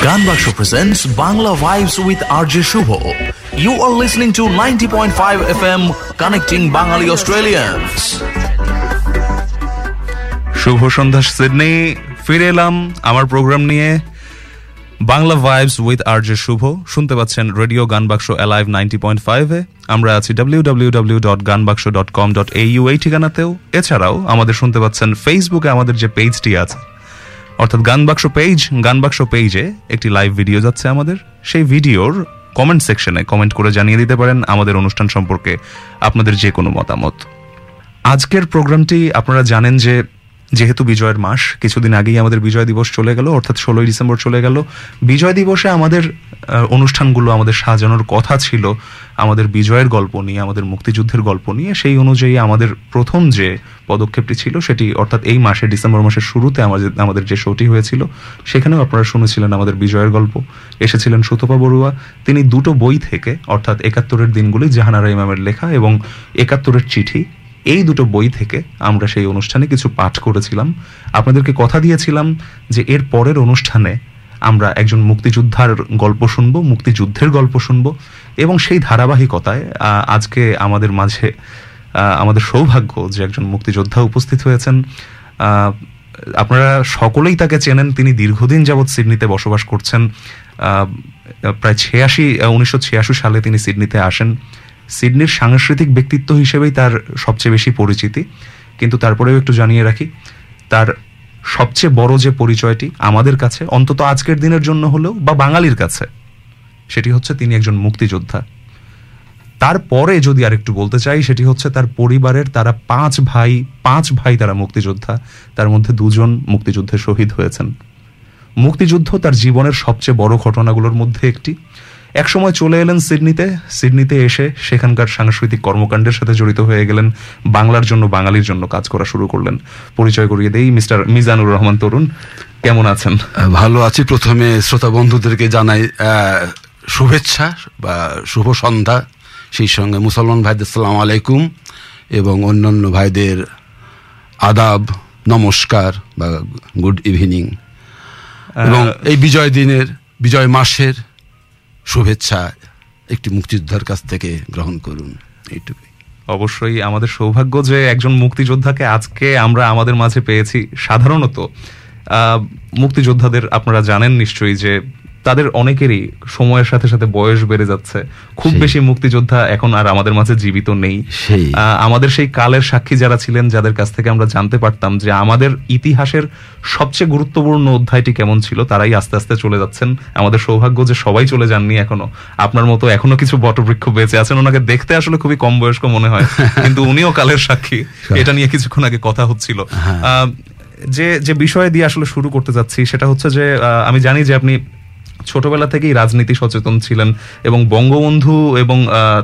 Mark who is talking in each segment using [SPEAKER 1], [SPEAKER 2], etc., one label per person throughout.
[SPEAKER 1] Ganbaksho presents Bangla Vibes with RJ Shubho. You are listening to 90.5 FM connecting Bangali Australians.
[SPEAKER 2] শুভ সন্ধ্যা Sydney ফিরে এলাম আমার programme নিয়ে Bangla vibes with R J Shubho শুনতে পাচ্ছেন radio Gaan Baksho alive ninety point ফাইভে আমরা আছি W W W dot Gaan Baksho dot com dot এইউ এই ঠিকানাতেও। এছাড়াও আমাদের শুনতে পাচ্ছেন ফেসবুকে আমাদের যে পেজটি আছে। অর্থাৎ গান বাক্স পেজ গান বাক্স পেজে একটি লাইভ ভিডিও যাচ্ছে আমাদের। সেই ভিডিওর কমেন্ট সেকশনে কমেন্ট করে জানিয়ে দিতে পারেন আমাদের অনুষ্ঠান সম্পর্কে আপনাদের যে কোনো মতামত। আজকের প্রোগ্রামটি আপনারা জানেন যে যেহেতু বিজয়ের মাস, কিছুদিন আগেই আমাদের বিজয় দিবস চলে গেল, অর্থাৎ ষোলোই ডিসেম্বর চলে গেল। বিজয় দিবসে আমাদের অনুষ্ঠানগুলো আমাদের সাজানোর কথা ছিল, আমাদের বিজয়ের গল্প নিয়ে, আমাদের মুক্তিযুদ্ধের গল্প নিয়ে। সেই অনুযায়ী আমাদের প্রথম যে পদক্ষেপটি ছিল সেটি, অর্থাৎ এই মাসে, ডিসেম্বর মাসের শুরুতে আমাদের আমাদের যে শোটি হয়েছিল, সেখানেও আপনারা শুনেছিলেন আমাদের বিজয়ের গল্প। এসেছিলেন সুতপা বড়ুয়া। তিনি দুটো বই থেকে, অর্থাৎ একাত্তরের দিনগুলি জাহানারা ইমামের লেখা এবং একাত্তরের চিঠি এই দুটো বই থেকে আমরা সেই অনুষ্ঠানে কিছু পাঠ করেছিলাম। আপনাদেরকে কথা দিয়েছিলাম যে এর পরের অনুষ্ঠানে আমরা একজন মুক্তিযোদ্ধার গল্প শুনব, মুক্তিযুদ্ধের গল্প শুনব এবং সেই ধারাবাহিকতায় আজকে আমাদের মাঝে আমাদের সৌভাগ্য যে একজন মুক্তিযোদ্ধা উপস্থিত হয়েছেন। আপনারা সকলেই তাকে চেনেন, তিনি দীর্ঘদিন যাবৎ সিডনিতে বসবাস করছেন। প্রায় ছিয়াশি, উনিশশো সালে তিনি সিডনিতে আসেন। সিডনির সাংস্কৃতিক ব্যক্তিত্ব হিসেবেই তার সবচেয়ে বেশি পরিচিতি। কিন্তু তারপরেও একটু জানিয়ে রাখি, তার সবচেয়ে বড় যে পরিচয়টি আমাদের কাছে, অন্তত আজকের দিনের জন্য হলেও বা বাঙালির কাছে, সেটি হচ্ছে তিনি একজন মুক্তিযোদ্ধা। তারপরে যদি আরেকটু বলতে চাই, সেটি হচ্ছে তার পরিবারের তারা পাঁচ ভাই পাঁচ ভাই তারা মুক্তিযোদ্ধা, তার মধ্যে দুজন মুক্তিযুদ্ধে শহীদ হয়েছেন। মুক্তিযুদ্ধ তার জীবনের সবচেয়ে বড় ঘটনাগুলোর মধ্যে একটি। একসময় চলে এলেন সিডনিতে। সিডনিতে এসে সেখানকার সাংস্কৃতিক কর্মকাণ্ডের সাথে জড়িত হয়ে গেলেন। বাংলার জন্য বাঙালির জন্য কাজ করা শুরু করলেন। পরিচয় করিয়ে দেই মিস্টার মিজানুর রহমান তরুণ কেমন আছেন?
[SPEAKER 3] ভালো আছি। প্রথমে শ্রোতা বন্ধুদেরকে জানাই শুভেচ্ছা বা শুভ সন্ধ্যা। সেই সঙ্গে মুসলমান ভাইদের সালাম আলাইকুম এবং অন্যান্য ভাইদের আদাব নমস্কার বা গুড ইভিনিং। এবং এই বিজয় দিনের বিজয় মাসের শুভেচ্ছা একটি মুক্তিযোদ্ধার কাছ থেকে গ্রহণ করুন। এইটুকুই।
[SPEAKER 2] অবশ্যই আমাদের সৌভাগ্য যে একজন মুক্তিযোদ্ধাকে আজকে আমরা আমাদের মাঝে পেয়েছি সাধারণত। মুক্তিযোদ্ধাদের আপনারা জানেন নিশ্চয়ই যে তাদের অনেকেরই সময়ের সাথে সাথে বয়স বেড়ে যাচ্ছে। খুব বেশি মুক্তিযোদ্ধা এখন আর আমাদের মাঝে জীবিত নেই। আমাদের সেই কালের সাক্ষী যারা ছিলেন যাদের কাছ থেকে আমরা জানতে পারতাম যে আমাদের ইতিহাসের সবচেয়ে গুরুত্বপূর্ণ অধ্যায়টি কেমন ছিল তারাই আস্তে আস্তে চলে যাচ্ছেন। আমাদের সৌভাগ্য যে সবাই চলে যাননি এখনও। আপনার মতো এখনও কিছু বটবৃক্ষ বেঁচে আছেন। ওনাকে দেখতে আসলে খুবই কম বয়স্ক মনে হয় কিন্তু উনিও কালের সাক্ষী। এটা নিয়ে কিছুক্ষণ আগে কথা হচ্ছিল। আহ, যে যে বিষয় দিয়ে আসলে শুরু করতে যাচ্ছি সেটা হচ্ছে যে আমি জানি যে আপনি ছোটবেলা থেকেই রাজনীতি সচেতন ছিলেন এবং বঙ্গবন্ধু এবং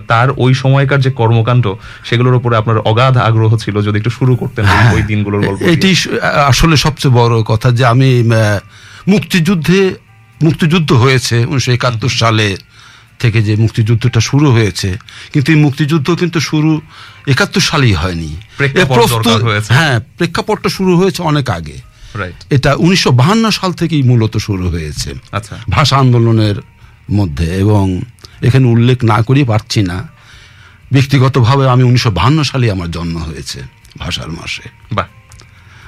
[SPEAKER 2] তার ওই সময়কার যে কর্মকাণ্ড সেগুলোর উপরে আপনার অগাধ আগ্রহ ছিল যদি একটু শুরু করতেন ওই- ওই দিনগুলোর গল্প।
[SPEAKER 3] এটি আসলে সবচেয়ে বড় কথা যে আমি মুক্তিযুদ্ধে মুক্তিযুদ্ধ হয়েছে উনিশশো একাত্তর সালে থেকে যে মুক্তিযুদ্ধটা শুরু হয়েছে কিন্তু এই মুক্তিযুদ্ধ কিন্তু শুরু একাত্তর সালেই হয়নি। হ্যাঁ প্রেক্ষাপটটা শুরু হয়েছে অনেক আগে এটা উনিশশো সাল থেকেই মূলত শুরু হয়েছে।
[SPEAKER 2] আচ্ছা।
[SPEAKER 3] ভাষা আন্দোলনের মধ্যে এবং এখানে উল্লেখ না করেই পারছি না। ব্যক্তিগতভাবে আমি উনিশশো সালে আমার জন্ম হয়েছে ভাষার মাসে।
[SPEAKER 2] বাহ।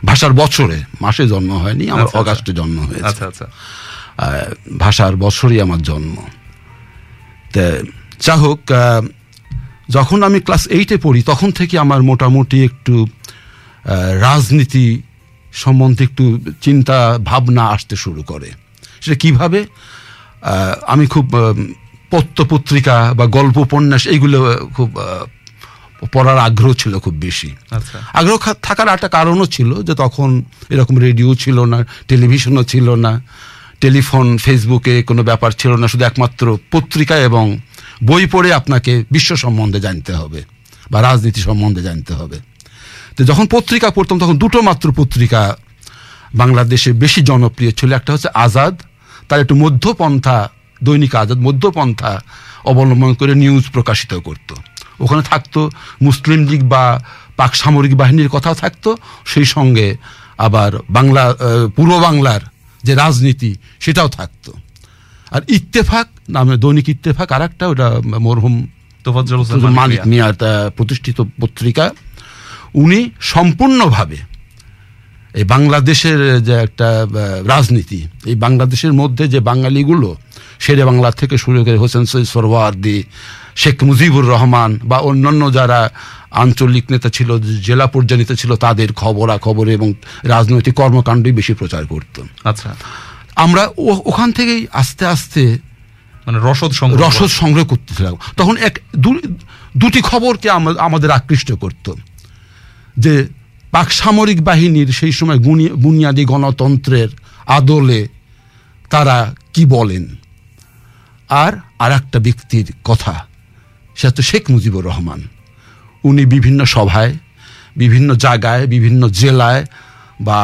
[SPEAKER 3] ভাষার বছরে মাসে জন্ম হয়নি আমার
[SPEAKER 2] আচ্ছা, আচ্ছা।
[SPEAKER 3] অগাস্টে জন্ম হয়েছে।
[SPEAKER 2] আচ্ছা আচ্ছা।
[SPEAKER 3] ভাষার বছরই আমার জন্ম। তা যা হোক যখন আমি ক্লাস এইটে পড়ি তখন থেকে আমার মোটামুটি একটু রাজনীতি সম্বন্ধে একটু চিন্তা ভাবনা আসতে শুরু করে। সেটা কীভাবে? আমি খুব পত্র পত্রিকা বা গল্প উপন্যাস এইগুলো খুব পড়ার আগ্রহ ছিল খুব বেশি।
[SPEAKER 2] আচ্ছা।
[SPEAKER 3] আগ্রহ থাকার একটা কারণও ছিল যে তখন এরকম রেডিও ছিল না টেলিভিশনও ছিল না টেলিফোন ফেসবুকে কোনো ব্যাপার ছিল না শুধু একমাত্র পত্রিকা এবং বই পড়ে আপনাকে বিশ্ব সম্বন্ধে জানতে হবে বা রাজনীতি সম্বন্ধে জানতে হবে। যখন পত্রিকা পড়তাম তখন দুটো মাত্র পত্রিকা বাংলাদেশে বেশি জনপ্রিয় ছিল। একটা হচ্ছে আজাদ তার একটু মধ্যপন্থা দৈনিক আজাদ মধ্যপন্থা অবলম্বন করে নিউজ প্রকাশিত করত। ওখানে থাকতো মুসলিম লীগ বা পাক সামরিক বাহিনীর কথা থাকতো। সেই সঙ্গে আবার বাংলা পূর্ব বাংলার যে রাজনীতি সেটাও থাকতো। আর ইত্তেফাক নামে দৈনিক ইত্তেফাক আর একটা ওটা মরহুম মালিক
[SPEAKER 2] মালিক মিয়া।
[SPEAKER 3] মিয়ার প্রতিষ্ঠিত পত্রিকা। উনি সম্পূর্ণভাবে এই বাংলাদেশের যে একটা রাজনীতি এই বাংলাদেশের মধ্যে যে বাঙালিগুলো শেরে বাংলা থেকে শুরু করে হোসেন সৈয়দ সরওয়ার্দি শেখ মুজিবুর রহমান বা অন্যান্য যারা আঞ্চলিক নেতা ছিল জেলা পর্যায়ে নেতা ছিল তাদের খবরা খবর এবং রাজনৈতিক কর্মকাণ্ডই বেশি প্রচার করত।
[SPEAKER 2] আচ্ছা।
[SPEAKER 3] আমরা ও- ওখান থেকেই আস্তে আস্তে
[SPEAKER 2] মানে রসদ সংগ্রহ
[SPEAKER 3] রসদ সংগ্রহ করতে তখন এক দুটি খবরকে আমাদের আকৃষ্ট করত। যে পাক সামরিক বাহিনীর সেই সময় বুনিয়াদী গণতন্ত্রের আদলে তারা কি বলেন? আর আর একটা ব্যক্তির কথা সে তো শেখ মুজিবুর রহমান। উনি বিভিন্ন সভায় বিভিন্ন জায়গায় বিভিন্ন জেলায় বা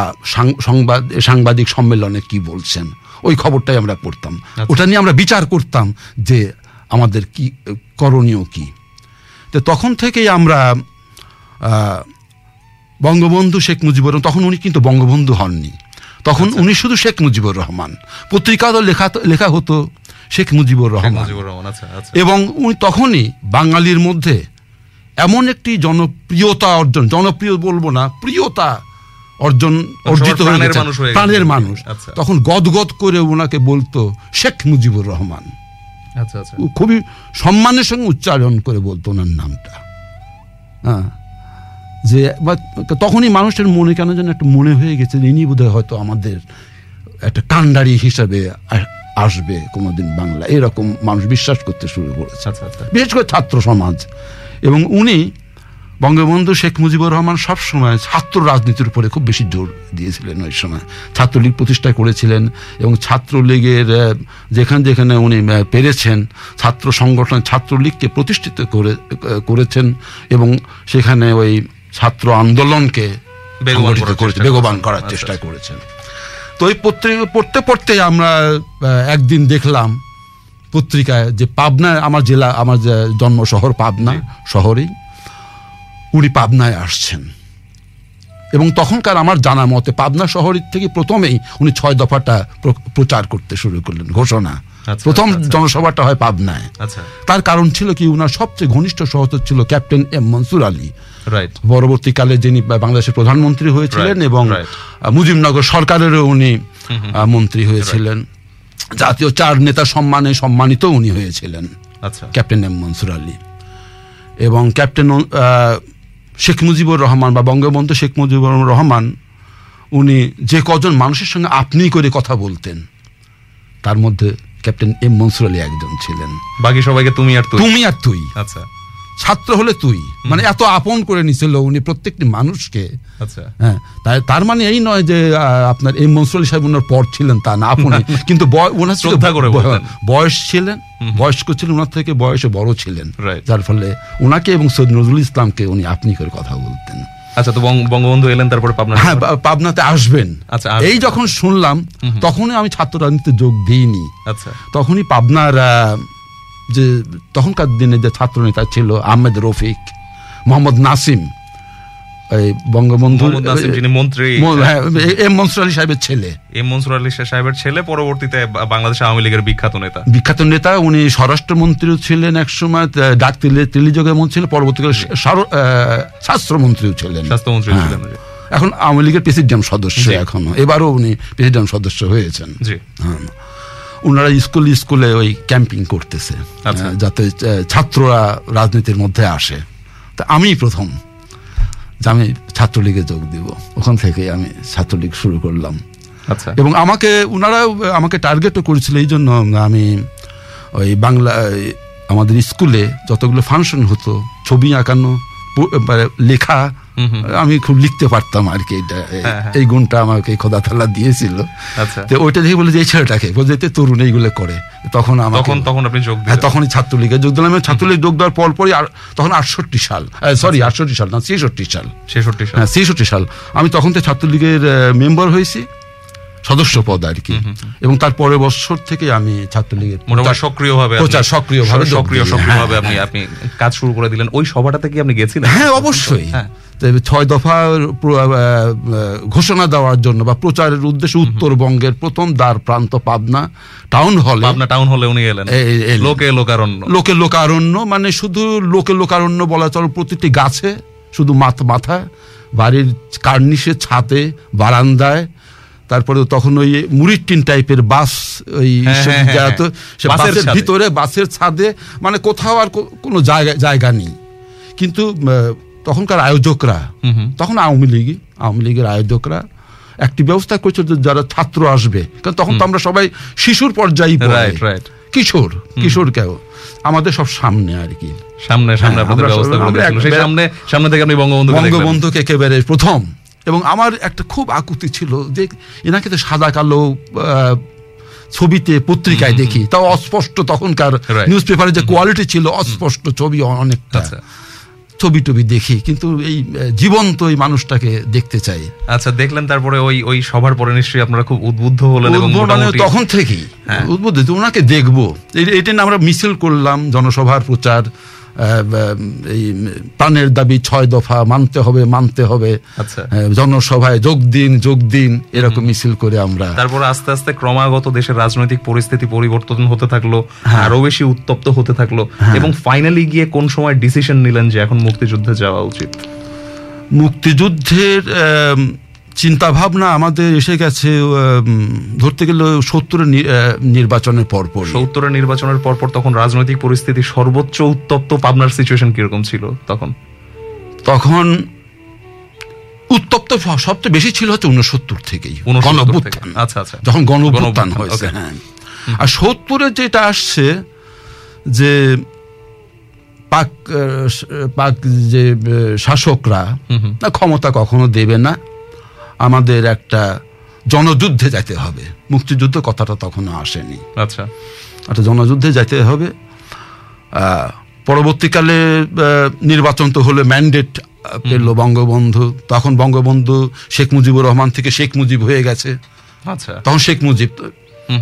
[SPEAKER 3] সংবাদ সাংবাদিক সম্মেলনে কি বলছেন ওই খবরটাই আমরা পড়তাম। ওটা নিয়ে আমরা বিচার করতাম যে আমাদের কি করণীয় কি। তো তখন থেকেই আমরা বঙ্গবন্ধু শেখ মুজিবুর রহমান তখন উনি কিন্তু বঙ্গবন্ধু হননি। তখন উনি শুধু শেখ মুজিবুর রহমান। পত্রিকাতেও লেখা লেখা হতো শেখ মুজিবুর রহমান।
[SPEAKER 2] আচ্ছা আচ্ছা।
[SPEAKER 3] এবং উনি তখনই বাঙালির মধ্যে এমন একটি জনপ্রিয়তা অর্জন জনপ্রিয় বলব না প্রিয়তা অর্জন অর্জিত হয়ে
[SPEAKER 2] প্রাণের। মানুষ আচ্ছা।
[SPEAKER 3] তখন গদগদ করে ওনাকে বলতো শেখ মুজিবুর রহমান।
[SPEAKER 2] আচ্ছা আচ্ছা।
[SPEAKER 3] খুবই সম্মানের সঙ্গে উচ্চারণ করে বলতো ওনার নামটা। হ্যাঁ। যে বা তখনই মানুষের মনে কেন যেন একটা মনে হয়ে গেছে ইনি বোধহয় হয়তো আমাদের একটা কান্ডারি হিসাবে আসবে কোনোদিন বাংলা এরকম মানুষ বিশ্বাস করতে শুরু করেছে।
[SPEAKER 2] আচ্ছা আচ্ছা।
[SPEAKER 3] বিশেষ করে ছাত্র সমাজ। এবং উনি বঙ্গবন্ধু শেখ মুজিবুর রহমান সবসময় ছাত্র রাজনীতির উপরে খুব বেশি জোর দিয়েছিলেন ওই সময়। ছাত্রলীগ প্রতিষ্ঠা করেছিলেন এবং ছাত্রলীগের যেখানে যেখানে উনি পেরেছেন ছাত্র সংগঠন ছাত্রলীগকে প্রতিষ্ঠিত করে করেছেন এবং সেখানে ওই ছাত্র আন্দোলনকে
[SPEAKER 2] বেগবান করার
[SPEAKER 3] করেছে
[SPEAKER 2] চেষ্টা
[SPEAKER 3] বেগবান
[SPEAKER 2] করেছেন।
[SPEAKER 3] করার
[SPEAKER 2] আচ্ছা,
[SPEAKER 3] চেষ্টা
[SPEAKER 2] আচ্ছা।
[SPEAKER 3] করেছেন। তো ওই পত্রিকা পড়তে পড়তে আমরা একদিন দেখলাম পত্রিকায় যে পাবনায় আমার জেলা আমার জন্ম শহর পাবনা শহরেই উনি পাবনায় আসছেন। এবং তখনকার আমার জানা মতে পাবনা শহরের থেকে প্রথমেই উনি ছয় দফাটা প্রচার করতে শুরু করলেন ঘোষণা।
[SPEAKER 2] আচ্ছা,
[SPEAKER 3] প্রথম। জনসভাটা হয় পাবনায়। তার কারণ ছিল কি উনার সবচেয়ে ঘনিষ্ঠ সহচর ছিল ক্যাপ্টেন এম মনসুর আলী। পরবর্তীকালে যিনি বাংলাদেশের প্রধানমন্ত্রী হয়েছিলেন এবং মুজিবনগর সরকারেরও উনি মন্ত্রী হয়েছিলেন। জাতীয় চার নেতা সম্মানে সম্মানিত উনি হয়েছিলেন।
[SPEAKER 2] আচ্ছা।
[SPEAKER 3] Captain M Mansur Ali. এবং ক্যাপ্টেন শেখ মুজিবুর রহমান বা বঙ্গবন্ধু শেখ মুজিবুর রহমান উনি যে কজন মানুষের সঙ্গে আপনি করে কথা বলতেন তার মধ্যে ক্যাপ্টেন এম মনসুর আলী একজন ছিলেন।
[SPEAKER 2] বাকি সবাইকে তুমি আর তুই।
[SPEAKER 3] তুমি আর তুই।
[SPEAKER 2] আচ্ছা।
[SPEAKER 3] ছাত্র হলে তুই। মানে এত আপন করে নিছিল উনি প্রত্যেকটি মানুষকে।
[SPEAKER 2] আচ্ছা।
[SPEAKER 3] হ্যাঁ তাই তার মানে এই নয় যে আপনার এই মনসুর আলী সাহেব ওনার পর ছিলেন তা না আপনি। কিন্তু ওনার
[SPEAKER 2] করে
[SPEAKER 3] বয়স ছিলেন বয়স্ক ছিলেন ওনার থেকে বয়সে বড় ছিলেন। যার ফলে ওনাকে এবং সৈয়দ নজরুল ইসলামকে উনি আপনি করে কথা বলতেন।
[SPEAKER 2] আচ্ছা তো বঙ্গ- বঙ্গবন্ধু এলেন তারপরে পাবনা
[SPEAKER 3] হ্যাঁ পাবনাতে আসবেন।
[SPEAKER 2] আচ্ছা,
[SPEAKER 3] এই যখন শুনলাম তখনই আমি ছাত্র রাজনীতিতে যোগ দিইনি।
[SPEAKER 2] আচ্ছা।
[SPEAKER 3] তখনই পাবনার যে তখনকার দিনে যে ছাত্র নেতা ছিল আহমেদ রফিক মোহাম্মদ নাসিম এই বঙ্গবন্ধু
[SPEAKER 2] যিনি মন্ত্রী
[SPEAKER 3] হ্যাঁ এম মনসুর আলী সাহেবের ছেলে
[SPEAKER 2] এম মনসুর আলী সাহেবের ছেলে পরবর্তীতে বাংলাদেশ আওয়ামী লীগের বিখ্যাত নেতা
[SPEAKER 3] বিখ্যাত নেতা উনি স্বরাষ্ট্রমন্ত্রীও ছিলেন এক সময় ডাক তেলি- টেলিযোগে মন্ত্রী ছিলেন পরবর্তীকালে স্বাস্থ্যমন্ত্রীও ছিলেন
[SPEAKER 2] স্বাস্থ্যমন্ত্রী
[SPEAKER 3] হ্যাঁ।
[SPEAKER 2] ছিলেন
[SPEAKER 3] এখন আওয়ামী লীগের প্রেসিডেন্ট সদস্য। এখনও এবারও উনি প্রেসিডেন্ট সদস্য হয়েছেন
[SPEAKER 2] জি
[SPEAKER 3] হ্যাঁ। ওনারা স্কুল স্কুলে ওই ক্যাম্পিং করতেছে
[SPEAKER 2] আচ্ছা।
[SPEAKER 3] যাতে ছাত্ররা রাজনীতির মধ্যে আসে। তা আমি প্রথম যে আমি ছাত্রলীগে যোগ দিব। ওখান থেকে আমি ছাত্রলীগ শুরু করলাম।
[SPEAKER 2] আচ্ছা।
[SPEAKER 3] এবং আমাকে ওনারা আমাকে টার্গেটও করেছিল এই জন্য আমি ওই বাংলা আমাদের স্কুলে যতগুলো ফাংশন হতো ছবি আঁকানো মানে লেখা আমি খুব লিখতে পারতাম আর কি এটা। এই-
[SPEAKER 2] হ্যাঁ, হ্যাঁ।
[SPEAKER 3] গুণটা আমাকে খোদা তালা দিয়েছিল।
[SPEAKER 2] আচ্ছা।
[SPEAKER 3] তো ওইটা দেখে বলে যে এই ছেলেটাকে? বলে যে তরুণ এইগুলো করে। তখন আমার
[SPEAKER 2] তখন তখন আপনি যোগ
[SPEAKER 3] হ্যাঁ
[SPEAKER 2] দিলেন
[SPEAKER 3] তখনই ছাত্রলীগে যোগ দিলাম। ছাত্রলীগ যোগ দেওয়ার পর পরই আর তখন আটষট্টি সাল। সরি আটষট্টি সাল না ছেষট্টি সাল।
[SPEAKER 2] ছেষট্টি সাল।
[SPEAKER 3] হ্যাঁ ছেষট্টি সাল। আমি তখন তো ছাত্রলীগের মেম্বার হয়েছি। সদস্য পদ আর কি এবং তার পরের বছর থেকে আমি ছাত্রলীগের
[SPEAKER 2] মোটামুটি সক্রিয়ভাবে
[SPEAKER 3] প্রচার সক্রিয়ভাবে
[SPEAKER 2] সক্রিয়। সক্রিয়ভাবে
[SPEAKER 3] হ্যাঁ,
[SPEAKER 2] আপনি
[SPEAKER 3] হ্যাঁ।
[SPEAKER 2] আপনি কাজ শুরু করে দিলেন ওই সভাটাতে কি আপনি গেছিলেন
[SPEAKER 3] হ্যাঁ অবশ্যই
[SPEAKER 2] হ্যাঁ।
[SPEAKER 3] ছয় দফা ঘোষণা দেওয়ার জন্য বা প্রচারের উদ্দেশ্যে উত্তরবঙ্গের প্রথম দ্বার প্রান্ত পাবনা টাউন হলে
[SPEAKER 2] পাবনা টাউন হলে উনি এলেন। লোকে লোকারণ্য
[SPEAKER 3] লোকে লোকারণ্য মানে শুধু লোকে লোকারণ্য বলা চল প্রতিটি গাছে শুধু মাথা মাথা বাড়ির কার্নিশে ছাতে বারান্দায় তারপরে তখন ওই মুড়ির টিন টাইপের বাস ওই
[SPEAKER 2] হ্যাঁ, হ্যাঁ, হ্যাঁ,
[SPEAKER 3] তো- সে
[SPEAKER 2] বাসের
[SPEAKER 3] ভিতরে বাসের ছাদে মানে কোথাও আর কোনো জায়গা জায়গা নেই। কিন্তু তখনকার আয়োজকরা তখন আওয়ামী লীগ আওয়ামী লীগের আয়োজকরা একটি ব্যবস্থা করেছে যারা ছাত্র আসবে কারণ তখন তো আমরা সবাই শিশুর পর্যায়ে
[SPEAKER 2] Right, right.
[SPEAKER 3] কিশোর কিশোর কেউ। আমাদের সব সামনে আর কি।
[SPEAKER 2] সামনে সামনে আপনাদের ব্যবস্থা করে সামনে সামনে থেকে আপনি বঙ্গবন্ধু
[SPEAKER 3] বঙ্গবন্ধুকে একেবারে প্রথম। এবং আমার একটা খুব আকুতি ছিল যে এনাকে তো সাদা কালো ছবিতে পত্রিকায় দেখি। তাও অস্পষ্ট তখনকার নিউজ পেপারে যে কোয়ালিটি ছিল অস্পষ্ট ছবি অনেকটা
[SPEAKER 2] আচ্ছা।
[SPEAKER 3] ছবি টবি দেখি। কিন্তু এই জীবন্ত এই মানুষটাকে দেখতে চাই।
[SPEAKER 2] আচ্ছা দেখলেন তারপরে ওই ওই সবার পরে নিশ্চয়ই আপনারা খুব উদ্বুদ্ধ হলেন এবং
[SPEAKER 3] মানে তখন থেকেই
[SPEAKER 2] হ্যাঁ।
[SPEAKER 3] উদ্বুদ্ধ। ওনাকে দেখব। এটা আমরা মিছিল করলাম জনসভার প্রচার। প্রাণের দাবি ছয় দফা মানতে হবে মানতে হবে।
[SPEAKER 2] আচ্ছা।
[SPEAKER 3] জনসভায় যোগ দিন যোগ দিন এরকম মিছিল করে আমরা।
[SPEAKER 2] তারপর আস্তে আস্তে ক্রমাগত দেশের রাজনৈতিক পরিস্থিতি পরিবর্তন হতে থাকল
[SPEAKER 3] হ্যাঁ।
[SPEAKER 2] আরও বেশি উত্তপ্ত হতে থাকল এবং ফাইনালি গিয়ে কোন সময় ডিসিশন নিলেন যে এখন মুক্তিযুদ্ধে যাওয়া উচিত?
[SPEAKER 3] মুক্তিযুদ্ধের চিন্তা ভাবনা আমাদের এসে গেছে ধরতে গেলে সত্তরের নির্বাচনের পরপর
[SPEAKER 2] সত্তরের নির্বাচনের পরপর তখন রাজনৈতিক পরিস্থিতি সর্বোচ্চ উত্তপ্ত পাবনার সিচুয়েশন কীরকম ছিল তখন?
[SPEAKER 3] তখন উত্তপ্ত সবচেয়ে বেশি ছিল হচ্ছে উনসত্তর থেকেই
[SPEAKER 2] 69 আচ্ছা, আচ্ছা।
[SPEAKER 3] যখন গণঅভ্যুত্থান, হয়েছে হ্যাঁ। আর সত্তরে যেটা আসছে যে পাক পাক যে শাসকরা ক্ষমতা কখনো দেবে না। আমাদের একটা জনযুদ্ধে যাইতে হবে। মুক্তিযুদ্ধ কথাটা তখনও আসেনি।
[SPEAKER 2] আচ্ছা।
[SPEAKER 3] একটা জনযুদ্ধে যাইতে হবে। পরবর্তীকালে নির্বাচন তো হলে ম্যান্ডেট পেল বঙ্গবন্ধু। তখন বঙ্গবন্ধু শেখ মুজিবুর রহমান থেকে শেখ মুজিব হয়ে গেছে।
[SPEAKER 2] আচ্ছা।
[SPEAKER 3] তখন শেখ মুজিব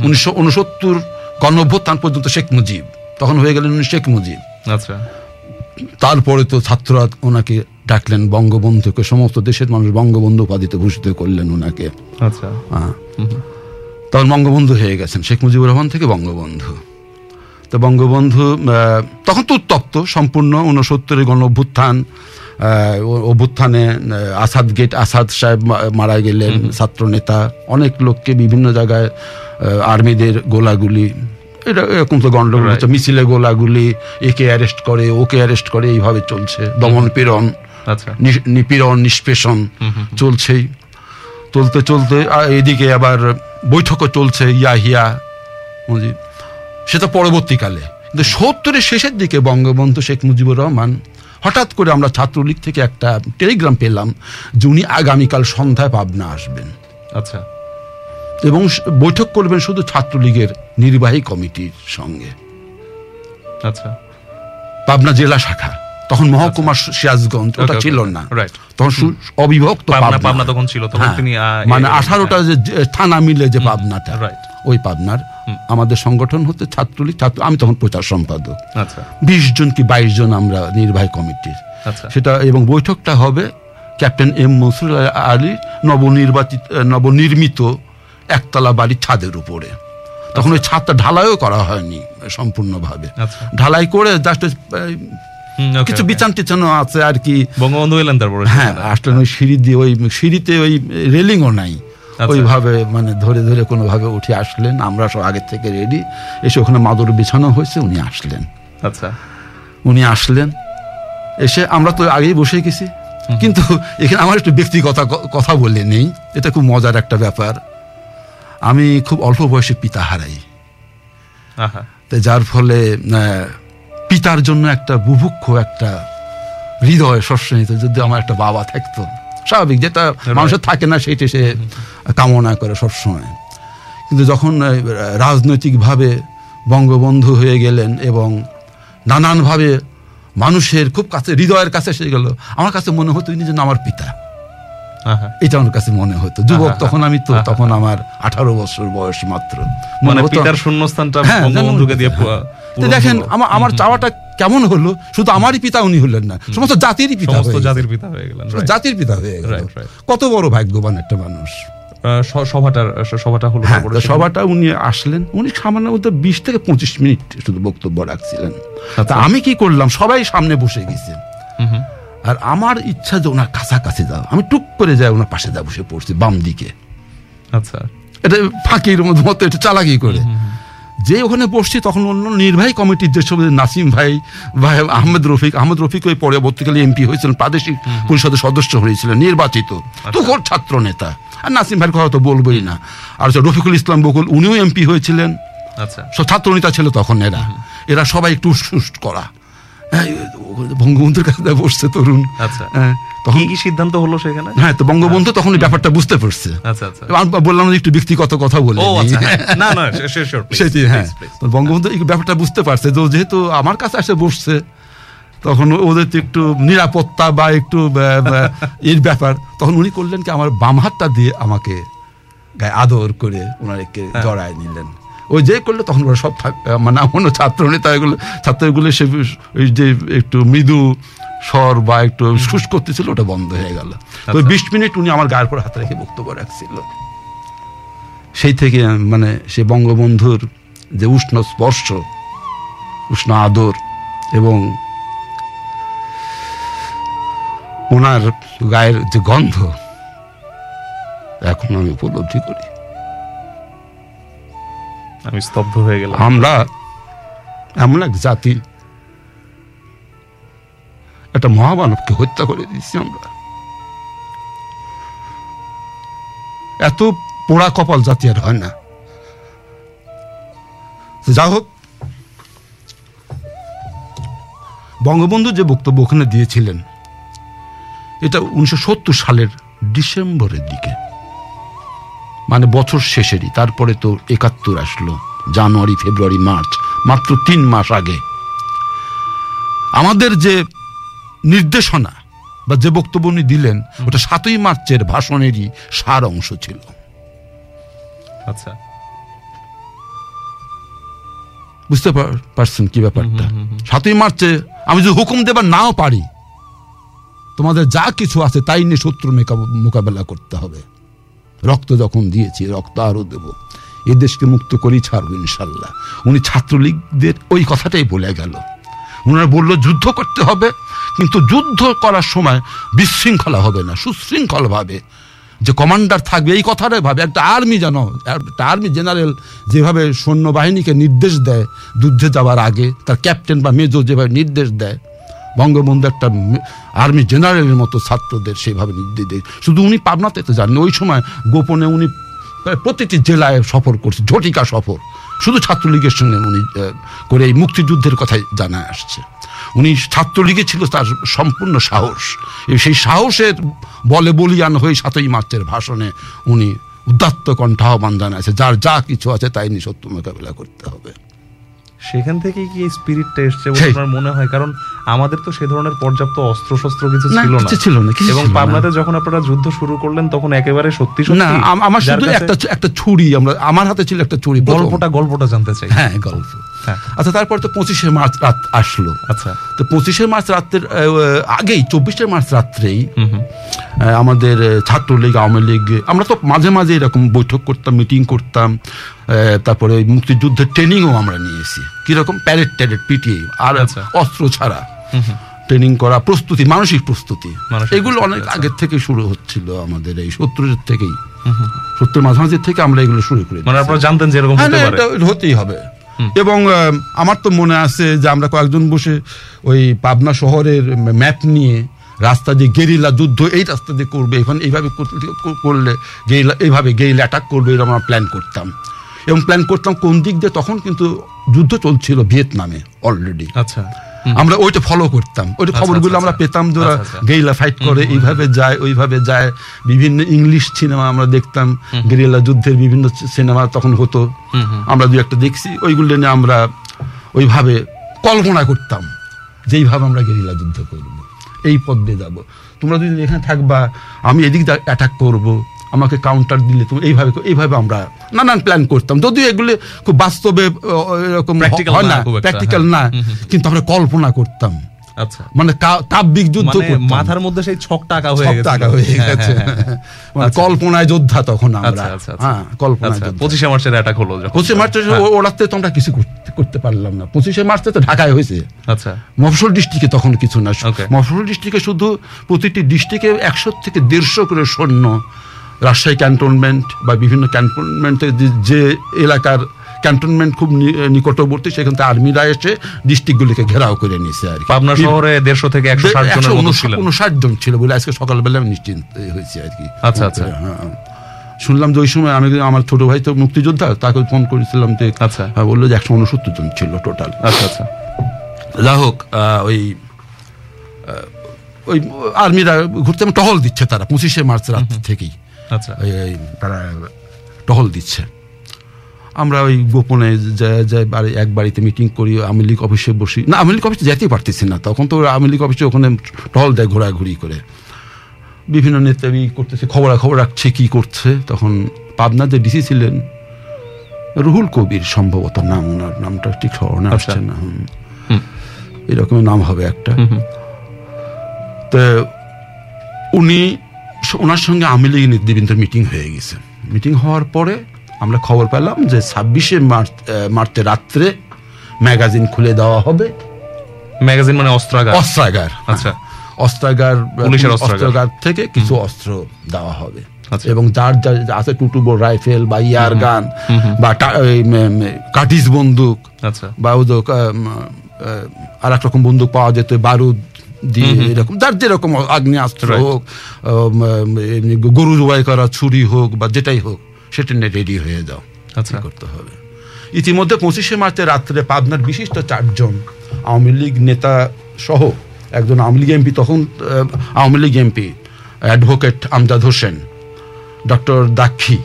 [SPEAKER 3] উনিশশো উনসত্তর গণঅভ্যুত্থান পর্যন্ত শেখ মুজিব। তখন হয়ে গেলেন উনি শেখ মুজিব।
[SPEAKER 2] আচ্ছা।
[SPEAKER 3] তারপরে তো ছাত্ররা ওনাকে ডাকলেন বঙ্গবন্ধুকে। সমস্ত দেশের মানুষ বঙ্গবন্ধু উপাধিতে ভূষিত করলেন ওনাকে
[SPEAKER 2] আচ্ছা।
[SPEAKER 3] হ্যাঁ। তখন বঙ্গবন্ধু হয়ে গেছেন শেখ মুজিবুর রহমান থেকে বঙ্গবন্ধু। তো বঙ্গবন্ধু তখন তো উত্তপ্ত সম্পূর্ণ উনসত্তরের গণ অভ্যুত্থান অভ্যুত্থানে আসাদ গেট আসাদ সাহেব মারা গেলেন ছাত্র নেতা অনেক লোককে বিভিন্ন জায়গায় আর্মিদের গোলাগুলি এটা এরকম তো গন্ডগোল
[SPEAKER 2] Right.
[SPEAKER 3] হচ্ছে মিছিলে গোলাগুলি একে অ্যারেস্ট করে ওকে অ্যারেস্ট করে এইভাবে চলছে দমন পীড়ন। নিপীড়ন নিষ্পেষণ চলছেই। চলতে চলতে এদিকে আবার বৈঠকও চলছে ইয়া হিয়া মুজিব সেটা পরবর্তীকালে। কিন্তু সত্তরের শেষের দিকে বঙ্গবন্ধু শেখ মুজিবুর রহমান হঠাৎ করে আমরা ছাত্রলীগ থেকে একটা টেলিগ্রাম পেলাম যে উনি আগামীকাল সন্ধ্যায় পাবনা আসবেন।
[SPEAKER 2] আচ্ছা।
[SPEAKER 3] এবং বৈঠক করবেন শুধু ছাত্রলীগের নির্বাহী কমিটির সঙ্গে।
[SPEAKER 2] আচ্ছা।
[SPEAKER 3] পাবনা জেলা শাখা। তখন মহকুমা সিরাজগঞ্জ ওটা ছিল না। তখন অবিভক্ত
[SPEAKER 2] পাবনা তখন ছিল
[SPEAKER 3] হ্যাঁ, মানে আঠারোটা যে থানা মিলে যে পাবনাটা ওই পাবনার আমাদের সংগঠন হচ্ছে ছাত্রলীগ ছাত্র আমি তখন প্রচার সম্পাদক।
[SPEAKER 2] আচ্ছা।
[SPEAKER 3] বিশ জন কি বাইশ জন আমরা নির্বাহী কমিটির।
[SPEAKER 2] আচ্ছা।
[SPEAKER 3] সেটা এবং বৈঠকটা হবে ক্যাপ্টেন এম মনসুর আলী নবনির্বাচিত নবনির্মিত একতলা বাড়ির ছাদের উপরে। তখন ওই ছাদটা ঢালাইও করা হয়নি সম্পূর্ণভাবে।
[SPEAKER 2] আচ্ছা।
[SPEAKER 3] ঢালাই করে জাস্ট কিছু. বিচান টিচানো আছে আর কি।
[SPEAKER 2] বঙ্গবন্ধু এলেন তারপরে
[SPEAKER 3] হ্যাঁ আসলেন ওই সিঁড়ি দিয়ে ওই সিঁড়িতে ওই রেলিংও নাই।
[SPEAKER 2] আচ্ছা।
[SPEAKER 3] ওইভাবে মানে ধরে ধরে কোনোভাবে উঠে আসলেন। আমরা সব আগের থেকে রেডি এসে ওখানে মাদুর বিছানো হয়েছে উনি আসলেন।
[SPEAKER 2] আচ্ছা।
[SPEAKER 3] উনি আসলেন। এসে আমরা তো আগেই বসে গেছি। কিন্তু এখানে আমার একটু ব্যক্তিগত কথা বলে নেই। এটা খুব মজার একটা ব্যাপার। আমি খুব অল্প বয়সে পিতা হারাই। তাই যার ফলে পিতার জন্য একটা বুভুক্ষ একটা হৃদয় সবসময় যদি আমার একটা বাবা থাকতো স্বাভাবিক যেটা মানুষের থাকে না সেটা সে কামনা করে সবসময়। কিন্তু যখন রাজনৈতিকভাবে বঙ্গবন্ধু হয়ে গেলেন এবং নানানভাবে মানুষের খুব কাছে হৃদয়ের কাছে এসে গেল আমার কাছে মনে হতো ইনি যেন আমার পিতা। এটা আমার কাছে মনে হতো। যুবক তখন আমি তো তখন আমার আঠারো বছর বয়স মাত্র।
[SPEAKER 2] মানে
[SPEAKER 3] মনে হতো-
[SPEAKER 2] পিতার শূন্যস্থানটা
[SPEAKER 3] হ্যাঁ,
[SPEAKER 2] বঙ্গবন্ধুকে দিয়ে।
[SPEAKER 3] তো দেখেন আমার আমার চাওয়াটা কেমন হলো? শুধু আমারই পিতা উনি হলেন না সমস্ত জাতিরই পিতা
[SPEAKER 2] সমস্ত জাতির পিতা হয়ে গেলেন
[SPEAKER 3] জাতির পিতা হয়ে গেল
[SPEAKER 2] Right, right.
[SPEAKER 3] কত বড় ভাগ্যবান একটা মানুষ।
[SPEAKER 2] সভাটার সভাটা হলো
[SPEAKER 3] হ্যাঁ সভাটা উনি আসলেন উনি সামান্য মধ্যে বিশ থেকে পঁচিশ মিনিট শুধু বক্তব্য রাখছিলেন।
[SPEAKER 2] আচ্ছা।
[SPEAKER 3] তা আমি কি করলাম? সবাই সামনে বসে গেছে। আর আমার ইচ্ছা যে ওনার কাছাকাছি যাও আমি টুক করে যাই ওনার পাশে যা বসে পড়ছি বাম দিকে
[SPEAKER 2] আচ্ছা।
[SPEAKER 3] এটা ফাঁকির মতো মতো এটা চালাকি করে। যে ওখানে বসছি তখন অন্য নির্বাহী কমিটির যেসব নাসিম ভাই ভাই আহমেদ রফিক আহমেদ রফিক ওই পরবর্তীকালে এমপি হয়েছিলেন প্রাদেশিক পরিষদের সদস্য হয়েছিলেন নির্বাচিত। তখন ছাত্র নেতা। আর নাসিম ভাইয়ের কথা তো বলবোই না। আর রফিকুল ইসলাম বকুল উনিও এমপি হয়েছিলেন।
[SPEAKER 2] আচ্ছা।
[SPEAKER 3] ছাত্র নেতা ছিল তখন এরা। এরা সবাই একটু করা। হ্যাঁ, বঙ্গবন্ধুর কাছে বসছে তরুণ।
[SPEAKER 2] আচ্ছা।
[SPEAKER 3] হ্যাঁ, তখন
[SPEAKER 2] কি সিদ্ধান্ত হলো সেখানে?
[SPEAKER 3] হ্যাঁ তো বঙ্গবন্ধু তখন এই ব্যাপারটা বুঝতে পারছে।
[SPEAKER 2] আচ্ছা আচ্ছা।
[SPEAKER 3] বললাম একটু ব্যক্তিগত কথা বলে।
[SPEAKER 2] আচ্ছা হ্যাঁ। না না
[SPEAKER 3] সেটি হ্যাঁ। তো বঙ্গবন্ধু এই ব্যাপারটা বুঝতে পারছে। ও যেহেতু আমার কাছে এসে বসছে তখন ওদের তো একটু নিরাপত্তা বা একটু এর ব্যাপার। তখন উনি করলেন কি আমার বাম হাতটা দিয়ে আমাকে গায়ে আদর করে ওনাকে
[SPEAKER 2] হ্যাঁ।
[SPEAKER 3] জড়ায় নিলেন। ওই যে করলে তখন ওরা সব থাক- মানে অন্য ছাত্র নেতা এগুলো ছাত্রগুলো সে যে একটু মৃদু স্বর বা একটু শুষ করতেছিল ওটা বন্ধ হয়ে গেল। তো
[SPEAKER 2] আচ্ছা।
[SPEAKER 3] বিশ মিনিট উনি আমার গায়ের পর হাত রেখে বক্তব্য রাখছিল। সেই থেকে মানে সে বঙ্গবন্ধুর যে উষ্ণ স্পর্শ উষ্ণ আদর এবং ওনার গায়ের যে গন্ধ এখন আমি উপলব্ধি করি।
[SPEAKER 2] আমি স্তব্ধ হয়ে গেলাম।
[SPEAKER 3] আমরা এমন এক জাতি একটা মহামানবকে হত্যা করে দিচ্ছি আমরা। এত পোড়া কপাল জাতি আর হয় না। যা হোক, বঙ্গবন্ধু যে বক্তব্য ওখানে দিয়েছিলেন, এটা উনিশশো সত্তর সালের ডিসেম্বরের দিকে। মানে বছর শেষেরই, তারপরে তো একাত্তর আসলো, জানুয়ারি, ফেব্রুয়ারি, মার্চ, মাত্র তিন মাস আগে। আমাদের যে নির্দেশনা বা যে বক্তব্য উনি দিলেন ওটা সাতই মার্চের ভাষণেরই সার অংশ ছিল।
[SPEAKER 2] আচ্ছা।
[SPEAKER 3] বুঝতে পারছেন কি ব্যাপারটা? সাতই মার্চে আমি যদি হুকুম দেবার নাও পারি তোমাদের যা কিছু আছে তাই নিয়ে শত্রু মোকাবেলা করতে হবে। রক্ত যখন দিয়েছি রক্ত আরও দেব। এ দেশকে মুক্ত করেই ছাড়বো ইনশাল্লাহ। উনি ছাত্রলীগদের ওই কথাটাই বলে গেল। উনারা বলল যুদ্ধ করতে হবে কিন্তু যুদ্ধ করার সময় বিশৃঙ্খলা হবে না সুশৃঙ্খল ভাবে যে কমান্ডার থাকবে, এই কথাটাই ভাবে। একটা আর্মি যেন, একটা আর্মি জেনারেল যেভাবে সৈন্যবাহিনীকে নির্দেশ দেয় যুদ্ধে যাওয়ার আগে, তার ক্যাপ্টেন বা মেজর যেভাবে নির্দেশ দেয়, বঙ্গবন্ধু একটা আর্মি জেনারেলের মতো ছাত্রদের সেভাবে নির্দেশ দেয়। শুধু উনি পাবনাতে তো জানেন ওই সময় গোপনে উনি প্রতিটি জেলায় সফর করছে, ঝটিকা সফর। শুধু ছাত্রলীগের সঙ্গে উনি করে এই মুক্তিযুদ্ধের কথাই জানা আসছে। উনি ছাত্রলীগে ছিল তার সম্পূর্ণ সাহস। সেই সাহসের বলে বলিয়ান হয়ে সাতই মার্চের ভাষণে উনি উদাত্ত কণ্ঠ আহ্বান জানাচ্ছে যার যা কিছু আছে তাই নিয়ে সত্য মোকাবেলা করতে হবে।
[SPEAKER 2] সেখান থেকেই কি স্পিরিটটা এসছে বলে আপনার মনে হয়? কারণ আমাদের তো সে ধরনের পর্যাপ্ত অস্ত্র শস্ত্র কিছু ছিল না।
[SPEAKER 3] ছিল না,
[SPEAKER 2] এবং পাবনাতে যখন আপনারা যুদ্ধ শুরু করলেন তখন একেবারে সত্যি সত্যি
[SPEAKER 3] না আমার শুধু একটা একটা ছুরি আমরা আমার হাতে ছিল একটা ছুরি
[SPEAKER 2] গল্পটা গল্পটা জানতে চাই।
[SPEAKER 3] হ্যাঁ গল্প। আচ্ছা তারপর তো পঁচিশে মার্চ রাত আসলো।
[SPEAKER 2] আচ্ছা।
[SPEAKER 3] তো পঁচিশে মার্চ রাত্রের আগেই চব্বিশে মার্চ রাত্রেই আমাদের ছাত্রলীগ আওয়ামী লীগ আমরা তো মাঝে মাঝে এরকম বৈঠক করতাম মিটিং করতাম তারপরে মুক্তিযুদ্ধের ট্রেনিংও আমরা নিয়েছি। কীরকম? প্যারেড ট্যারেড পিটিয়ে আর
[SPEAKER 2] আচ্ছা।
[SPEAKER 3] অস্ত্র ছাড়া। ট্রেনিং করা প্রস্তুতি মানসিক প্রস্তুতি। এগুলো অনেক
[SPEAKER 2] আচ্ছা।
[SPEAKER 3] আগের থেকে শুরু হচ্ছিল আমাদের এই সত্তরের থেকেই। সত্তর মাঝামাঝি থেকে আমরা এগুলো শুরু করি
[SPEAKER 2] মানে আপনারা জানতেন যে এরকম
[SPEAKER 3] হ্যাঁ, হতেই হবে। এবং আমার তো মনে আছে যে আমরা কয়েকজন বসে ওই পাবনা শহরের ম্যাপ নিয়ে রাস্তা দিয়ে গেরিলা যুদ্ধ এই রাস্তা দিয়ে করবে এখন এইভাবে করলে গেরিলা এইভাবে গেরিলা অ্যাটাক করবে এরকম আমরা প্ল্যান করতাম। এবং প্ল্যান করতাম কোন দিক দিয়ে তখন কিন্তু যুদ্ধ চলছিল ভিয়েতনামে অলরেডি
[SPEAKER 2] আচ্ছা।
[SPEAKER 3] আমরা ওইটা ফলো করতাম। ওইটা
[SPEAKER 2] আচ্ছা,
[SPEAKER 3] খবরগুলো
[SPEAKER 2] আচ্ছা,
[SPEAKER 3] আমরা
[SPEAKER 2] আচ্ছা।
[SPEAKER 3] পেতাম যে ওরা
[SPEAKER 2] আচ্ছা।
[SPEAKER 3] গেরিলা ফাইট করে এইভাবে যায় ওইভাবে যায়। বিভিন্ন ইংলিশ সিনেমা আমরা দেখতাম গেরিলা যুদ্ধের বিভিন্ন সিনেমা তখন হতো। আমরা দু একটা দেখছি ওইগুলো নিয়ে আমরা ওইভাবে কল্পনা করতাম যেইভাবে আমরা গেরিলা যুদ্ধ করব এই পথ দিয়ে যাব। তোমরা যদি এখানে থাকবা আমি এদিক অ্যাটাক করব আমাকে কাউন্টার দিলে তুমি এইভাবে এইভাবে আমরা নানান প্ল্যান করতাম। যদিও এগুলো খুব বাস্তবে এরকম হয়
[SPEAKER 2] না
[SPEAKER 3] প্র্যাকটিক্যাল
[SPEAKER 2] হ্যাঁ।
[SPEAKER 3] না কিন্তু আমরা কল্পনা করতাম।
[SPEAKER 2] আচ্ছা।
[SPEAKER 3] মানে যুদ্ধ
[SPEAKER 2] মানে মাথার মধ্যে সেই ছক টাকা হয়ে গেছে।
[SPEAKER 3] টাকা হয়ে গেছে। মানে কল্পনায় যোদ্ধা তখন আমরা।
[SPEAKER 2] আচ্ছা আচ্ছা। আচ্ছা।
[SPEAKER 3] হ্যাঁ কল্পনায়
[SPEAKER 2] আচ্ছা, পঁচিশে মার্চের অ্যাটাক হলো
[SPEAKER 3] পঁচিশে মার্চে তো আমরা কিছু করতে পারলাম না। পঁচিশে মার্চে তো ঢাকায় হয়েছে।
[SPEAKER 2] আচ্ছা।
[SPEAKER 3] মফস্বল ডিস্ট্রিক্টে তখন কিছু না. মফস্বল ডিস্ট্রিক্টে শুধু প্রতিটি ডিস্ট্রিক্টে একশো থেকে দেড়শো করে সৈন্য রাজশাহী ক্যান্টনমেন্ট বা বিভিন্ন ক্যান্টনমেন্টে যে এলাকার ক্যান্টনমেন্ট খুব নিকটবর্তী সেখান থেকে আর্মিরা এসে ডিস্ট্রিক্টগুলিকে ঘেরাও করে নিয়েছে আর
[SPEAKER 2] পাবনা শহরে দেড়শো থেকে একশো ষাট
[SPEAKER 3] জন ছিল বলে আজকে সকালবেলা আমি নিশ্চিন্ত হয়েছি আর কি।
[SPEAKER 2] আচ্ছা, আচ্ছা।
[SPEAKER 3] হ্যাঁ। শুনলাম যে ওই সময় আমি আমার ছোট ভাই তো মুক্তিযোদ্ধা তাকে ফোন করেছিলাম যে
[SPEAKER 2] আচ্ছা।
[SPEAKER 3] হ্যাঁ, বলল যে একশো উনসত্তর জন ছিল টোটাল
[SPEAKER 2] আচ্ছা আচ্ছা।
[SPEAKER 3] যা হোক ওই ওই আর্মিরা ঘুরতে টহল দিচ্ছে তারা পঁচিশে মার্চ রাত থেকেই। তারা টহল দিচ্ছে। আমরা ওই গোপনে বাড়ি এক বাড়িতে মিটিং করি আওয়ামী লীগ অফিসে বসি। না আওয়ামী লীগ অফিসে যেতেই পারতেছি না। তখন তো আওয়ামী লীগ অফিসে ওখানে টহল দেয় ঘোরাঘুরি করে। বিভিন্ন নেতা করতেছে খবর খবর রাখছে কি করছে। তখন পাবনা যে ডিসি ছিলেন রুহুল কবির সম্ভবত নাম ওনার নামটা ঠিক স্মরণে
[SPEAKER 2] আচ্ছা।
[SPEAKER 3] আসছে না হুম। এরকম নাম হবে একটা। তো উনি ওনার সঙ্গে আওয়ামী লীগ নেতৃবৃন্দের মিটিং হয়ে গেছে। মিটিং হওয়ার পরে আমরা খবর পেলাম যে ছাব্বিশে মার্চ মার্চে রাত্রে ম্যাগাজিন খুলে দেওয়া হবে।
[SPEAKER 2] ম্যাগাজিন মানে অস্ত্রাগার?
[SPEAKER 3] অস্ত্রাগার
[SPEAKER 2] আচ্ছা।
[SPEAKER 3] অস্ত্রাগার
[SPEAKER 2] পুলিশের অস্ত্রাগার।
[SPEAKER 3] থেকে কিছু অস্ত্র দেওয়া হবে।
[SPEAKER 2] আচ্ছা।
[SPEAKER 3] এবং যার যার আছে টুটুবো রাইফেল বা ইয়ার গান বা কাটিস বন্দুক
[SPEAKER 2] আচ্ছা।
[SPEAKER 3] বা আর এক রকম বন্দুক পাওয়া যেত বারুদ দিয়ে এরকম যার যেরকম আগ্নেয়াস্ত্র হোক গরু জবাই করা ছুরি হোক বা যেটাই হোক সেটা নিয়ে রেডি হয়ে যাও।
[SPEAKER 2] আচ্ছা।
[SPEAKER 3] করতে হবে? ইতিমধ্যে পঁচিশে মার্চে রাত্রে পাবনার বিশিষ্ট চারজন আওয়ামী লীগ নেতা সহ একজন আওয়ামী লীগ এমপি তখন Awami League MP advocate Amjad Hossain doctor দাক্ষী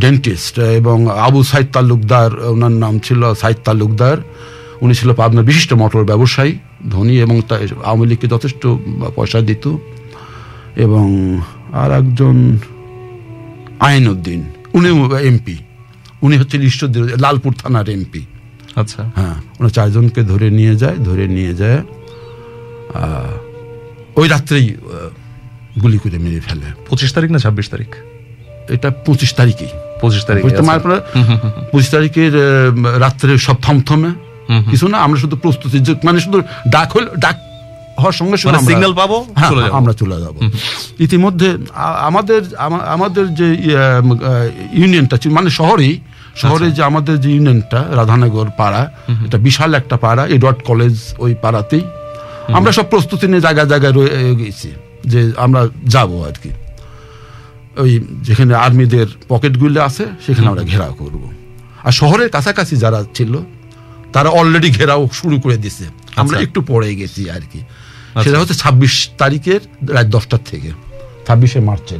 [SPEAKER 3] dentist এবং আবু সাইদ তালুকদার ওনার নাম ছিল সাইদ তালুকদার। উনি ছিল পাবনার বিশিষ্ট মোটর ব্যবসায়ী। ধনী এবং আওয়ামী লীগকে যথেষ্ট পয়সা দিত এবং আর একজন আইনউদ্দিন উনি এমপি উনি হচ্ছেন ঈশ্বর লালপুর থানার এমপি।
[SPEAKER 2] আচ্ছা।
[SPEAKER 3] হ্যাঁ ওরা চারজনকে ধরে নিয়ে যায় ধরে নিয়ে যায় ওই রাত্রেই গুলি করে মেরে ফেলে।
[SPEAKER 2] পঁচিশ তারিখ না ছাব্বিশ তারিখ?
[SPEAKER 3] এটা পঁচিশ তারিখেই।
[SPEAKER 2] পঁচিশ তারিখ
[SPEAKER 3] পঁচিশ তারিখের রাত্রে সব থমথমে। কিছু না আমরা শুধু প্রস্তুতি মানে শুধু ডাক হল ডাক হওয়ার সঙ্গে সঙ্গে
[SPEAKER 2] মানে
[SPEAKER 3] আমরা-
[SPEAKER 2] পাবো,
[SPEAKER 3] হ্যাঁ,
[SPEAKER 2] যাব।
[SPEAKER 3] আমরা চলে যাব। ইতিমধ্যে আমাদের আমাদের যে ইউনিয়নটা মানে শহরেই শহরে
[SPEAKER 2] আচ্ছা।
[SPEAKER 3] যে আমাদের যে ইউনিয়নটা রাধানগর পাড়া এটা বিশাল একটা পাড়া এডওয়ার্ড কলেজ ওই পাড়াতেই। আমরা সব প্রস্তুতি নিয়ে জায়গায় জায়গায় রয়ে গেছি যে আমরা যাব আর কি। ওই যেখানে আর্মিদের পকেটগুলো আছে সেখানে আমরা ঘেরাও করব। আর শহরের কাছাকাছি যারা ছিল তারা অলরেডি ঘেরাও শুরু করে দিছে। আমরা
[SPEAKER 2] আচ্ছা।
[SPEAKER 3] একটু পরে গেছি আর কি। সেটা হচ্ছে ছাব্বিশ তারিখের রাত দশটার থেকে ছাব্বিশে মার্চের।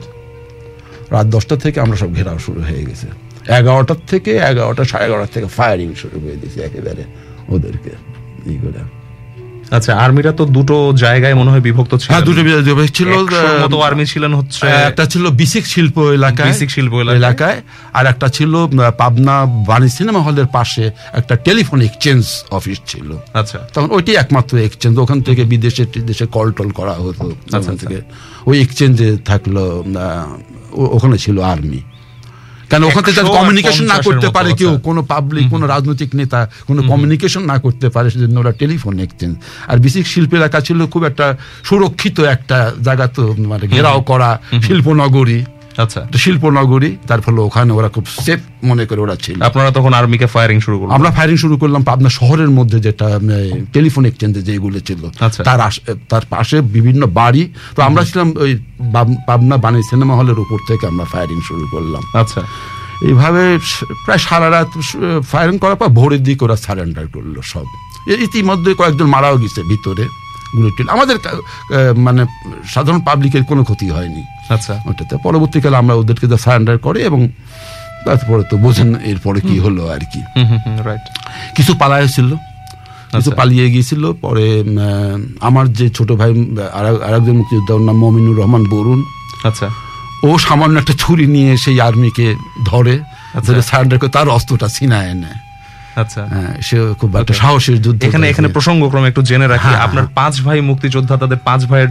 [SPEAKER 3] রাত দশটা থেকে আমরা সব ঘেরাও শুরু হয়ে গেছে। এগারোটার থেকে এগারোটা সাড়ে এগারোটার থেকে ফায়ারিং শুরু করে দিয়েছি একেবারে ওদেরকে। এই করে।
[SPEAKER 2] আচ্ছা আর্মিরা তো দুটো জায়গায় মনে হয় বিভক্ত ছিল।
[SPEAKER 3] হ্যাঁ দুটো বিভাগ ছিল।
[SPEAKER 2] মতো আর্মি ছিলেন হচ্ছে
[SPEAKER 3] একটা ছিল বিসিক শিল্প এলাকায়।
[SPEAKER 2] বিসিক শিল্প এলাকায়।
[SPEAKER 3] আর একটা ছিল পাবনা বাণী সিনেমা হলের পাশে একটা টেলিফোন এক্সচেঞ্জ অফিস ছিল।
[SPEAKER 2] আচ্ছা।
[SPEAKER 3] তখন ওইটি একমাত্র এক্সচেঞ্জ। ওখান থেকে বিদেশে দেশে কল টল করা হতো। ওখান
[SPEAKER 2] আচ্ছা।
[SPEAKER 3] থেকে। ওই এক্সচেঞ্জে থাকল ওখানে ছিল আর্মি। কেন ওখানে থেকে
[SPEAKER 2] একশো
[SPEAKER 3] কমিউনিকেশন না করতে পারে কেউ। কোনো পাবলিক কোনো রাজনৈতিক নেতা কোনো কমিউনিকেশন না করতে পারে সেজন্য ওরা টেলিফোন এক্সচেঞ্জ আর বিশেষ শিল্প এলাকা ছিল খুব একটা সুরক্ষিত একটা জায়গা তো মানে ঘেরাও করা শিল্পনগরী।
[SPEAKER 2] আচ্ছা।
[SPEAKER 3] একটা শিল্পনগরী তার ফলে ওখানে ওরা খুব সেফ মনে করে ওরা ছিল।
[SPEAKER 2] আপনারা তখন আর্মিকে ফায়ারিং শুরু করলেন?
[SPEAKER 3] আমরা ফায়ারিং শুরু করলাম পাবনা শহরের মধ্যে যেটা টেলিফোন এক্সচেঞ্জে যেগুলো ছিল।
[SPEAKER 2] আচ্ছা।
[SPEAKER 3] তার তার পাশে বিভিন্ন বাড়ি। তো আমরা ছিলাম ওই পাবনা বাণী সিনেমা হলের উপর থেকে আমরা ফায়ারিং শুরু করলাম।
[SPEAKER 2] আচ্ছা।
[SPEAKER 3] এইভাবে প্রায় সারা রাত ফায়ারিং করার পর ভোরের দিকে ওরা সারেন্ডার করল সব। ইতিমধ্যে কয়েকজন মারাও গেছে ভিতরে। গুলি আমাদের মানে সাধারণ পাবলিকের কোনো ক্ষতি হয়নি।
[SPEAKER 2] আচ্ছা।
[SPEAKER 3] ওটাতে পরবর্তীকালে আমরা ওদেরকে তো সারেন্ডার করে এবং তারপরে তো বোঝেন এরপরে কি হলো আর কি।
[SPEAKER 2] রাইট
[SPEAKER 3] কিছু পালা ছিল কিছু
[SPEAKER 2] আচ্ছা।
[SPEAKER 3] পালিয়ে গিয়েছিল। পরে আমার যে ছোট ভাই আর- আরেকজন মুক্তিযোদ্ধা ওর নাম মমিনুর রহমান বরুণ।
[SPEAKER 2] আচ্ছা।
[SPEAKER 3] ও সামান্য একটা ছুরি নিয়ে সেই আর্মিকে ধরে
[SPEAKER 2] আচ্ছা।
[SPEAKER 3] ধরে সারেন্ডার করে তার অস্ত্রটা ছিনায় নেয়
[SPEAKER 2] আচ্ছা।
[SPEAKER 3] হ্যাঁ, সে খুব একটা সাহসের যুদ্ধ
[SPEAKER 2] এখানে এখানে প্রসঙ্গক্রমে একটু জেনে রাখি
[SPEAKER 3] হ্যাঁ,
[SPEAKER 2] আপনার পাঁচ ভাই মুক্তিযোদ্ধা তাদের পাঁচ ভাইয়ের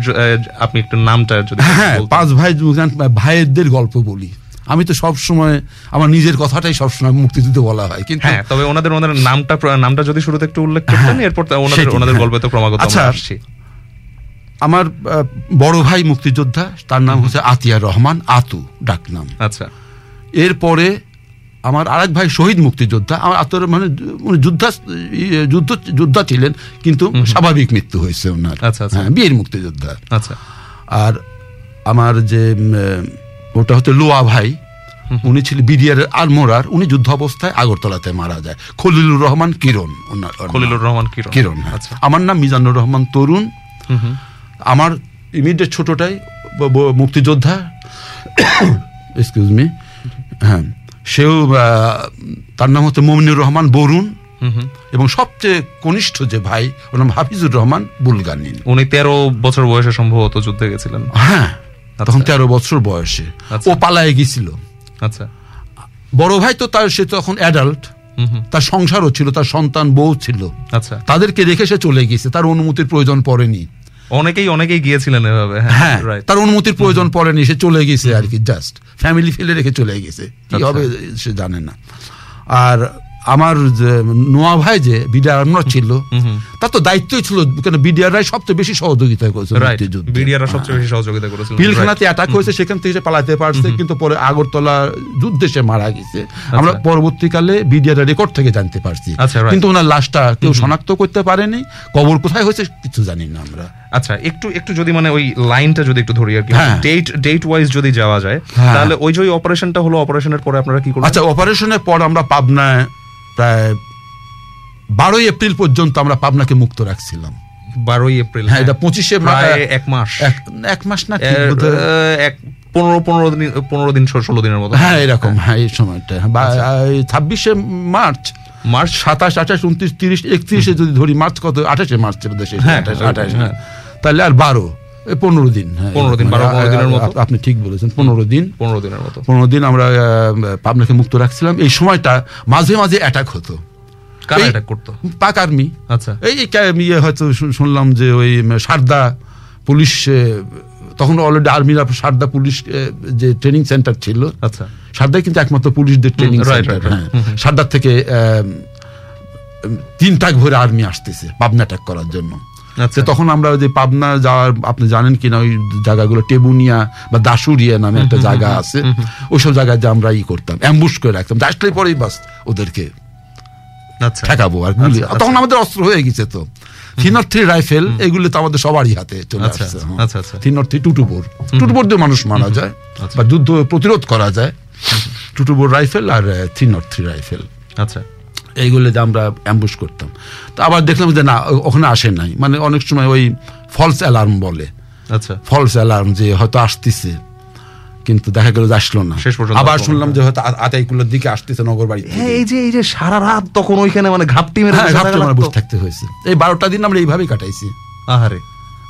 [SPEAKER 2] আপনি একটু নামটা যদি
[SPEAKER 3] হ্যাঁ পাঁচ ভাই ভাইয়েরদের গল্প বলি। আমি তো সব সময় আমার নিজের কথাটাই সব সময় মুক্তিযুদ্ধে বলা হয় কিন্তু
[SPEAKER 2] হ্যাঁ তবে ওনাদের ওনাদের নামটা নামটা যদি শুরুতে একটু উল্লেখ করতেন এরপর তা ওনাদের ওনাদের
[SPEAKER 3] হ্যাঁ।
[SPEAKER 2] গল্পে তো ক্রমাগত
[SPEAKER 3] আচ্ছা,
[SPEAKER 2] আমরা আসছি।
[SPEAKER 3] আমার আহ, বড় ভাই মুক্তিযোদ্ধা তার নাম হচ্ছে আতিয়ার রহমান আতু ডাকনাম
[SPEAKER 2] আচ্ছা।
[SPEAKER 3] এরপরে আমার আরেক ভাই শহীদ মুক্তিযোদ্ধা আমার আত্মর মানে উনি যুদ্ধা যুদ্ধ যোদ্ধা ছিলেন কিন্তু স্বাভাবিক মৃত্যু হয়েছে ওনার।
[SPEAKER 2] আচ্ছা, আচ্ছা।
[SPEAKER 3] হ্যাঁ, বীর মুক্তিযোদ্ধা।
[SPEAKER 2] আচ্ছা।
[SPEAKER 3] আর আমার যে ওটা হচ্ছে লোয়া ভাই উনি ছিলেন বিডিআর আলমোরার উনি যুদ্ধ অবস্থায় আগরতলাতে মারা যায়। খলিলুর রহমান কিরণ
[SPEAKER 2] খলিলুর রহমান কিরণ।
[SPEAKER 3] কিরণ হ্যাঁ।
[SPEAKER 2] আচ্ছা।
[SPEAKER 3] আমার নাম মিজানুর রহমান তরুণ। আমার ইমিডিয়েট ছোটটাই মুক্তিযোদ্ধা। এক্সকিউজ মি হ্যাঁ। সেও তার নাম হচ্ছে মমিনুর রহমান বরুণ। এবং সবচেয়ে কনিষ্ঠ যে ভাই ওর নাম হাফিজুর রহমান বুলগানিন
[SPEAKER 2] উনি তেরো বছর বয়সে সম্ভবত যুদ্ধে গেছিলেন।
[SPEAKER 3] হ্যাঁ তখন তেরো বছর বয়সে।
[SPEAKER 2] আচ্ছা।
[SPEAKER 3] ও পালায়ে গেছিল।
[SPEAKER 2] আচ্ছা।
[SPEAKER 3] বড় ভাই তো তার সে তখন অ্যাডাল্ট। তার সংসারও ছিল তার সন্তান বউ ছিল।
[SPEAKER 2] আচ্ছা।
[SPEAKER 3] তাদেরকে রেখে সে চলে গেছে তার অনুমতির প্রয়োজন পড়েনি।
[SPEAKER 2] অনেকেই অনেকেই গিয়েছিলেন এভাবে
[SPEAKER 3] হ্যাঁ
[SPEAKER 2] রাইট
[SPEAKER 3] তার অনুমতির প্রয়োজন পড়েনি সে চলে গেছে আর কি জাস্ট ফ্যামিলি ফেলে রেখে চলে গেছে। কি
[SPEAKER 2] আচ্ছা।
[SPEAKER 3] হবে সে জানে না। আর আমার যে নোয়া ভাই যে বিডিআর আমরা ছিল তার তো দায়িত্বই ছিল কেন বিডিআররাই সবচেয়ে বেশি সহযোগিতা করেছে
[SPEAKER 2] বিডিআররা সবচেয়ে বেশি সহযোগিতা করেছিলেন
[SPEAKER 3] পিলখানাতে অ্যাটাক হয়েছে সেখান থেকে পালাতে পারছে কিন্তু পরে আগরতলা যুদ্ধে সে মারা গেছে। আমরা পরবর্তীকালে বিডিআর রেকর্ড থেকে জানতে পারছি।
[SPEAKER 2] আচ্ছা,
[SPEAKER 3] কিন্তু ওনার লাশটা কেউ শনাক্ত করতে পারেনি। কবর কোথায় হয়েছে কিছু জানি না আমরা।
[SPEAKER 2] আচ্ছা একটু একটু যদি মানে ওই লাইনটা যদি একটু ধরি আর কি। ডেট ডেট ওয়াইজ যদি যাওয়া যায়
[SPEAKER 3] হ্যাঁ।
[SPEAKER 2] তাহলে ওই যে অপারেশনটা হলো অপারেশনের পরে আপনারা কি করলেন?
[SPEAKER 3] আচ্ছা অপারেশনের পর আমরা পাবনায় প্রায় বারোই এপ্রিল পর্যন্ত আমরা পাবনাকে মুক্ত রাখছিলাম।
[SPEAKER 2] বারোই এপ্রিল
[SPEAKER 3] হ্যাঁ এটা পঁচিশে
[SPEAKER 2] এক মাস।
[SPEAKER 3] এক মাস না
[SPEAKER 2] এক পনেরো পনেরো দিন পনেরো দিন ষোলো দিনের মতো।
[SPEAKER 3] হ্যাঁ এরকম হ্যাঁ এই সময়টা। ছাব্বিশে মার্চ।
[SPEAKER 2] মার্চ?
[SPEAKER 3] সাতাশ আঠাশ উনত্রিশ তিরিশ একত্রিশে যদি ধরি মার্চ কত? আঠাশে মার্চ দেশে
[SPEAKER 2] হ্যাঁ,
[SPEAKER 3] আঠাশ
[SPEAKER 2] হ্যাঁ,
[SPEAKER 3] আঠাশ।
[SPEAKER 2] হ্যাঁ।
[SPEAKER 3] তাহলে আর বারো। পনেরো দিন।
[SPEAKER 2] 15 দিন,
[SPEAKER 3] এরকম।
[SPEAKER 2] 12 15 দিনের মতো।
[SPEAKER 3] আপনি ঠিক বলেছেন পনেরো দিন।
[SPEAKER 2] পনেরো দিনের মতো।
[SPEAKER 3] পনেরো দিন আমরা পাবনাকে মুক্ত রাখছিলাম। এই সময়টা মাঝে মাঝে অ্যাটাক হতো।
[SPEAKER 2] কারা অ্যাটাক করতো?
[SPEAKER 3] পাক আর্মি।
[SPEAKER 2] আচ্ছা।
[SPEAKER 3] এই ইয়ে হয়তো শুনলাম যে ওই সারদা পুলিশ তখন অলরেডি আর্মিরা সারদা পুলিশ যে ট্রেনিং সেন্টার ছিল
[SPEAKER 2] আচ্ছা।
[SPEAKER 3] সারদাই কিন্তু একমাত্র পুলিশদের ট্রেনিং সেন্টার. হ্যাঁ। সারদার থেকে তিন টাক ভরে আর্মি আসতেছে পাবনা অ্যাটাক করার জন্য।
[SPEAKER 2] আচ্ছা।
[SPEAKER 3] তো তখন আমরা ওই যে পাবনা যাওয়ার আপনি জানেন কিনা ওই জায়গাগুলো টেবুনিয়া বা দাসুরিয়া নামে একটা জায়গা আছে। ওইসব জায়গায় যে আমরা ই করতাম অ্যাম্বুশ করে রাখতাম। আসলেই পরেই বাস ওদেরকে
[SPEAKER 2] আচ্ছা।
[SPEAKER 3] ঠেকাবো আর
[SPEAKER 2] আচ্ছা,
[SPEAKER 3] তখন আমাদের অস্ত্র হয়ে গেছে তো। থ্রি নট থ্রি রাইফেল এগুলো তো আমাদের সবারই হাতে চলে
[SPEAKER 2] আচ্ছা,
[SPEAKER 3] আসছে। Three not three two two bore. Two two bore দিয়ে মানুষ মারা যায়। বা যুদ্ধ প্রতিরোধ করা যায়। টুটুবোর রাইফেল আর থ্রি নট থ্রি রাইফেল
[SPEAKER 2] আচ্ছা।
[SPEAKER 3] এইগুলো যে আমরা অ্যাম্বুশ করতাম। তো আবার দেখলাম যে না ওখানে আসে নাই। মানে অনেক সময় ওই ফলস অ্যালার্ম বলে।
[SPEAKER 2] আচ্ছা।
[SPEAKER 3] ফলস অ্যালার্ম যে হয়তো আসতেছে কিন্তু দেখা গেল যে আসলো না।
[SPEAKER 2] শেষ পর্যন্ত
[SPEAKER 3] আবার শুনলাম যে হয়তো আ- আতাইকুলোর দিকে আসতেছে নগর বাড়ি থেকে।
[SPEAKER 2] হ্যাঁ, এই যে এই যে সারা রাত তখন ওইখানে মানে ঘাপটি মেরে
[SPEAKER 3] হ্যাঁ
[SPEAKER 2] বসে
[SPEAKER 3] ঘাপটে আমরা
[SPEAKER 2] লাগতো।
[SPEAKER 3] বসে থাকতে হয়েছে। এই বারোটা দিন আমরা এইভাবেই কাটাইছি।
[SPEAKER 2] আহারে।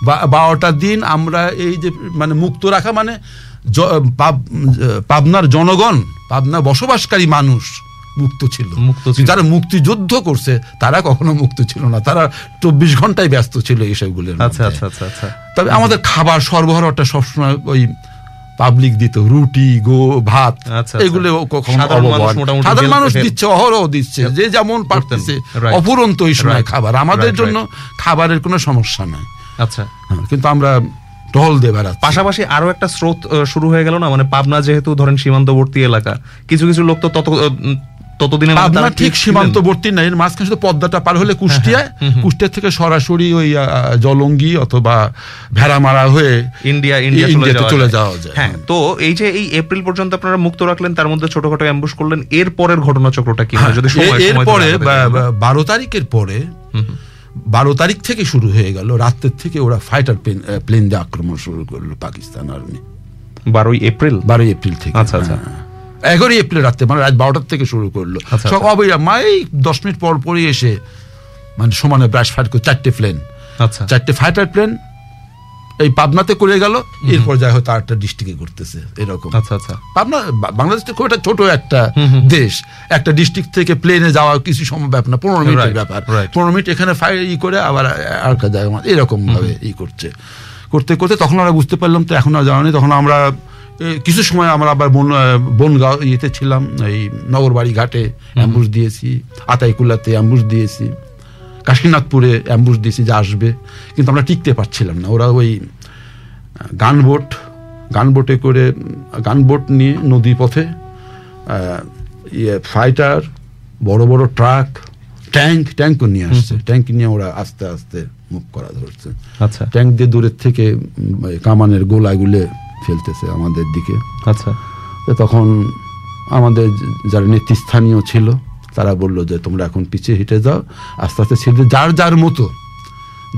[SPEAKER 3] বা- বারোটা দিন আমরা এই যে মানে মুক্ত রাখা মানে পাবনার জনগণ পাবনা বসবাসকারী মানুষ মুক্ত ছিল। যারা মুক্তিযুদ্ধ করছে তারা কখনো মুক্ত ছিল না। তারা চব্বিশ ঘন্টায় ব্যস্ত ছিল এইসবগুলোর
[SPEAKER 2] আচ্ছা আচ্ছা আচ্ছা
[SPEAKER 3] তবে আমাদের খাবার সরবরাহটা সবসময় ওই পাবলিক দিত। রুটি গো ভাত। এগুলো
[SPEAKER 2] সাধারণ মানুষ
[SPEAKER 3] দিচ্ছে অহরহ দিচ্ছে। যে যেমন পারতেছে. অপুরন্ত এই সময় খাবার। আমাদের জন্য খাবারের কোনো সমস্যা নাই।
[SPEAKER 2] আচ্ছা।
[SPEAKER 3] হ্যাঁ, কিন্তু আমরা টহল বেড়াচ্ছি।
[SPEAKER 2] পাশাপাশি আরও একটা স্রোত শুরু হয়ে গেল না? মানে পাবনা যেহেতু ধরেন সীমান্তবর্তী এলাকা কিছু কিছু লোক তো তত ততদিনে
[SPEAKER 3] পাবনা ঠিক। সীমান্তবর্তী নাই এর মাঝখানে শুধু পদ্মাটা পার হলে কুষ্টিয়া কুষ্টিয়া থেকে সরাসরি ওই জলঙ্গি অথবা ভেড়ামারা হয়ে
[SPEAKER 2] ইন্ডিয়া ইন্ডিয়া চলে
[SPEAKER 3] ইন্ডিয়াতে
[SPEAKER 2] যাওয়া
[SPEAKER 3] চলে
[SPEAKER 2] যায়।
[SPEAKER 3] যাওয়া যায়।
[SPEAKER 2] হ্যাঁ তো এই যে এই এপ্রিল পর্যন্ত আপনারা মুক্ত রাখলেন তার মধ্যে ছোটখাটো অ্যাম্বুশ করলেন এর পরের ঘটনাচক্রটা কি যদি
[SPEAKER 3] হ্যাঁ, এরপরে বারো তারিখের পরে বারো তারিখ থেকে শুরু হয়ে গেল রাতের থেকে ওরা ফাইটার প্লেন প্লেন দিয়ে আক্রমণ শুরু করল পাকিস্তান আর্মি
[SPEAKER 2] বারোই এপ্রিল?
[SPEAKER 3] বারোই এপ্রিল থেকে
[SPEAKER 2] আচ্ছা, আচ্ছা।
[SPEAKER 3] এগারোই এপ্রিল রাতে মানে রাত বারোটার থেকে শুরু করল।
[SPEAKER 2] আচ্ছা,
[SPEAKER 3] সব
[SPEAKER 2] আচ্ছা।
[SPEAKER 3] অবৈরা মাই দশ মিনিট পর পরই এসে মানে সমানে ব্রাশ ফাইট করে চারটে প্লেন।
[SPEAKER 2] আচ্ছা।
[SPEAKER 3] চারটে ফাইটার প্লেন এই পাবনাতে করে গেল এরপর যায় হয়তো আরেকটা ডিস্ট্রিক্টে করতেছে এরকম।
[SPEAKER 2] আচ্ছা আচ্ছা।
[SPEAKER 3] পাবনা বাংলাদেশ খুব একটা ছোট একটা দেশ। একটা ডিস্ট্রিক্ট থেকে প্লেনে যাওয়া কিছু সময় ব্যাপার না পনেরো মিনিটের ব্যাপার. পনেরো মিনিট এখানে ফায়ার ই করে আবার আর একটা জায়গা এরকম ভাবে ই করছে। করতে করতে তখন আমরা বুঝতে পারলাম তো এখন আর জানা নেই তখন আমরা কিছু সময় আমরা আবার বন বনগাঁও ইয়েতে ছিলাম এই নগরবাড়ি ঘাটে অ্যাম্বুস দিয়েছি আতাইকুল্লাতে অ্যাম্বুস দিয়েছি কাশীনাথপুরে অ্যাম্বুস দিয়েছি যে আসবে। কিন্তু আমরা টিকতে পারছিলাম না। ওরা ওই গানবোট গানবোটে করে গানবোট নিয়ে নদী পথে ইয়ে ফাইটার বড় বড় ট্রাক ট্যাঙ্ক ট্যাঙ্কও নিয়ে আসছে। ট্যাঙ্ক নিয়ে ওরা আস্তে আস্তে মুভ করা ধরছে।
[SPEAKER 2] আচ্ছা।
[SPEAKER 3] ট্যাঙ্ক দিয়ে দূরের থেকে কামানের গোলাগুলো ফেলতেছে আমাদের দিকে।
[SPEAKER 2] আচ্ছা।
[SPEAKER 3] তখন আমাদের যারা নেতৃস্থানীয় ছিল তারা বলল যে তোমরা এখন পিছিয়ে হেঁটে যাও। আস্তে আস্তে ছেড়ে যার যার মতো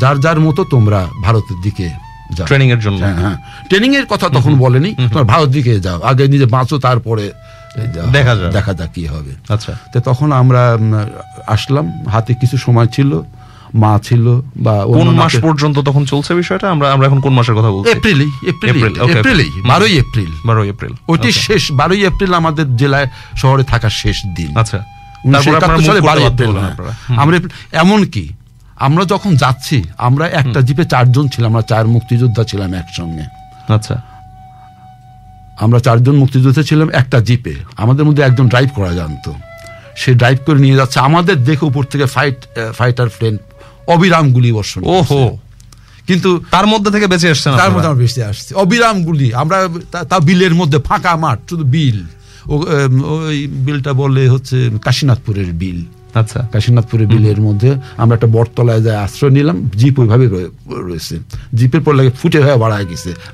[SPEAKER 3] যার যার মতো তোমরা ভারতের দিকে যাও।
[SPEAKER 2] ট্রেনিং এর জন্য।
[SPEAKER 3] হ্যাঁ হ্যাঁ। ট্রেনিং এর কথা তখন বলেনি। তোমার ভারত দিকে যাও। আগে নিজে বাঁচো তারপরে
[SPEAKER 2] দেখা যাবে।
[SPEAKER 3] দেখা যাক কি হবে।
[SPEAKER 2] আচ্ছা।
[SPEAKER 3] তো তখন আমরা আসলাম। হাতে কিছু সময় ছিল। মা ছিল বা
[SPEAKER 2] কোন মাস পর্যন্ত তখন চলছে বিষয়টা? আমরা আমরা এখন কোন মাসের কথা বলছি?
[SPEAKER 3] এপ্রিলই এপ্রিল এপ্রিলই বারোই এপ্রিল।
[SPEAKER 2] বারোই এপ্রিল
[SPEAKER 3] ওইটি। শেষ বারোই এপ্রিল আমাদের জেলায় শহরে থাকার শেষ দিন।
[SPEAKER 2] আচ্ছা
[SPEAKER 3] হ্যাঁ। আমরা এমন কি আমরা যখন যাচ্ছি আমরা একটা জিপে চারজন ছিলাম আমরা চার মুক্তিযোদ্ধা ছিলাম একসঙ্গে।
[SPEAKER 2] আচ্ছা।
[SPEAKER 3] আমরা চারজন মুক্তিযোদ্ধা ছিলাম একটা জিপে। আমাদের মধ্যে একজন ড্রাইভ করা জানতো। সে ড্রাইভ করে নিয়ে যাচ্ছে। আমাদের দেখে উপর থেকে ফাইট ফাইটার প্লেন অবিরাম গুলি বর্ষণ
[SPEAKER 2] ওহো।
[SPEAKER 3] কিন্তু
[SPEAKER 2] তার মধ্যে থেকে বেঁচে আসছেন
[SPEAKER 3] তার মধ্যে আমরা বেঁচে আসছি। অবিরাম গুলি আমরা তা- বিলের মধ্যে ফাঁকা মাঠ শুধু বিল। ওই বিলটা বলে হচ্ছে কাশীনাথপুরের বিল।
[SPEAKER 2] আচ্ছা।
[SPEAKER 3] কাশীনাথপুরের বিলের মধ্যে আমরা একটা বটতলায় যায় আশ্রয় নিলাম জিপ ওইভাবে রয়েছে। জিপের পর লাগে ফুটে হয়ে বাড়ায় গেছে।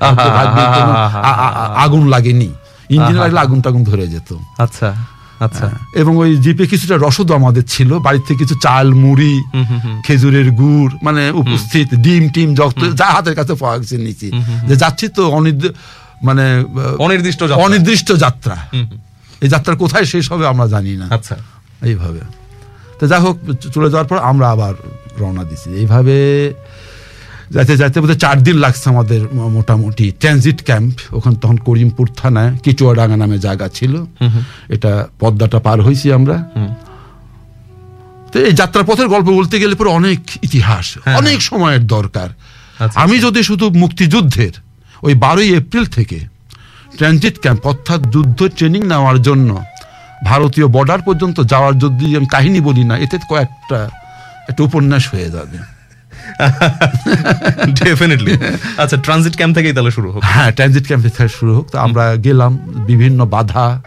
[SPEAKER 3] আগুন লাগেনি। ইঞ্জিন লাগলে আগুন টাগুন ধরে যেত।
[SPEAKER 2] আচ্ছা। আচ্ছা।
[SPEAKER 3] এবং ওই জিপে কিছুটা রসদ আমাদের ছিল। থেকে কিছু চাল মুড়ি খেজুরের গুড় মানে উপস্থিত ডিম টিম যত যা হাতের কাছে পাওয়া গেছে নিচে যে যাচ্ছি তো অনির্দ মানে
[SPEAKER 2] অনির্দিষ্ট
[SPEAKER 3] অনির্দিষ্ট যাত্রা। এই যাত্রা কোথায় শেষ হবে আমরা জানি না।
[SPEAKER 2] আচ্ছা।
[SPEAKER 3] এইভাবে। তো যাই হোক চলে যাওয়ার পর আমরা আবার রওনা দিছি। এইভাবে যাইতে যাইতে বোধহয় চার দিন লাগছে আমাদের মোটামুটি। ট্রানজিট ক্যাম্প ওখানে তখন করিমপুর থানায় কিচুয়াডাঙ্গা নামে জায়গা ছিল। এটা পদ্মাটা পার হয়েছি আমরা। তো এই যাত্রাপথের গল্প বলতে গেলে পরে অনেক ইতিহাস অনেক সময়ের দরকার।
[SPEAKER 2] আচ্ছা,
[SPEAKER 3] আমি যদি শুধু মুক্তিযুদ্ধের ওই বারোই এপ্রিল থেকে ট্রানজিট ক্যাম্প অর্থাৎ যুদ্ধ ট্রেনিং নেওয়ার জন্য ভারতীয় বর্ডার পর্যন্ত যাওয়ার যদি আমি কাহিনী বলি না এতে কয়েকটা একটা উপন্যাস হয়ে যাবে।
[SPEAKER 2] ডেফিনেটলি আচ্ছা ট্রানজিট ক্যাম্প থেকেই তাহলে শুরু হোক।
[SPEAKER 3] হ্যাঁ ট্রানজিট ক্যাম্প থেকে শুরু হোক। তো আমরা গেলাম বিভিন্ন বাধা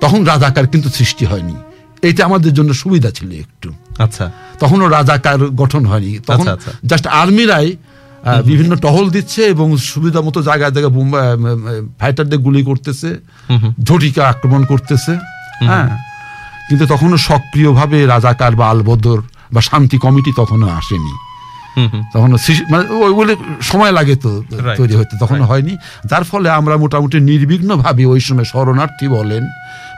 [SPEAKER 3] তখন রাজাকার কিন্তু সৃষ্টি হয়নি। এইটা আমাদের জন্য সুবিধা ছিল একটু।
[SPEAKER 2] আচ্ছা।
[SPEAKER 3] তখনও রাজাকার গঠন হয়নি। তখন
[SPEAKER 2] আচ্ছা, আচ্ছা।
[SPEAKER 3] জাস্ট আর্মিরাই আহ, বিভিন্ন টহল দিচ্ছে এবং সুবিধা মতো জায়গায় জায়গায় ফাইটারদের গুলি করতেছে ঝটিকা আক্রমণ করতেছে। হ্যাঁ। কিন্তু তখনও সক্রিয়ভাবে রাজাকার বা আলবদর বা শান্তি কমিটি তখনও আসেনি।
[SPEAKER 2] হুম হুম।
[SPEAKER 3] তখন সৃষ্টি- মানে ওইগুলো সময় লাগে তো তৈরি হতে তখন হয়নি। যার ফলে আমরা মোটামুটি নির্বিঘ্ন ভাবে ওই সময় শরণার্থী বলেন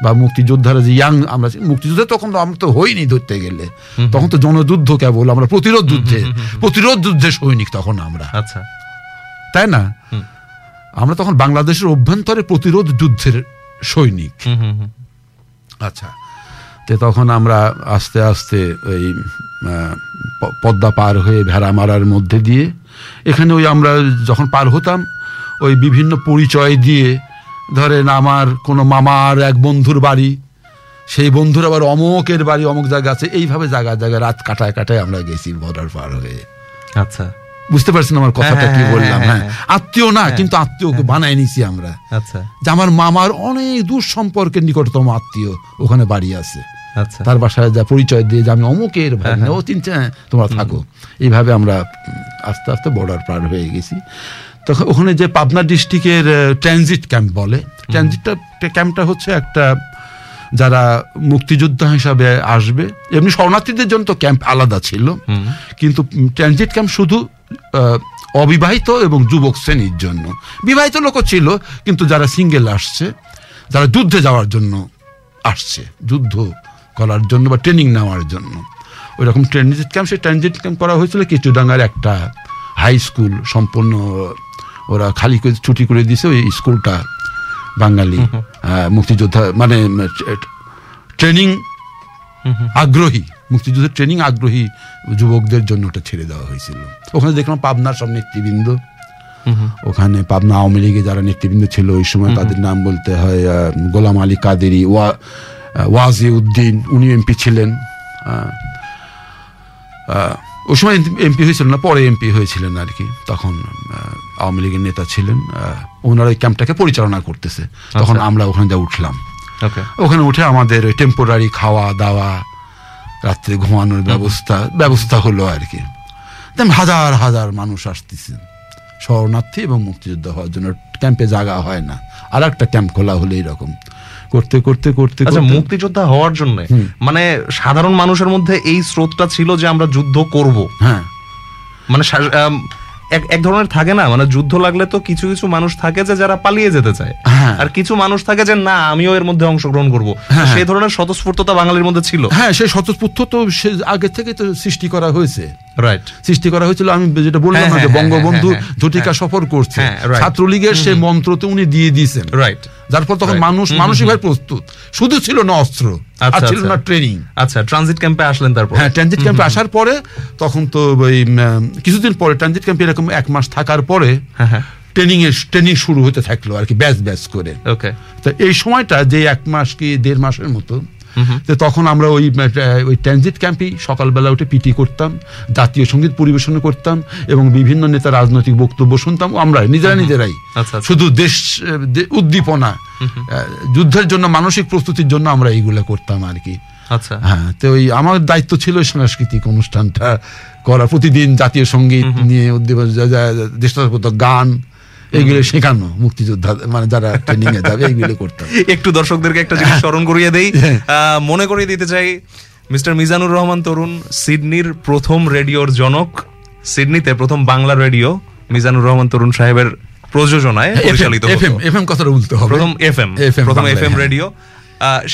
[SPEAKER 3] বা মুক্তিযোদ্ধারা যে ইয়াং আমরা মুক্তিযোদ্ধা তখন তো আমরা তো হইনি ধরতে গেলে। তখন তো জনযুদ্ধ কেবল আমরা প্রতিরোধ যুদ্ধে প্রতিরোধ যুদ্ধে সৈনিক তখন আমরা।
[SPEAKER 2] আচ্ছা।
[SPEAKER 3] তাই না? আমরা তখন বাংলাদেশের অভ্যন্তরে প্রতিরোধ যুদ্ধের সৈনিক। আচ্ছা। তো তখন আমরা আস্তে আস্তে ওই পদ্মা পার হয়ে ভেড়ামারার মধ্যে দিয়ে এখানে ওই আমরা যখন পার হতাম ওই বিভিন্ন পরিচয় দিয়ে ধরেন আমার কোনো মামার এক বন্ধুর বাড়ি সেই বন্ধুর আবার অমকের বাড়ি অমুক জায়গা আছে এইভাবে জায়গায় জায়গায় রাত কাটায় কাটায় আমরা গেছি বর্ডার পার হয়ে।
[SPEAKER 2] আচ্ছা।
[SPEAKER 3] বুঝতে পারছেন আমার কথাটা কি
[SPEAKER 2] হ্যাঁ,
[SPEAKER 3] বললাম?
[SPEAKER 2] হ্যাঁ,
[SPEAKER 3] হ্যাঁ। আত্মীয় না কিন্তু আত্মীয়কে বানাই নিছি আমরা।
[SPEAKER 2] আচ্ছা।
[SPEAKER 3] যে আমার মামার অনেক দূর সম্পর্কের নিকটতম আত্মীয় ওখানে বাড়ি আছে। তার বাসায় যা পরিচয় দিয়ে যে আমি অমুকের ভাই ও চিনছে হ্যাঁ, তোমরা থাকো। এইভাবে আমরা আস্তে আস্তে বর্ডার পার হয়ে গেছি। তখন ওখানে যে পাবনা ডিস্ট্রিক্টের ট্রানজিট ক্যাম্প বলে ট্রানজিটটা ক্যাম্পটা হচ্ছে একটা যারা মুক্তিযোদ্ধা হিসাবে আসবে এমনি শরণার্থীদের জন্য তো ক্যাম্প আলাদা ছিল। কিন্তু ট্রানজিট ক্যাম্প শুধু অবিবাহিত এবং যুবক শ্রেণির জন্য। বিবাহিত লোকও ছিল কিন্তু যারা সিঙ্গেল আসছে যারা যুদ্ধে যাওয়ার জন্য আসছে যুদ্ধ করার জন্য বা ট্রেনিং নেওয়ার জন্য। ওই রকম ট্রানজিট ক্যাম্প সেই ট্রানজিট ক্যাম্প করা হয়েছিল কিছুডাঙ্গার একটা হাই স্কুল সম্পূর্ণ ওরা খালি করে ছুটি করে দিয়েছে ওই স্কুলটা বাঙালি মুক্তিযোদ্ধা মানে ট্রেনিং আগ্রহী মুক্তিযুদ্ধের ট্রেনিং আগ্রহী যুবকদের জন্য ওটা ছেড়ে দেওয়া হয়েছিল। ওখানে দেখলাম পাবনার সব নেতৃবৃন্দ। ওখানে পাবনা আওয়ামী লীগে যারা নেতৃবৃন্দ ছিল ওই সময় তাদের নাম বলতে হয় গোলাম আলী কাদেরি ওয়া ওয়াজি উদ্দিন উনি এমপি ছিলেন। ওই সময় এমপি হয়েছিল না পরে এমপি হয়েছিলেন আর কি। তখন আওয়ামী লীগের নেতা ছিলেন। ওনারা ওই ক্যাম্পটাকে পরিচালনা করতেছে। তখন
[SPEAKER 2] আচ্ছা।
[SPEAKER 3] আমরা ওখানে যা উঠলাম। ওখানে উঠে আমাদের ওই টেম্পোরারি খাওয়া দাওয়া রাত্রে ঘুমানোর ব্যবস্থা ব্যবস্থা হলো আর কি। হাজার হাজার মানুষ আসতেছেন শরণার্থী এবং মুক্তিযোদ্ধা হওয়ার জন্য ক্যাম্পে জায়গা হয় না। আর একটা ক্যাম্প খোলা হলো এইরকম করতে করতে করতে
[SPEAKER 2] আচ্ছা মুক্তিযোদ্ধা হওয়ার জন্য মানে সাধারণ মানুষের মধ্যে এই স্রোতটা ছিল যে আমরা যুদ্ধ করব।
[SPEAKER 3] হ্যাঁ।
[SPEAKER 2] মানে এক এক ধরনের থাকে না মানে যুদ্ধ লাগলে তো কিছু কিছু মানুষ থাকে যে যারা পালিয়ে যেতে চায়।
[SPEAKER 3] হ্যাঁ।
[SPEAKER 2] আর কিছু মানুষ থাকে যে না আমিও এর মধ্যে অংশগ্রহণ করব।
[SPEAKER 3] হ্যাঁ,
[SPEAKER 2] সেই ধরনের স্বতঃস্ফূর্ততা বাঙালির মধ্যে ছিল।
[SPEAKER 3] হ্যাঁ সেই স্বতঃস্ফূর্ত তো সে আগে থেকে তো সৃষ্টি করা হয়েছে। সৃষ্টি করা হয়েছিল আমি যেটা বললাম না যে
[SPEAKER 2] হ্যাঁ,
[SPEAKER 3] বঙ্গবন্ধু
[SPEAKER 2] হ্যাঁ, হ্যাঁ,
[SPEAKER 3] ঝটিকা
[SPEAKER 2] হ্যাঁ।
[SPEAKER 3] সফর করছে. ছাত্রলীগের সেই মন্ত্র তো উনি দিয়ে দিয়েছেন।
[SPEAKER 2] রাইট
[SPEAKER 3] যার ফলে তখন. মানুষ মানসিকভাবে প্রস্তুত। শুধু ছিল না অস্ত্র আর
[SPEAKER 2] আচ্ছা,
[SPEAKER 3] ছিল
[SPEAKER 2] আচ্ছা।
[SPEAKER 3] না ট্রেনিং
[SPEAKER 2] আচ্ছা ট্রানজিট ক্যাম্পে আসলেন তারপর।
[SPEAKER 3] হ্যাঁ ট্রানজিট ক্যাম্পে আসার পরে তখন তো ওই কিছুদিন পরে ট্রানজিট ক্যাম্পে এরকম এক মাস থাকার পরে ট্রেনিং এর ট্রেনিং শুরু হতে থাকল আর কি ব্যাচ ব্যাচ করে।
[SPEAKER 2] ওকে
[SPEAKER 3] তো এই সময়টা যে এক মাস কি দেড় মাসের মতো তো তখন আমরা ওই ওই ট্রানজিট ক্যাম্পেই সকালবেলা উঠে পিটি করতাম জাতীয় সংগীত পরিবেশন করতাম এবং বিভিন্ন নেতা রাজনৈতিক বক্তব্য শুনতাম আমরা নিজেরা নিজেরাই
[SPEAKER 2] আচ্ছা, আচ্ছা।
[SPEAKER 3] শুধু দেশ উদ্দীপনা যুদ্ধের জন্য মানসিক প্রস্তুতির জন্য আমরা এইগুলো করতাম আর কি।
[SPEAKER 2] আচ্ছা।
[SPEAKER 3] হ্যাঁ তো ওই আমার দায়িত্ব ছিল সাংস্কৃতিক অনুষ্ঠানটা করা প্রতিদিন জাতীয় সংগীত নিয়ে যা- গান এইগুলো শেখানো মুক্তিযোদ্ধা মানে যারা ট্রেনিং এ যাবে এইগুলো করতাম
[SPEAKER 2] একটু দর্শকদেরকে একটা জিনিস স্মরণ করিয়ে দেই। মনে করিয়ে দিতে চাই মিস্টার মিজানুর রহমান তরুণ সিডনির প্রথম রেডিওর জনক সিডনিতে প্রথম বাংলা রেডিও মিজানুর রহমান তরুণ সাহেবের প্রযোজনায় পরিচালিত হতো।
[SPEAKER 3] এফএম এফএম কথাটা বলতে হবে।
[SPEAKER 2] প্রথম এফএম প্রথম এফএম
[SPEAKER 3] হ্যাঁ।
[SPEAKER 2] রেডিও।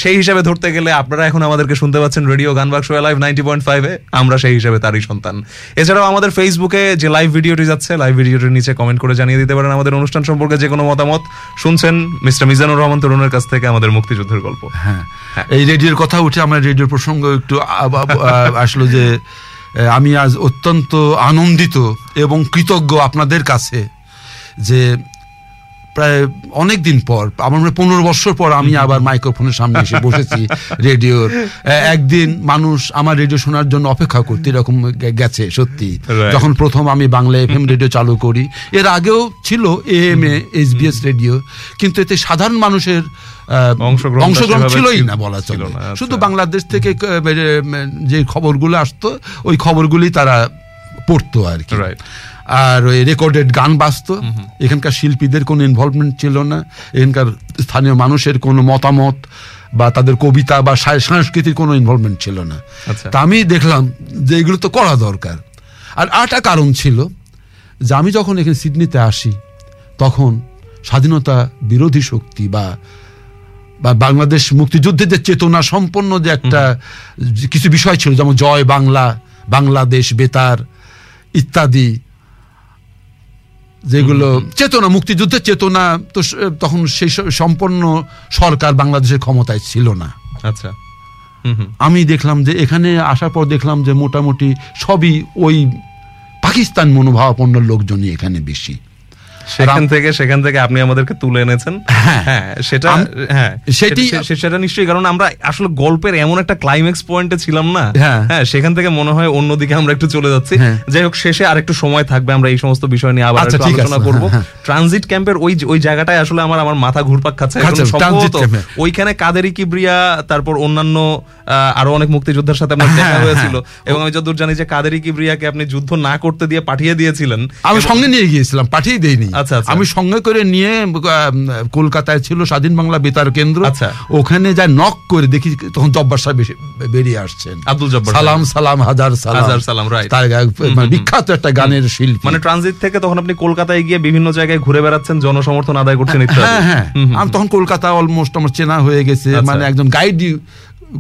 [SPEAKER 2] সেই হিসাবে ধরতে গেলে আপনারা এখন আমাদেরকে শুনতে পাচ্ছেন radio Gaan Baksho live ninety point ফাইভে আমরা সেই হিসাবে তারই সন্তান। এছাড়াও আমাদের ফেসবুকে যে লাইভ ভিডিওটি যাচ্ছে লাইভ ভিডিওটির নিচে কমেন্ট করে জানিয়ে দিতে পারেন আমাদের অনুষ্ঠান সম্পর্কে যে কোনো মতামত। শুনছেন মিস্টার মিজানুর রহমান তরুণের কাছ থেকে আমাদের মুক্তিযুদ্ধের গল্প।
[SPEAKER 3] হ্যাঁ। এই রেডিওর কথা উঠে আমার রেডিওর প্রসঙ্গ একটু আসলো যে আমি আজ অত্যন্ত আনন্দিত এবং কৃতজ্ঞ আপনাদের কাছে যে প্রায় অনেক দিন পর আমার মনে পনেরো বছর পর আমি আবার মাইক্রোফোনের সামনে এসে বসেছি রেডিওর। একদিন মানুষ আমার রেডিও শোনার জন্য অপেক্ষা করতে এরকম গেছে সত্যি। যখন প্রথম আমি বাংলা এফএম রেডিও চালু করি এর আগেও ছিল এ এম এ এসবিএস রেডিও কিন্তু এতে সাধারণ মানুষের অংশগ্রহণ ছিলই না বলা
[SPEAKER 2] ছিল
[SPEAKER 3] চলে
[SPEAKER 2] আচ্ছা।
[SPEAKER 3] শুধু বাংলাদেশ থেকে যে খবরগুলো আসতো ওই খবরগুলি তারা পড়তো আর কি. আর ওই রেকর্ডেড গান বাজতো। এখানকার শিল্পীদের কোনো ইনভলভমেন্ট ছিল না। এখানকার স্থানীয় মানুষের কোনো মতামত বা তাদের কবিতা বা সংস্কৃতির কোনো ইনভলভমেন্ট ছিল না।
[SPEAKER 2] আচ্ছা।
[SPEAKER 3] তা আমি দেখলাম যে এগুলো তো করা দরকার। আর আরেকটা কারণ ছিল যে আমি যখন এখানে সিডনিতে আসি তখন স্বাধীনতা বিরোধী শক্তি বা বা বাংলাদেশ মুক্তিযুদ্ধের যে চেতনা সম্পন্ন যে একটা কিছু বিষয় ছিল যেমন জয় বাংলা বাংলাদেশ বেতার ইত্যাদি যেগুলো চেতনা মুক্তিযুদ্ধের চেতনা তো তখন সেই সম্পন্ন সরকার বাংলাদেশের ক্ষমতায় ছিল না।
[SPEAKER 2] আচ্ছা।
[SPEAKER 3] আমি দেখলাম যে এখানে আসার পর দেখলাম যে মোটামুটি সবই ওই পাকিস্তান মনোভাবাপন্ন লোকজনই এখানে বেশি।
[SPEAKER 2] সেখান থেকে সেখান থেকে আপনি আমাদেরকে তুলে এনেছেন
[SPEAKER 3] হ্যাঁ।
[SPEAKER 2] হ্যাঁ সেটা হ্যাঁ
[SPEAKER 3] সেটি-
[SPEAKER 2] নিশ্চয়ই কারণ আমরা আসলে গল্পের এমন একটা ক্লাইম্যাক্স পয়েন্টে ছিলাম না
[SPEAKER 3] হ্যাঁ।
[SPEAKER 2] হ্যাঁ সেখান থেকে মনে হয় অন্যদিকে আমরা একটু চলে যাচ্ছি। যাই হোক শেষে আরেকটু সময় থাকবে আমরা এই সমস্ত বিষয় নিয়ে আবার
[SPEAKER 3] আচ্ছা,
[SPEAKER 2] একটু আলোচনা করব। ট্রানজিট ক্যাম্পের ওই ওই জায়গাটায় আসলে আমার আমার মাথা ঘুরপাক খাচ্ছে সম্ভবত ওইখানে কাদেরি কিবরিয়া তারপর অন্যান্য আহ, আরও অনেক মুক্তিযোদ্ধার সাথে আমার দেখা
[SPEAKER 3] হ্যাঁ,
[SPEAKER 2] হয়েছিল এবং আমি যতদূর জানি যে কাদেরি কিবরিয়াকে আপনি যুদ্ধ না করতে দিয়ে পাঠিয়ে দিয়েছিলেন
[SPEAKER 3] আমি সঙ্গে নিয়ে গিয়েছিলাম পাঠিয়ে দেইনি। আমি সঙ্গে করে নিয়ে কলকাতায় ছিল স্বাধীন বাংলা বেতার কেন্দ্র।
[SPEAKER 2] আচ্ছা।
[SPEAKER 3] ওখানে যা নক করে দেখি তখন জব্বার সাহেব বেরিয়ে আসছেন।
[SPEAKER 2] আব্দুল জব্বার
[SPEAKER 3] সালাম সালাম হাজার সালাম।
[SPEAKER 2] হাজার সালাম.
[SPEAKER 3] তার মানে বিখ্যাত একটা গানের শিল্পী।
[SPEAKER 2] মানে ট্রানজিট থেকে তখন আপনি কলকাতায় গিয়ে বিভিন্ন জায়গায় ঘুরে বেড়াচ্ছেন জনসমর্থন আদায় করছেন
[SPEAKER 3] হ্যাঁ হ্যাঁ আমি তখন কলকাতা অলমোস্ট আমার চেনা হয়ে গেছে।
[SPEAKER 2] আচ্ছা।
[SPEAKER 3] মানে একজন গাইড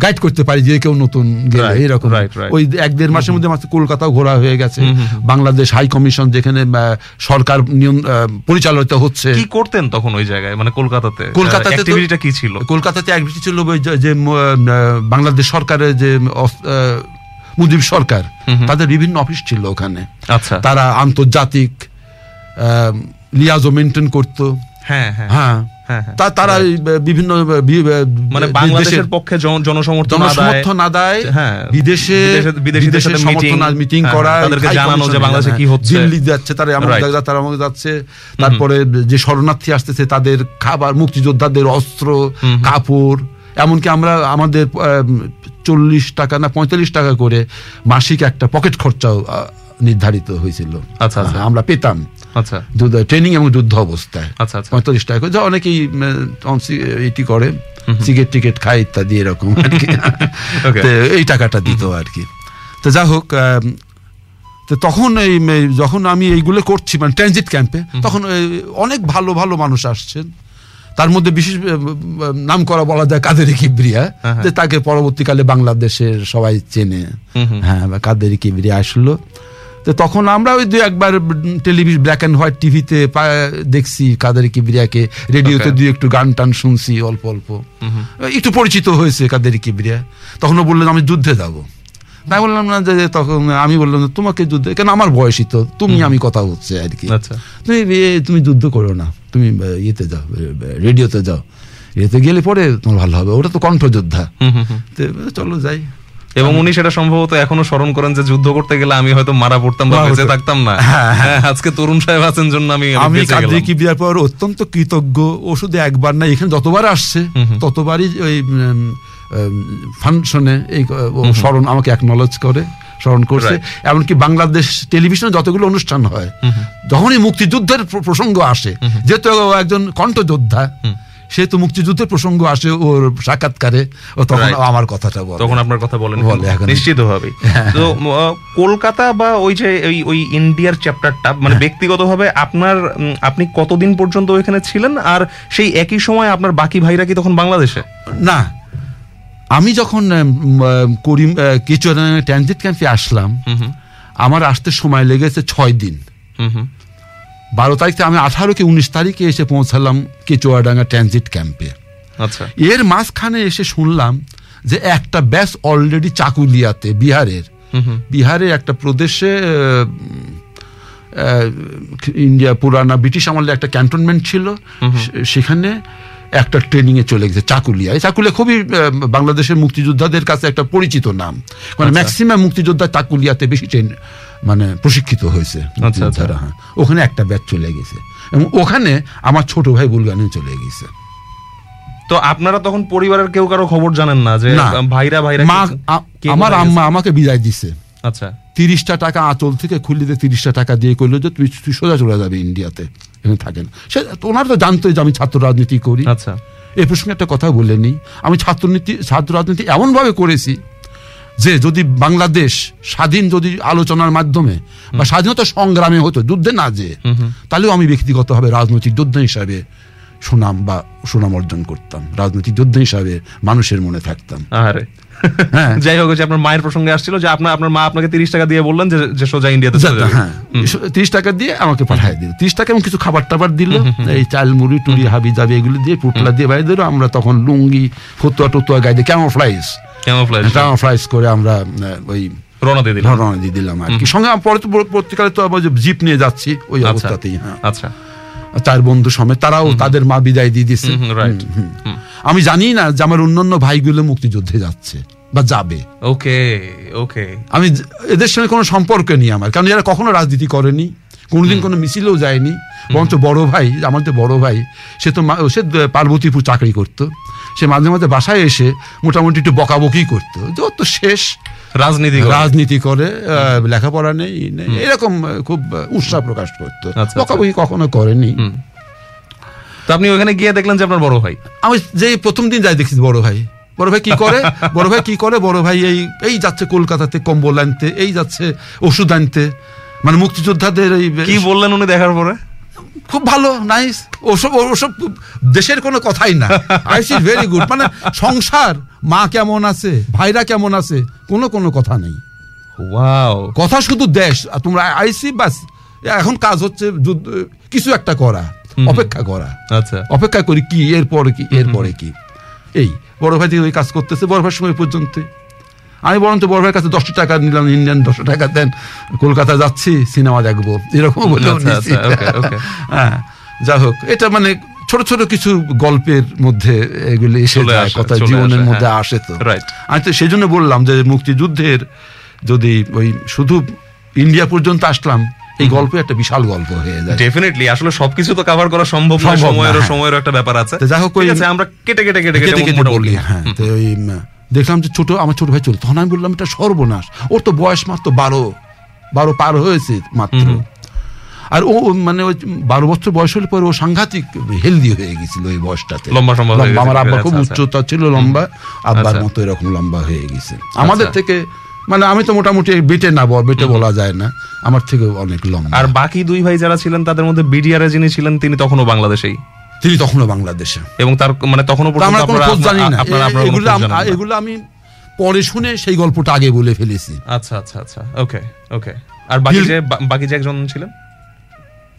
[SPEAKER 3] গাইড করতে পারি যে কেউ নতুন গেলে এরকম. ওই এক দেড় মাসের মধ্যে মাত্র কলকাতাও ঘোরা হয়ে গেছে। বাংলাদেশ হাই কমিশন যেখানে সরকার আহ, পরিচালিত হচ্ছে।
[SPEAKER 2] কি করতেন তখন ওই জায়গায়? মানে কলকাতাতে?
[SPEAKER 3] কলকাতাতে
[SPEAKER 2] অ্যাক্টিভিটিটা কি ছিল?
[SPEAKER 3] কলকাতাতে অ্যাক্টিভিটি ছিল ওই যে- বাংলাদেশ সরকারের যে মুজিব সরকার তাদের বিভিন্ন অফিস ছিল ওখানে।
[SPEAKER 2] আচ্ছা।
[SPEAKER 3] তারা আন্তর্জাতিক লিয়াজো মেনটেন করতো।
[SPEAKER 2] হ্যাঁ হ্যাঁ,
[SPEAKER 3] হ্যাঁ। তা- তারা এই বি- বি-
[SPEAKER 2] মানে বাংলাদেশের পক্ষে জনসমর্থন আদায় হ্যাঁ।
[SPEAKER 3] বিদেশে
[SPEAKER 2] বিদেশে- বিদেশিদের সাথে
[SPEAKER 3] সমর্থন মিটিং
[SPEAKER 2] হ্যাঁ,
[SPEAKER 3] করা
[SPEAKER 2] তাদেরকে জানানো যে বাংলাদেশে কি
[SPEAKER 3] হ্যাঁ,
[SPEAKER 2] হচ্ছে।
[SPEAKER 3] দিল্লি যাচ্ছে তারা
[SPEAKER 2] Right.
[SPEAKER 3] তারা আমাদের যাচ্ছে তারপরে যে শরণার্থী আসতেছে তাদের খাবার মুক্তিযোদ্ধাদের অস্ত্র কাপড় এমনকি আমরা আমাদের চল্লিশ টাকা না পঁয়তাল্লিশ টাকা করে মাসিক একটা পকেট খরচাও নির্ধারিত হয়েছিল
[SPEAKER 2] আচ্ছা, আচ্ছা।
[SPEAKER 3] হ্যাঁ, আমরা পেতাম
[SPEAKER 2] আচ্ছা।
[SPEAKER 3] ট্রেনিং এবং যুদ্ধ অবস্থায়।
[SPEAKER 2] আচ্ছা, আচ্ছা।
[SPEAKER 3] পঁয়তাল্লিশ টাকা যা অনেকেই এটি করে। সিগারেট টিকেট খায় ইত্যাদি এরকম আর কি। এই টাকাটা দিত আর কি। তো যা হোক তো তখন এই যখন আমি এইগুলো করছি মানে ট্রানজিট ক্যাম্পে তখন অনেক ভালো ভালো মানুষ আসছেন। তার মধ্যে বিশেষ নাম করা বলা যায় কাদের কিবরিয়া
[SPEAKER 2] হ্যাঁ,
[SPEAKER 3] যে তাকে পরবর্তীকালে বাংলাদেশের সবাই চেনে। হ্যাঁ কাদের কিবরিয়া আসলো। তো তখন আমরা ওই দু একবার টেলিভিশন ব্ল্যাক অ্যান্ড হোয়াইট টিভিতে দেখছি কাদের কিবরিয়াকে রেডিওতে. দুই একটু গান টান শুনছি অল্প অল্প। একটু পরিচিত হয়েছে কাদের কিবরিয়া তখন ও বললেন আমি যুদ্ধে যাব। তাই বললাম না যে তখন আমি বললাম তোমাকে যুদ্ধে কেন আমার বয়সই তো তুমি আমি কথা হচ্ছে আর কি।
[SPEAKER 2] আচ্ছা।
[SPEAKER 3] তুমি তুমি যুদ্ধ করো না তুমি ইয়েতে যাও রেডিওতে যাও। এতে গেলে পরে তোমার ভালো হবে ওটা তো কণ্ঠযোদ্ধা। চলো যাই।
[SPEAKER 2] এবং উনি সেটা সম্ভবত এখনও স্মরণ করেন যে যুদ্ধ করতে গেলে আমি হয়তো মারা পড়তাম বা বেঁচে থাকতাম না।
[SPEAKER 3] হ্যাঁ,
[SPEAKER 2] হ্যাঁ। আজকে তরুণ সাহেব আছেন জন্য আমি আমি
[SPEAKER 3] আমি
[SPEAKER 2] বেঁচে
[SPEAKER 3] কাদ্রি
[SPEAKER 2] গেলাম।
[SPEAKER 3] কিবিয়ার পর? অত্যন্ত কৃতজ্ঞ। ও শুধু একবার না এখানে যতবার আসছে ততবারই ওই ফাংশনে এই স্মরণ আমাকে একনলেজ করে স্মরণ করছে। এমনকি বাংলাদেশ টেলিভিশনে যতগুলো অনুষ্ঠান হয় যখনই মুক্তিযুদ্ধের প্রসঙ্গ আসে যেহেতু একজন কণ্ঠযোদ্ধা সেহেতু মুক্তিযুদ্ধের প্রসঙ্গ আসে ওর সাক্ষাৎকারে ও তখন আমার কথাটা বলে।
[SPEAKER 2] তখন আপনার কথা বলেন
[SPEAKER 3] বলে, এখন-
[SPEAKER 2] নিশ্চিত ভাবে তো কলকাতা বা ওই যে ওই ওই ইন্ডিয়ার চ্যাপ্টারটা মানে
[SPEAKER 3] হ্যাঁ।
[SPEAKER 2] ব্যক্তিগতভাবে আপনার আপনি কতদিন পর্যন্ত ওইখানে ছিলেন আর সেই একই সময় আপনার বাকি ভাইরা কি তখন বাংলাদেশে?
[SPEAKER 3] না। আমি যখন করিম কিছু ট্রানজিট ক্যাম্পে আসলাম আমার আসতে সময় লেগেছে ছয় দিন। বারো তারিখ থেকে আমি আঠারো কি উনিশ তারিখে এসে পৌঁছালাম কেচুয়াডাঙ্গা ট্রানজিট ক্যাম্পে।
[SPEAKER 2] আচ্ছা।
[SPEAKER 3] এর মাঝখানে এসে শুনলাম যে একটা ব্যাস অলরেডি চাকুলিয়াতে বিহারের। বিহারের একটা প্রদেশে ইন্ডিয়া পুরানা ব্রিটিশ আমলে একটা ক্যান্টনমেন্ট ছিল। সেখানে একটা ট্রেনিং এ চলে গেছে চাকুলিয়া। এই চাকুলিয়া খুবই বাংলাদেশের মুক্তিযোদ্ধাদের কাছে একটা পরিচিত নাম। মানে ম্যাক্সিমাম মুক্তিযোদ্ধা চাকুলিয়াতে বেশি ট্রেন মানে প্রশিক্ষিত হয়েছে মুক্তিযোদ্ধারা, হ্যাঁ। ওখানে একটা ব্যাচ চলে গেছে। এবং ওখানে আমার ছোট ভাই বুলগানি চলে গেছে।
[SPEAKER 2] তো আপনারা তখন পরিবারের কেউ কারও খবর জানেন না যে ভাইরা ভাইরা
[SPEAKER 3] মা আমার আম্মা আমাকে বিদায় দিছে।
[SPEAKER 2] আচ্ছা।
[SPEAKER 3] তিরিশটা টাকা আঁচল থেকে খুললিতে তিরিশটা টাকা দিয়ে করল যে তুই তুই সোজা চলে যাবে ইন্ডিয়াতে এখানে থাকেন। সে ওনারা তো জানতোই যে আমি ছাত্র রাজনীতি করি।
[SPEAKER 2] আচ্ছা।
[SPEAKER 3] এ প্রসঙ্গে একটা কথা বলে নিই। আমি ছাত্রনীতি ছাত্র রাজনীতি এমনভাবে করেছি যে যদি বাংলাদেশ স্বাধীন যদি আলোচনার মাধ্যমে বা স্বাধীনতা সংগ্রামে হতো যুদ্ধে না যে তাহলেও আমি ব্যক্তিগতভাবে রাজনৈতিক যোদ্ধা হিসাবে সুনাম বা সুনাম অর্জন করতাম। রাজনৈতিক যোদ্ধা হিসাবে মানুষের মনে থাকতাম।
[SPEAKER 2] আরে
[SPEAKER 3] হ্যাঁ।
[SPEAKER 2] যাই হোক যে আপনার মায়ের প্রসঙ্গে আসছিল যে আপনার আপনার মা আপনাকে তিরিশ টাকা দিয়ে বললেন যে সোজা ইন্ডিয়াতে
[SPEAKER 3] হ্যাঁ। তিরিশ টাকা দিয়ে আমাকে পাঠিয়ে দিল। তিরিশ টাকা এবং কিছু খাবার টাবার দিল। এই চাল মুড়ি টুড়ি হাবি জাবি এগুলো দিয়ে পুটলা দিয়ে বাইরে দিল আমরা তখন লুঙ্গি ফতুয়া টুতুয়া গায়ে দিয়ে camouflage
[SPEAKER 2] Camouflage।
[SPEAKER 3] Camouflage করে আমরা ওই
[SPEAKER 2] রওনা দিয়ে দিলেন
[SPEAKER 3] রওনা দিয়ে দিলাম আর কি। সঙ্গে তো পরবর্তীকালে তো আবার জিপ নিয়ে যাচ্ছি ওই
[SPEAKER 2] আচ্ছা।
[SPEAKER 3] অবস্থাতেই হ্যাঁ।
[SPEAKER 2] আচ্ছা।
[SPEAKER 3] চার বন্ধু সমেত তারাও তাদের মা বিদায় দিয়ে দিচ্ছে। আমি জানি না যে আমার অন্যান্য ভাইগুলো মুক্তিযুদ্ধে যাচ্ছে বা যাবে।
[SPEAKER 2] ওকে ওকে।
[SPEAKER 3] আমি এদের সঙ্গে কোনো সম্পর্ক নেই আমার কারণ এরা কখনো রাজনীতি করেনি কোনোদিন কোনো মিছিলেও যায়নি। বরঞ্চ বড় ভাই আমার তো বড় ভাই সে তো সে পার্বতীপুর চাকরি করতো। সে মাঝে মাঝে বাসায় এসে মোটামুটি একটু বকাবকি করতো। যে তো শেষ
[SPEAKER 2] রাজনীতি।
[SPEAKER 3] রাজনীতি করে লেখাপড়া নেই এরকম খুব উৎসাহ প্রকাশ করতো।
[SPEAKER 2] আচ্ছা।
[SPEAKER 3] বকাবকি কখনো করেনি।
[SPEAKER 2] তো আপনি ওখানে গিয়ে দেখলেন যে আপনার বড় ভাই?
[SPEAKER 3] আমি যে প্রথম দিন যাই দেখছি বড় ভাই। বড় ভাই কি করে? বড় ভাই কি করে? বড় ভাই এই এই যাচ্ছে কলকাতাতে কম্বল আনতে এই যাচ্ছে ওষুধ আনতে। মানে মুক্তিযোদ্ধাদের এই
[SPEAKER 2] কি বললেন উনি দেখার পরে?
[SPEAKER 3] খুব ভালো নাইস ওসব ওসব দেশের কোনো কথাই না। আই সি ভেরি গুড মানে সংসার মা কেমন আছে ভাইরা কেমন আছে কোনো কোনো কথা নেই।
[SPEAKER 2] ওয়াও
[SPEAKER 3] কথা শুধু দেশ আর তোমরা আইসি বাস। এখন কাজ হচ্ছে কিছু একটা করা অপেক্ষা করা।
[SPEAKER 2] আচ্ছা।
[SPEAKER 3] অপেক্ষা করি কি এরপরে কি এরপরে কি। এই বড় ভাই ওই কাজ করতেছে বড় ভাইয়ের সময় পর্যন্ত। আমি বরঞ্চ বড় ভাইয়ের কাছে দশটা টাকা নিলাম ইন্ডিয়ান দশটা টাকা দেন কলকাতা যাচ্ছি সিনেমা দেখব এরকম বলেও
[SPEAKER 2] আচ্ছা। আচ্ছা.
[SPEAKER 3] হ্যাঁ যা হোক এটা মানে ছোট ছোট কিছু গল্পের মধ্যে এগুলি এসে যায় কথা জীবনের মধ্যে
[SPEAKER 2] হ্যাঁ।
[SPEAKER 3] আসে তো আমি তো সেই জন্য বললাম যে মুক্তিযুদ্ধের যদি ওই শুধু ইন্ডিয়া পর্যন্ত আসলাম এই গল্প একটা বিশাল গল্প হয়ে যায়
[SPEAKER 2] ডেফিনেটলি আসলে সবকিছু তো কভার করা সম্ভব
[SPEAKER 3] না,
[SPEAKER 2] সময়েরও
[SPEAKER 3] হ্যাঁ।
[SPEAKER 2] সময়ের একটা ব্যাপার আছে
[SPEAKER 3] যাই হোক
[SPEAKER 2] আমরা কেটে কেটে কেটে
[SPEAKER 3] কেটে
[SPEAKER 2] কেটে
[SPEAKER 3] হ্যাঁ তো ওই দেখলাম যে ছোট আমার ছোট ভাই চলে তখন আমি বললাম এটা সর্বনাশ। ওর তো বয়স মাত্র বারো। বারো পার হয়েছে মাত্র। আর ও মানে ওই বারো বছর বয়স হলে পরে ও সাংঘাতিক হেলদি হয়ে গেছিল ওই বয়সটাতে।
[SPEAKER 2] লম্বা।
[SPEAKER 3] আমার আব্বা খুব
[SPEAKER 2] আচ্ছা, আচ্ছা।
[SPEAKER 3] উচ্চতা ছিল লম্বা। আব্বার
[SPEAKER 2] আচ্ছা।
[SPEAKER 3] মতো এরকম লম্বা হয়ে গেছে। আমাদের
[SPEAKER 2] আচ্ছা।
[SPEAKER 3] থেকে মানে আমি তো মোটামুটি বেটে না বেটে বলা যায় না। আমার থেকে অনেক লম্বা।
[SPEAKER 2] আর বাকি দুই ভাই যারা ছিলেন তাদের মধ্যে বিডিআর যিনি ছিলেন তিনি তখনও বাংলাদেশেই?
[SPEAKER 3] তিনি তখনও বাংলাদেশে।
[SPEAKER 2] এবং তার মানে তখনও
[SPEAKER 3] আমরা কোনো খোঁজ জানি না।
[SPEAKER 2] আপনারা
[SPEAKER 3] এ-
[SPEAKER 2] আপনারা কোনো
[SPEAKER 3] এগুলো। এগুলো আমি পরে শুনে সেই গল্পটা আগে বলে ফেলেছি।
[SPEAKER 2] আচ্ছা আচ্ছা আচ্ছা। ওকে ওকে। আর বাকি যে বাকি যে একজন ছিলেন?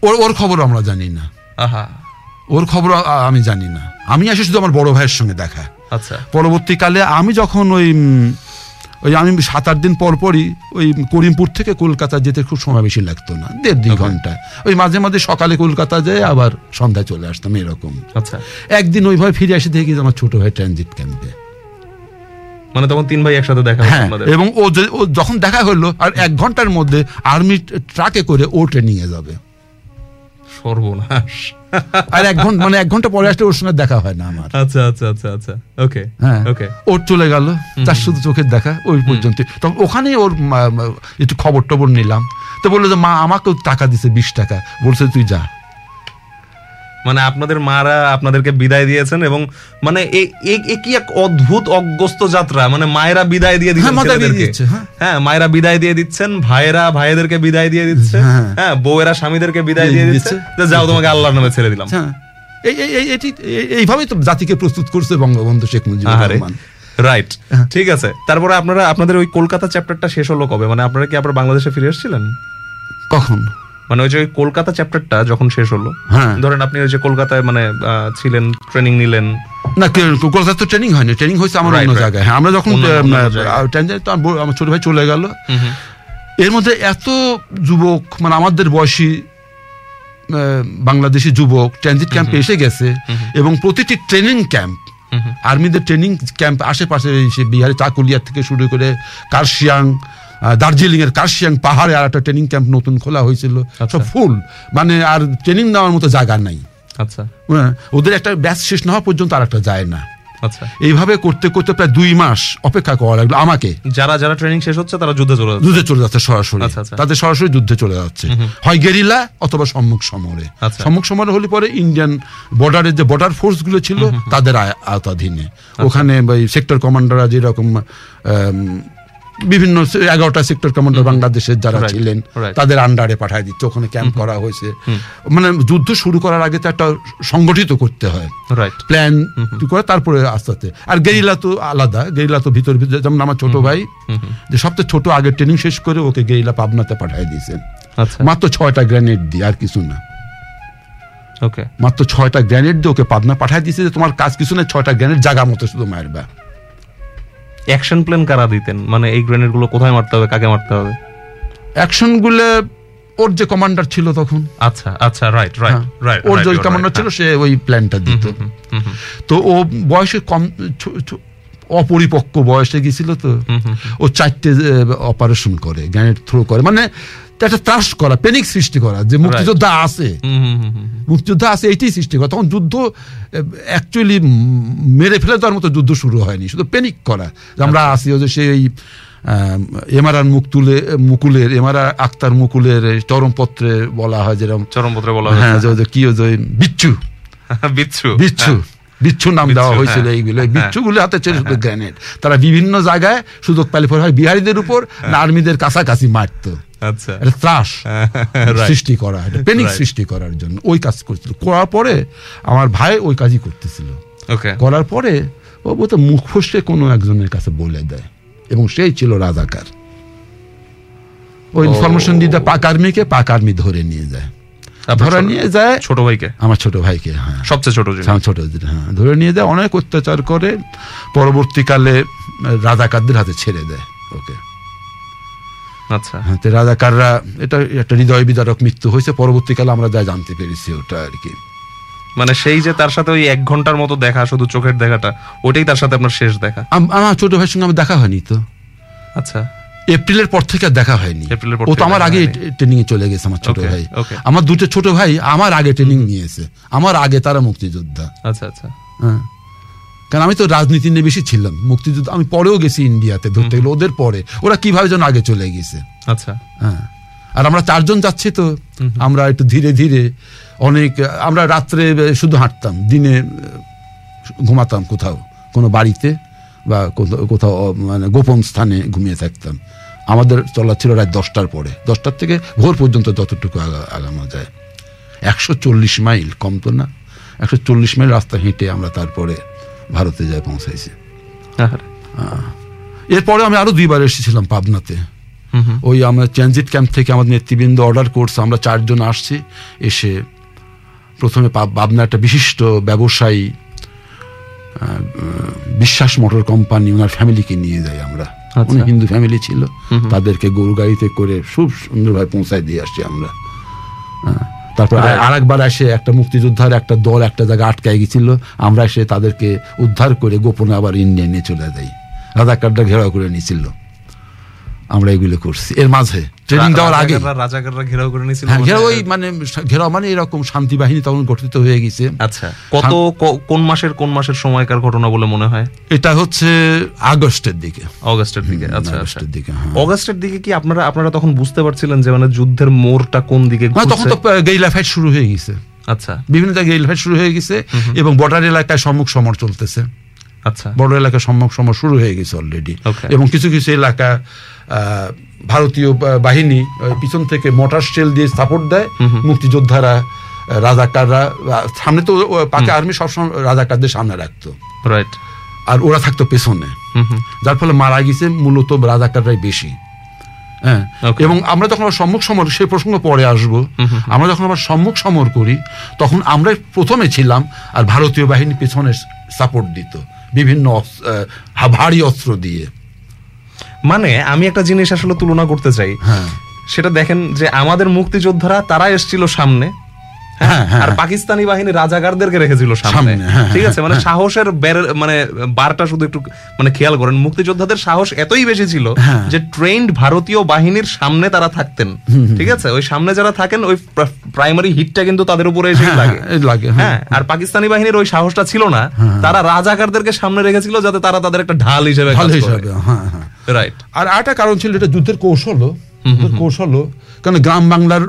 [SPEAKER 3] ওর ওর খবর আমরা জানি না।
[SPEAKER 2] আহা।
[SPEAKER 3] ওর খবর আমি জানি না। আমি আসি শুধু আমার বড় ভাইয়ের সঙ্গে দেখা।
[SPEAKER 2] আচ্ছা।
[SPEAKER 3] পরবর্তীকালে আমি যখন ওই ওই আমি সাত আট দিন পর পরই ওই করিমপুর থেকে কলকাতা যেতে খুব সময় বেশি লাগতো না দেড় দুই ঘণ্টা। ওই মাঝে মাঝে সকালে কলকাতা যেয়ে আবার সন্ধ্যায় চলে আসতাম এরকম।
[SPEAKER 2] আচ্ছা।
[SPEAKER 3] একদিন ওইভাবে ফিরে এসে দেখি যে আমার ছোট ভাই ট্রানজিট ক্যাম্পে
[SPEAKER 2] মানে তখন তিন ভাই একসাথে দেখা
[SPEAKER 3] হ্যাঁ এবং ও যখন দেখা হলো আর এক ঘণ্টার মধ্যে আর্মি ট্রাকে করে ও ট্রেনিং এ যাবে।
[SPEAKER 2] সর্বনাশ।
[SPEAKER 3] আর এক ঘণ্টা মানে এক ঘণ্টা পরে আসলে ওর সঙ্গে দেখা হয় না আমার।
[SPEAKER 2] আচ্ছা আচ্ছা আচ্ছা আচ্ছা। ওকে
[SPEAKER 3] হ্যাঁ।
[SPEAKER 2] ওকে
[SPEAKER 3] ওর চলে গেল তার শুধু চোখের দেখা ওই পর্যন্ত। তখন ওখানেই ওর একটু খবর টবর নিলাম। তো বলল যে মা আমাকেও টাকা দিছে বিশ টাকা। বলছে তুই যা।
[SPEAKER 2] মানে আপনাদের মারা আপনাদেরকে বিদায় দিয়েছেন এবং মানে কি এক অদ্ভুত অগ্রস্ত যাত্রা? মানে মায়েরা বিদায় দিয়ে দিচ্ছেন
[SPEAKER 3] হ্যাঁ। দিচ্ছে, হ্যাঁ।
[SPEAKER 2] হ্যাঁ মায়েরা বিদায় দিয়ে দিচ্ছেন ভাইয়েরা ভাইদেরকে বিদায় দিয়ে দিচ্ছে।
[SPEAKER 3] হ্যাঁ।
[SPEAKER 2] হ্যাঁ। বউয়েরা স্বামীদেরকে বিদায় দিয়ে দিচ্ছে। যাও তোমাকে আল্লাহর নামে ছেড়ে দিলাম।
[SPEAKER 3] এই এই- এই এটি এইভাবেই তো জাতিকে প্রস্তুত করছে বঙ্গবন্ধু শেখ মুজিবুর রহমান।
[SPEAKER 2] রাইট ঠিক আছে। তারপরে আপনারা আপনাদের ওই কলকাতা চ্যাপ্টারটা শেষ হলো কবে? মানে আপনারা কি আবার বাংলাদেশে ফিরে এসেছিলেন?
[SPEAKER 3] কখন?
[SPEAKER 2] মানে ওই যে কলকাতা চ্যাপ্টারটা যখন শেষ হলো
[SPEAKER 3] হ্যাঁ।
[SPEAKER 2] ধরেন আপনি ওই যে কলকাতায় মানে ছিলেন ট্রেনিং নিলেন।
[SPEAKER 3] না কলকাতা তো ট্রেনিং হয়নি। ট্রেনিং হয়েছে আমার অন্য জায়গায়। হ্যাঁ আমরা যখন আমার ছোট ভাই চলে গেল। এর মধ্যে এত যুবক মানে আমাদের বয়সী বাংলাদেশি যুবক ট্রানজিট ক্যাম্পে এসে গেছে এবং প্রতিটি ট্রেনিং ক্যাম্প আর্মিদের ট্রেনিং ক্যাম্প আশেপাশে বিহারে চাকুলিয়া থেকে শুরু করে কার্শিয়াং দার্জিলিং এর কার্শিয়াং পাহাড়ে আর একটা ট্রেনিং ক্যাম্প নতুন খোলা হয়েছিল। সব ফুল মানে আর ট্রেনিং নেওয়ার মতো জায়গা নাই।
[SPEAKER 2] আচ্ছা।
[SPEAKER 3] হ্যাঁ, ওদের একটা ব্যাচ শেষ না হওয়া পর্যন্ত আর একটা যায় না।
[SPEAKER 2] আচ্ছা।
[SPEAKER 3] এইভাবে করতে করতে প্রায় দুই মাস অপেক্ষা করা লাগল আমাকে।
[SPEAKER 2] যারা যারা ট্রেনিং শেষ হচ্ছে তারা যুদ্ধে চলে যাচ্ছে।
[SPEAKER 3] যুদ্ধে চলে যাচ্ছে সরাসরি।
[SPEAKER 2] আচ্ছা, আচ্ছা।
[SPEAKER 3] তাদের সরাসরি যুদ্ধে চলে যাচ্ছে। হয় গেরিলা অথবা সম্মুখ সমরে।
[SPEAKER 2] আচ্ছা।
[SPEAKER 3] সম্মুখ সমরে হলে পরে ইন্ডিয়ান বর্ডারের যে বর্ডার ফোর্সগুলো ছিল তাদের আওতাধীনে।
[SPEAKER 2] আচ্ছা।
[SPEAKER 3] ওখানে ওই সেক্টর কমান্ডাররা যেরকম বিভিন্ন এগারোটা সেক্টর কমান্ডার বাংলাদেশের যারা ছিলেন তাদের আন্ডারে পাঠায় দিচ্ছে ওখানে ক্যাম্প করা হয়েছে। মানে যুদ্ধ শুরু করার আগে তো একটা সংগঠিত করতে হয়। প্ল্যান করে তারপরে আস্তে আস্তে। আর গেরিলা তো আলাদা গেরিলা তো ভিতর ভিতরে যেমন আমার ছোট ভাই যে সবচেয়ে ছোট আগে ট্রেনিং শেষ করে ওকে গেরিলা পাবনাতে পাঠিয়ে দিয়েছেন
[SPEAKER 2] আচ্ছা।
[SPEAKER 3] মাত্র ছয়টা গ্রেনেড দিয়ে আর কিছু না।
[SPEAKER 2] ওকে
[SPEAKER 3] মাত্র ছয়টা গ্রেনেড দিয়ে ওকে পাবনা পাঠিয়ে দিয়েছে যে তোমার কাজ কিছু না ছয়টা গ্রেনেড জায়গা মতো শুধু মারবা।
[SPEAKER 2] অ্যাকশন প্ল্যান কারা দিতেন? মানে এই গ্রেনেডগুলো কোথায় মারতে হবে কাকে মারতে হবে?
[SPEAKER 3] অ্যাকশনগুলো ওর যে কমান্ডার ছিল তখন।
[SPEAKER 2] আচ্ছা আচ্ছা রাইট রাইট
[SPEAKER 3] হ্যাঁ,
[SPEAKER 2] রাইট
[SPEAKER 3] ওর যে কমান্ডার ছিল সে ওই প্ল্যানটা দিত। তো ও বয়সে কম অপরিপক্ক বয়সে গেছিল তো। ও চারটে অপারেশন করে গ্যানেট থ্রো করে। মানে একটা ত্রাস করা প্যানিক সৃষ্টি করা যে মুক্তিযোদ্ধা আছে। মুক্তিযোদ্ধা আছে এইটাই সৃষ্টি করা। তখন যুদ্ধ অ্যাকচুয়ালি মেরে ফেলে দেওয়ার মতো যুদ্ধ শুরু হয়নি। শুধু প্যানিক করা। যে আমরা আসি ও যে সেই এমআরআর মুকুলে মুকুলের এমআরআর আক্তার মুকুলের চরমপত্রে বলা হয় যেরকম।
[SPEAKER 2] চরমপত্রে বলা
[SPEAKER 3] হয়। হ্যাঁ কি বিচ্ছু।
[SPEAKER 2] বিচ্ছু।
[SPEAKER 3] বিচ্ছু। বিচ্ছু নাম দেওয়া হয়েছিল
[SPEAKER 2] হ্যাঁ।
[SPEAKER 3] এইগুলো। এই
[SPEAKER 2] হ্যাঁ।
[SPEAKER 3] বিচ্ছুগুলো হাতে ছিল শুধু গ্রেনেড তারা বিভিন্ন জায়গায় সুযোগ পেলে পরে হয় বিহারীদের উপর না আর্মিদের কাছাকাছি মারতো।
[SPEAKER 2] আচ্ছা।
[SPEAKER 3] এটা ত্রাস সৃষ্টি করা এটা
[SPEAKER 2] Right.
[SPEAKER 3] সৃষ্টি করার জন্য। ওই কাজ করছিল। করার পরে আমার ভাই ওই কাজই করতেছিল। করার পরে ও বোধ মুখ ফসকে কোনো একজনের কাছে বলে দেয়। এবং সেই ছিল রাজাকার। ওই ইনফরমেশন দিতে পাক আর্মিকে পাক আর্মি ধরে নিয়ে যায়। ধরে নিয়ে যায়
[SPEAKER 2] ছোট ভাইকে?
[SPEAKER 3] আমার ছোট ভাইকে হ্যাঁ।
[SPEAKER 2] সবচেয়ে ছোট।
[SPEAKER 3] ছোট হ্যাঁ। ধরে নিয়ে যায় অনেক অত্যাচার করে পরবর্তীকালে রাজাকারদের হাতে ছেড়ে দেয় ওকে।
[SPEAKER 2] আচ্ছা।
[SPEAKER 3] হ্যাঁ, রাজাকাররা এটা একটা হৃদয় বিদারক মৃত্যু হয়েছে পরবর্তীকালে আমরা যা জানতে পেরেছি ওটা আর কি।
[SPEAKER 2] মানে সেই যে তার সাথে ওই এক ঘণ্টার মতো দেখা শুধু চোখের দেখাটা ওটাই তার সাথে আপনার শেষ দেখা?
[SPEAKER 3] আম- আমার ছোট ভাইয়ের সঙ্গে আমার দেখা হয়নি তো।
[SPEAKER 2] আচ্ছা।
[SPEAKER 3] এপ্রিলের পর থেকে আর দেখা হয়নি। ও তো আমার আগে। ট্রেনিং এ চলে গেছে আমার ছোট ভাই। আমার দুটো ছোট ভাই আমার আগে ট্রেনিং নিয়েছে। আমার আগে তারা মুক্তিযোদ্ধা।
[SPEAKER 2] আচ্ছা আচ্ছা।
[SPEAKER 3] হ্যাঁ। কারণ আমি তো রাজনীতি নিয়ে বেশি ছিলাম। মুক্তিযুদ্ধ আমি পরেও গেছি ইন্ডিয়াতে ধরতে গেলে ওদের পরে। ওরা কীভাবে যেন আগে চলে গেছে।
[SPEAKER 2] আচ্ছা।
[SPEAKER 3] হ্যাঁ। আর আমরা চারজন যাচ্ছি তো। আমরা একটু ধীরে ধীরে অনেক আমরা রাত্রে শুধু হাঁটতাম। দিনে ঘুমাতাম কোথাও কোনো বাড়িতে। বা কোথাও- কোথাও মানে গোপন স্থানে ঘুমিয়ে থাকতাম। আমাদের চলা ছিল রাত দশটার পরে। দশটার থেকে ভোর পর্যন্ত যতটুকু আগা- আগানো যায়। একশো চল্লিশ মাইল কম তো না? একশো চল্লিশ মাইল রাস্তা হেঁটে আমরা তারপরে ভারতে যাই পৌঁছাইছি। এরপরে আমি আরও দুইবার এসেছিলাম পাবনাতে। ওই আমরা ট্রানজিট ক্যাম্প থেকে আমাদের নেতৃবৃন্দ অর্ডার করছে আমরা চারজন আসছি। এসে প্রথমে পাব- পাবনা একটা বিশিষ্ট ব্যবসায়ী বিশ্বাস মোটর কোম্পানি ওনার ফ্যামিলিকে নিয়ে যাই আমরা
[SPEAKER 2] আচ্ছা।
[SPEAKER 3] উনি হিন্দু ফ্যামিলি ছিল তাদেরকে গরু গাড়িতে করে খুব সুন্দরভাবে পৌঁছায় দিয়ে আসছি আমরা। তারপর
[SPEAKER 2] Right.
[SPEAKER 3] আর একবার এসে একটা মুক্তিযোদ্ধার একটা দল একটা জায়গা আটকায় গেছিল আমরা এসে তাদেরকে উদ্ধার করে গোপনে আবার ইন্ডিয়া নিয়ে চলে যাই রাজাকারটা ঘেরাও করে নিয়েছিল আমরা এগুলো করছি। এর মাঝে ট্রেনিং দেওয়ার আগে
[SPEAKER 2] রাজাকাররা- ঘেরাও করে নিয়েছিল
[SPEAKER 3] হ্যাঁ
[SPEAKER 2] মানে-
[SPEAKER 3] ঘেরাও ওই মানে ঘেরাও মানে এরকম শান্তি বাহিনী তখন গঠিত হয়ে গেছে।
[SPEAKER 2] আচ্ছা কত কোন মাসের কোন মাসের সময়কার ঘটনা বলে মনে হয়?
[SPEAKER 3] এটা হচ্ছে আগস্টের দিকে।
[SPEAKER 2] অগস্টের দিকে আচ্ছা আচ্ছা
[SPEAKER 3] আগস্টের দিকে হ্যাঁ।
[SPEAKER 2] অগস্টের দিকে কি আপনারা আপনারা তখন বুঝতে পারছিলেন যে মানে যুদ্ধের মোড়টা কোন দিকে
[SPEAKER 3] না, তখন
[SPEAKER 2] ঘুরছে?
[SPEAKER 3] তো গেইলা ফাইট শুরু হয়ে গেছে।
[SPEAKER 2] আচ্ছা।
[SPEAKER 3] বিভিন্ন জায়গায় গেইলা ফাইট শুরু হয়ে গেছে এবং বর্ডার এলাকায় সম্মুখ সমর চলতেছে।
[SPEAKER 2] আচ্ছা।
[SPEAKER 3] বড় এলাকায় সম্মুখ সমর শুরু হয়ে গেছে অলরেডি এবং কিছু কিছু এলাকা আহ, ভারতীয় বাহিনী পিছন থেকে মোটর শেল দিয়ে সাপোর্ট দেয়। মুক্তিযোদ্ধারা রাজাকাররা সামনে তো পাকা আর্মি সবসময় রাজাকারদের সামনে রাখতো।
[SPEAKER 2] রাইট
[SPEAKER 3] আর ওরা থাকতো পেছনে। যার ফলে মারা গেছে মূলত রাজাকাররাই বেশি। হ্যাঁ? এবং আমরা যখন সম্মুখ সমর সেই প্রসঙ্গ পরে আসব। আমরা যখন আবার সম্মুখ সমর করি তখন আমরা প্রথমে ছিলাম আর ভারতীয় বাহিনী পেছনে সাপোর্ট দিত। বিভিন্ন ভারী অস্ত্র দিয়ে।
[SPEAKER 2] মানে আমি একটা জিনিস আসলে তুলনা করতে চাই।
[SPEAKER 3] হ্যাঁ।
[SPEAKER 2] সেটা দেখেন যে আমাদের মুক্তিযোদ্ধারা তারা এসেছিল সামনে। আর পাকিস্তানি বাহিনী রাজাকারদেরকে রেখেছিল সামনে।
[SPEAKER 3] হ্যাঁ,
[SPEAKER 2] ঠিক আছে? মানে সাহসের মানে বারটা শুধু একটু মানে খেয়াল করেন মুক্তিযোদ্ধাদের সাহস এতই বেশি ছিল
[SPEAKER 3] হ্যাঁ।
[SPEAKER 2] যে ট্রেন্ড ভারতীয় বাহিনীর সামনে তারা থাকতেন। ঠিক আছে? ওই সামনে যারা থাকেন ওই প্রাইমারি হিটটা কিন্তু তাদের উপরে এসে
[SPEAKER 3] হ্যাঁ,
[SPEAKER 2] লাগে।
[SPEAKER 3] লাগে হ্যাঁ।
[SPEAKER 2] হ্যাঁ আর পাকিস্তানি বাহিনীর ওই সাহসটা ছিল না। তারা রাজাকারদেরকে সামনে রেখেছিল যাতে তারা তাদের একটা ঢাল হিসেবে
[SPEAKER 3] হ্যাঁ হ্যাঁ।
[SPEAKER 2] রাইট
[SPEAKER 3] আর আরেকটা কারণ ছিল এটা যুদ্ধের কৌশলও যুদ্ধের কৌশলও কারণ গ্রাম বাংলার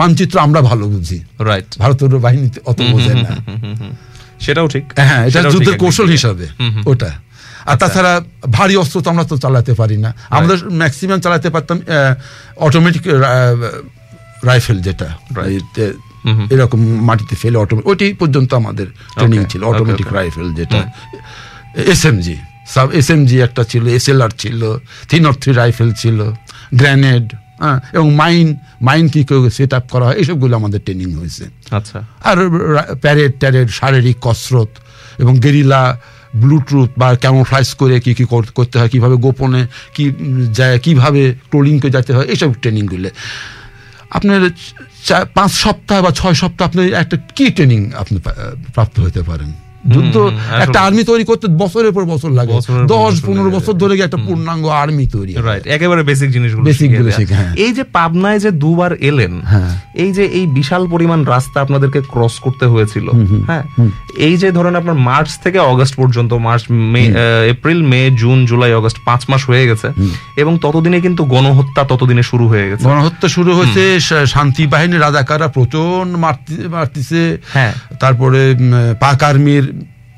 [SPEAKER 3] মানচিত্র আমরা ভালো বুঝি।
[SPEAKER 2] রাইট
[SPEAKER 3] ভারতের বাহিনীতে অত বোঝে না।
[SPEAKER 2] সেটাও ঠিক।
[SPEAKER 3] হ্যাঁ এটা যুদ্ধের কৌশল হিসাবে ওটা। আর তাছাড়া ভারী অস্ত্র তো আমরা তো চালাতে পারি না। আমরা ম্যাক্সিমাম চালাতে পারতাম অটোমেটিক রাইফেল যেটা। এরকম মাটিতে ফেলে অটোমেটিক ওইটি পর্যন্ত আমাদের ট্রেনিং ছিল অটোমেটিক. রাইফেল যেটা। এসএমজি সাব এসএমজি একটা ছিল এস এল আর ছিল থ্রি নট থ্রি রাইফেল ছিল গ্রেনেড হ্যাঁ এবং মাইন মাইন কি করে সেট আপ করা হয়? এসবগুলো আমাদের ট্রেনিং হয়েছে।
[SPEAKER 2] আচ্ছা।
[SPEAKER 3] আর প্যারেড ট্যারেড শারীরিক কসরত এবং গেরিলা ব্লুটুথ বা ক্যামোফ্লাইজ করে কি কি করতে হয় কীভাবে গোপনে কি যায় কীভাবে ট্রোলিং করে যেতে হয় এইসব ট্রেনিংগুলো আপনার পাঁচ সপ্তাহ বা ছয় সপ্তাহ আপনি একটা কি ট্রেনিং আপনি প্রাপ্ত হতে পারেন? যুদ্ধ। একটা আর্মি তৈরি করতে বছরের পর বছর লাগে দশ পনেরো বছর। ধরে একটা পূর্ণাঙ্গ আর্মি তৈরি
[SPEAKER 2] একেবারে বেসিক জিনিসগুলো
[SPEAKER 3] হ্যাঁ।
[SPEAKER 2] এই যে পাবনায় যে দুবার এলেন
[SPEAKER 3] হ্যাঁ।
[SPEAKER 2] এই যে এই বিশাল পরিমাণ রাস্তা আপনাদেরকে ক্রস করতে হয়েছিল হ্যাঁ এই যে ধরেন আপনার মার্চ থেকে অগস্ট পর্যন্ত March May April May June July August পাঁচ মাস হয়ে গেছে এবং ততদিনে কিন্তু গণহত্যা ততদিনে শুরু হয়ে গেছে
[SPEAKER 3] গণহত্যা শুরু হয়েছে শান্তি বাহিনী রাজাকাররা প্রচণ্ড মারতি- মারতিছে
[SPEAKER 2] হ্যাঁ।
[SPEAKER 3] তারপরে পাক আর্মির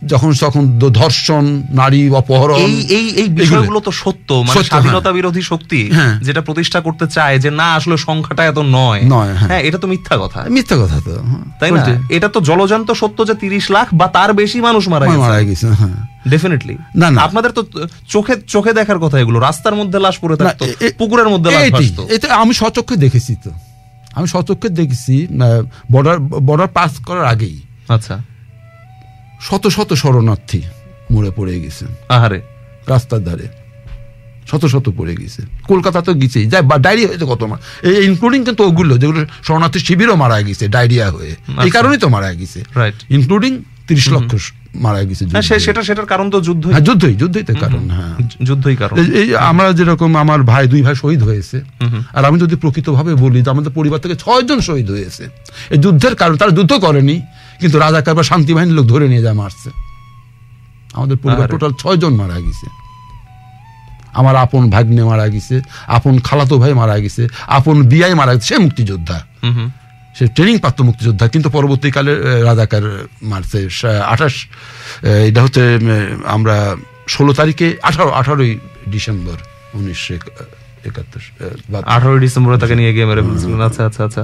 [SPEAKER 3] যখন তখন ধর্ষণ নারী অপহরণ
[SPEAKER 2] এই এই এই বিষয়গুলো তো সত্য মানে স্বাধীনতা বিরোধী শক্তি
[SPEAKER 3] হ্যাঁ।
[SPEAKER 2] যেটা প্রতিষ্ঠা করতে চায় যে না আসলে সংখ্যাটা এত নয়।
[SPEAKER 3] নয়, হ্যাঁ।
[SPEAKER 2] হ্যাঁ এটা তো মিথ্যা কথা।
[SPEAKER 3] মিথ্যা কথা তো হ্যাঁ।
[SPEAKER 2] তাই না? এটা তো জলজান্ত সত্য যে তিরিশ লাখ বা তার বেশি মানুষ মারা গেছে
[SPEAKER 3] মারা গেছে। হ্যাঁ।
[SPEAKER 2] ডেফিনেটলি
[SPEAKER 3] না, না।
[SPEAKER 2] আপনাদের তো চোখে চোখে দেখার কথা এগুলো। রাস্তার মধ্যে লাশ পড়ে থাকতো পুকুরের মধ্যে লাশ ভাসতো।
[SPEAKER 3] এটা আমি সচক্ষে দেখেছি তো। আমি সচক্ষে দেখেছি বর্ডার বর্ডার পাস করার আগেই।
[SPEAKER 2] আচ্ছা।
[SPEAKER 3] শত শত শরণার্থী মরে পড়ে গেছে
[SPEAKER 2] আহারে
[SPEAKER 3] রাস্তার ধারে। শত শত পড়ে গেছে। কলকাতা তো গেছেই। যাই বা ডায়রিয়া হয়েছে কত এই ইনক্লুডিং কিন্তু ওগুলো যেগুলো শরণার্থী শিবিরও মারা গেছে ডায়রিয়া হয়ে। এই
[SPEAKER 2] আচ্ছা।
[SPEAKER 3] কারণেই তো মারা গেছে। ইনক্লুডিং তিরিশ লক্ষ মারা গেছে
[SPEAKER 2] হ্যাঁ। সেটা সেটার কারণ তো যুদ্ধ
[SPEAKER 3] হ্যাঁ যুদ্ধই যুদ্ধই তো কারণ হ্যাঁ।
[SPEAKER 2] যুদ্ধই কারণ।
[SPEAKER 3] এই- আমরা যেরকম আমার ভাই দুই ভাই শহীদ হয়েছে আর আমি যদি প্রকৃতভাবে বলি যে আমাদের পরিবার থেকে ছয় জন শহীদ হয়েছে এই যুদ্ধের কারণ তারা যুদ্ধ করেনি। কিন্তু রাজাকার বা শান্তি বাহিনীর লোক ধরে নিয়ে যায় মারছে। আমাদের পরিবার টোটাল ছয়জন মারা গেছে। আমার আপন ভাগ্নে মারা গেছে আপন খালাতো ভাই মারা গেছে আপন বিয়াই মারা গেছে সে মুক্তিযোদ্ধা। সে ট্রেনিং প্রাপ্ত মুক্তিযোদ্ধা কিন্তু পরবর্তীকালে রাজাকার মারছে আঠাশ এটা হচ্ছে আমরা ষোলো তারিখে আঠারো আঠারোই ডিসেম্বর উনিশশো একাত্তর
[SPEAKER 2] আঠারোই ডিসেম্বরে তাকে নিয়ে গিয়ে মেরে ফেলছিলেন। আচ্ছা আচ্ছা আচ্ছা।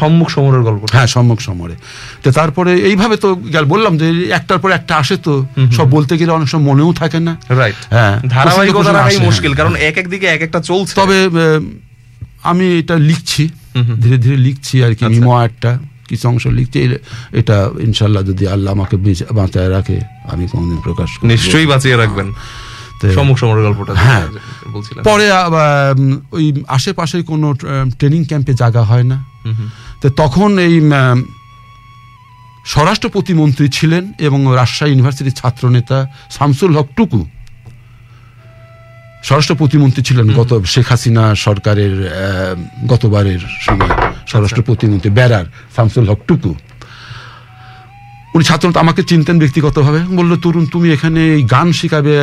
[SPEAKER 2] সম্মুখ সমরের গল্প
[SPEAKER 3] হ্যাঁ সম্মুখ সমরে। তো তারপরে এইভাবে তো বললাম যে একটার পর একটা আসে তো সব বলতে গেলে অনেক সময় মনেও থাকে না।
[SPEAKER 2] রাইট
[SPEAKER 3] হ্যাঁ
[SPEAKER 2] ধারাবাহিকতা রাখাই মুশকিল
[SPEAKER 3] হ্যাঁ।
[SPEAKER 2] কারণ এক এক দিকে এক একটা চলছে।
[SPEAKER 3] তবে আমি এটা লিখছি ধীরে ধীরে লিখছি আর কি। মিমোয়ারটা কিছু অংশ লিখছি। এটা ইনশাল্লাহ যদি আল্লাহ আমাকে বাঁচায় রাখে আমি কোনদিন প্রকাশ
[SPEAKER 2] নিশ্চয়ই বাঁচিয়ে রাখবেন। সম্মুখ সমরের গল্পটা
[SPEAKER 3] হ্যাঁ।
[SPEAKER 2] বলছিলাম।
[SPEAKER 3] পরে ওই আশেপাশে কোনো ট্রেনিং ক্যাম্পে জায়গা হয় না। তো তখন এই স্বরাষ্ট্র প্রতিমন্ত্রী ছিলেন এবং রাজশাহী ইউনিভার্সিটির ছাত্রনেতা শামসুল হক টুকু। স্বরাষ্ট্র প্রতিমন্ত্রী ছিলেন গত শেখ হাসিনা সরকারের গতবারের সময় স্বরাষ্ট্র প্রতিমন্ত্রী বেড়ার শামসুল হক টুকু। উনি ছাত্র আমাকে চিনতেন ব্যক্তিগতভাবে। বলল, তরুণ, তুমি এখানে এই গান শেখাবে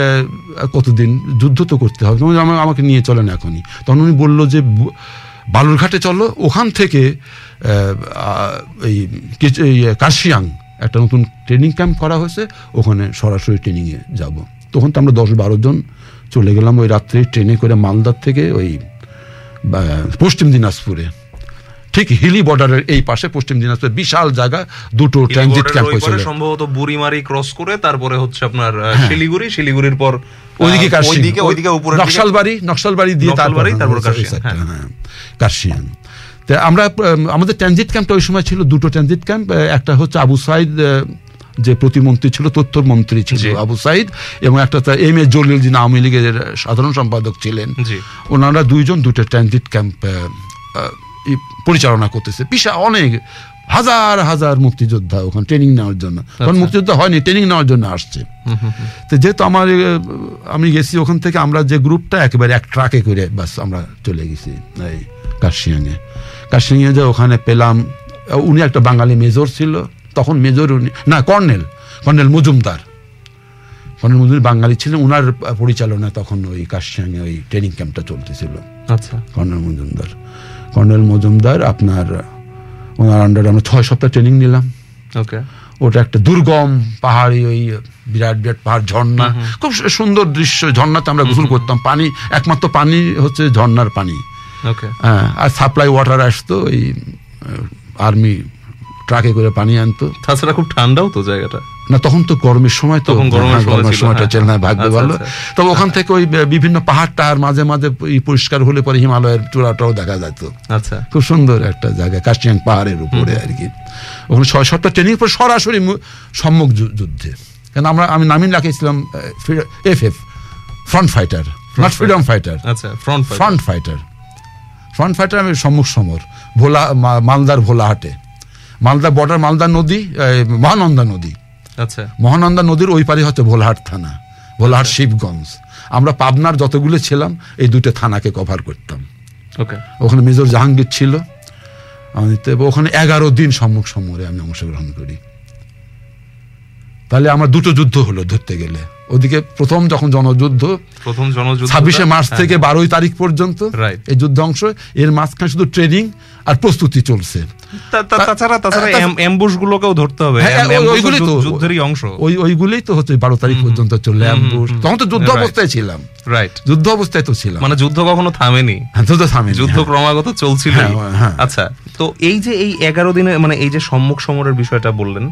[SPEAKER 3] কতদিন? যুদ্ধ তো করতে হবে। আমা- আমাকে নিয়ে চলেন এখনই। তখন উনি বলল যে বালুরঘাটে চলো, ওখান থেকে এই কাশিয়াং একটা নতুন ট্রেনিং ক্যাম্প করা হয়েছে, ওখানে সরাসরি ট্রেনিংয়ে যাব। তখন তো আমরা দশ বারো জন চলে গেলাম ওই রাত্রে ট্রেনে করে মালদার থেকে ওই পশ্চিম দিনাজপুরে। ঠিক হিলি বর্ডারের এই পাশে পশ্চিম দিনাজপুর বিশাল জায়গা দুটো ট্রানজিট ক্যাম্প হয়েছিল।
[SPEAKER 2] সম্ভবত বুড়িমারি ক্রস করে তারপরে হচ্ছে আপনার শিলিগুড়ি শিলিগুড়ির পর
[SPEAKER 3] ওইদিকে
[SPEAKER 2] ওইদিকে ওইদিকে উপরে
[SPEAKER 3] নকশালবাড়ি নকশালবাড়ি দিয়ে
[SPEAKER 2] নকশালবাড়ি, তারপর
[SPEAKER 3] ওই
[SPEAKER 2] হ্যাঁ।
[SPEAKER 3] হ্যাঁ। আমরা আমাদের ট্রানজিট ক্যাম্পটা ওই সময় ছিল দুটো ট্রানজিট ক্যাম্প একটা হচ্ছে আবু সাইদ যে প্রতিমন্ত্রী ছিল তথ্য মন্ত্রী ছিল আবু সাইদ এবং একটা এম এ জলিল যিনি আওয়ামী লীগের সাধারণ সম্পাদক ছিলেন। ওনারা দুইজন দুটো ট্রানজিট ক্যাম্প পরিচালনা করতেছে। বিশাল অনেক হাজার হাজার মুক্তিযোদ্ধা ওখানে ট্রেনিং নেওয়ার জন্য। কারণ মুক্তিযোদ্ধা হয়নি ট্রেনিং নেওয়ার জন্য আসছে। তো যেহেতু আমার আমি গেছি ওখান থেকে আমরা যে গ্রুপটা একেবারে এক ট্রাকে করে বাস আমরা চলে গেছি এই কাশিয়াংয়ে কাশিয়াংয়ে যে ওখানে পেলাম উনি একটা বাঙালি মেজর ছিল তখন মেজর উনি না colonel colonel Majumdar. Colonel Majumdar বাঙালি ছিলেন উনার পরিচালনা তখন ওই কাশিয়াংয়ে ওই ট্রেনিং ক্যাম্পটা চলতেছিল।
[SPEAKER 2] আচ্ছা।
[SPEAKER 3] কর্নেল মজুমদার। কর্নেল মজুমদার আপনার ওনার আন্ডারে আমরা ছয় সপ্তাহ ট্রেনিং নিলাম।
[SPEAKER 2] ওকে
[SPEAKER 3] ওটা একটা দুর্গম পাহাড়ি ওই বিরাট বিরাট পাহাড় ঝর্ণা। খুব সুন্দর দৃশ্য ঝর্ণাতে আমরা গোসল করতাম। পানি একমাত্র পানি হচ্ছে ঝর্ণার পানি।
[SPEAKER 2] ওকে
[SPEAKER 3] হ্যাঁ আর সাপ্লাই ওয়াটার আসতো ওই আর্মি ট্রাকে করে পানি আনতো।
[SPEAKER 2] তাছাড়া খুব ঠান্ডাও তো জায়গাটা।
[SPEAKER 3] না তখন তো গরমের সময় তো
[SPEAKER 2] তখন গরমের
[SPEAKER 3] সময়টা
[SPEAKER 2] হ্যাঁ,
[SPEAKER 3] ছিল না। ভাগ্য
[SPEAKER 2] আচ্ছা,
[SPEAKER 3] ভালো।
[SPEAKER 2] আচ্ছা।
[SPEAKER 3] তবে ওখান থেকে ওই বিভিন্ন পাহাড় টাহাড় মাঝে মাঝে পরিষ্কার হলে পরে হিমালয়ের চূড়াটাও দেখা যেত।
[SPEAKER 2] আচ্ছা।
[SPEAKER 3] খুব সুন্দর একটা জায়গা কাশিয়াং পাহাড়ের উপরে আর কি ওখানে ছয় সাতটা ট্রেনিং পর সরাসরি সম্মুখ যুদ্ধে। কেন আমরা আমি নামিন রাখিয়েছিলাম F F front fighter not freedom fighter.
[SPEAKER 2] আচ্ছা front
[SPEAKER 3] front fighter. Front fighter আমি সম্মুখ সমর ভোলা মালদার ভোলাহাটে। মালদা বর্ডার মালদা নদী মহানন্দা নদী।
[SPEAKER 2] আচ্ছা।
[SPEAKER 3] মহানন্দা নদীর ওই পারে হচ্ছে ভোলাহাট থানা ভোলাহাট শিবগঞ্জ। আমরা পাবনার যতগুলো ছিলাম এই দুটো থানাকে কভার করতাম।
[SPEAKER 2] ওকে।
[SPEAKER 3] ওখানে মেজর জাহাঙ্গীর ছিল। ওখানে এগারো দিন সম্মুখ সমরে আমি অংশগ্রহণ করি। তাহলে আমার দুটো যুদ্ধ হলো ধরতে গেলে। ওদিকে প্রথম যখন জনযুদ্ধ
[SPEAKER 2] প্রথম জনযুদ্ধ
[SPEAKER 3] ছাব্বিশে মার্চ থেকে বারোই তারিখ পর্যন্ত
[SPEAKER 2] হ্যাঁ।
[SPEAKER 3] এই যুদ্ধ অংশ। এর মাঝখানে শুধু ট্রেনিং আর প্রস্তুতি চলছে।
[SPEAKER 2] তাছাড়া তাছাড়া অ্যাম্বুশ গুলোকেও ধরতে হবে।
[SPEAKER 3] হ্যাঁ, ওইগুলোই তো।
[SPEAKER 2] যুদ্ধ- যুদ্ধেরই অংশ।
[SPEAKER 3] ওই ওইগুলোই তো হচ্ছে বারো তারিখ পর্যন্ত চললে ambush। তখন তো যুদ্ধ অবস্থায় ছিলাম।
[SPEAKER 2] রাইট
[SPEAKER 3] যুদ্ধ অবস্থায় তো ছিলাম।
[SPEAKER 2] মানে যুদ্ধ কখনো থামেনি।
[SPEAKER 3] হ্যাঁ, যুদ্ধ থামেনি
[SPEAKER 2] যুদ্ধ
[SPEAKER 3] হ্যাঁ।
[SPEAKER 2] ক্রমাগত চলছিল। আচ্ছা তো এই যে এই এগারো দিনে মানে এই যে সম্মুখ সমরের বিষয়টা বললেন।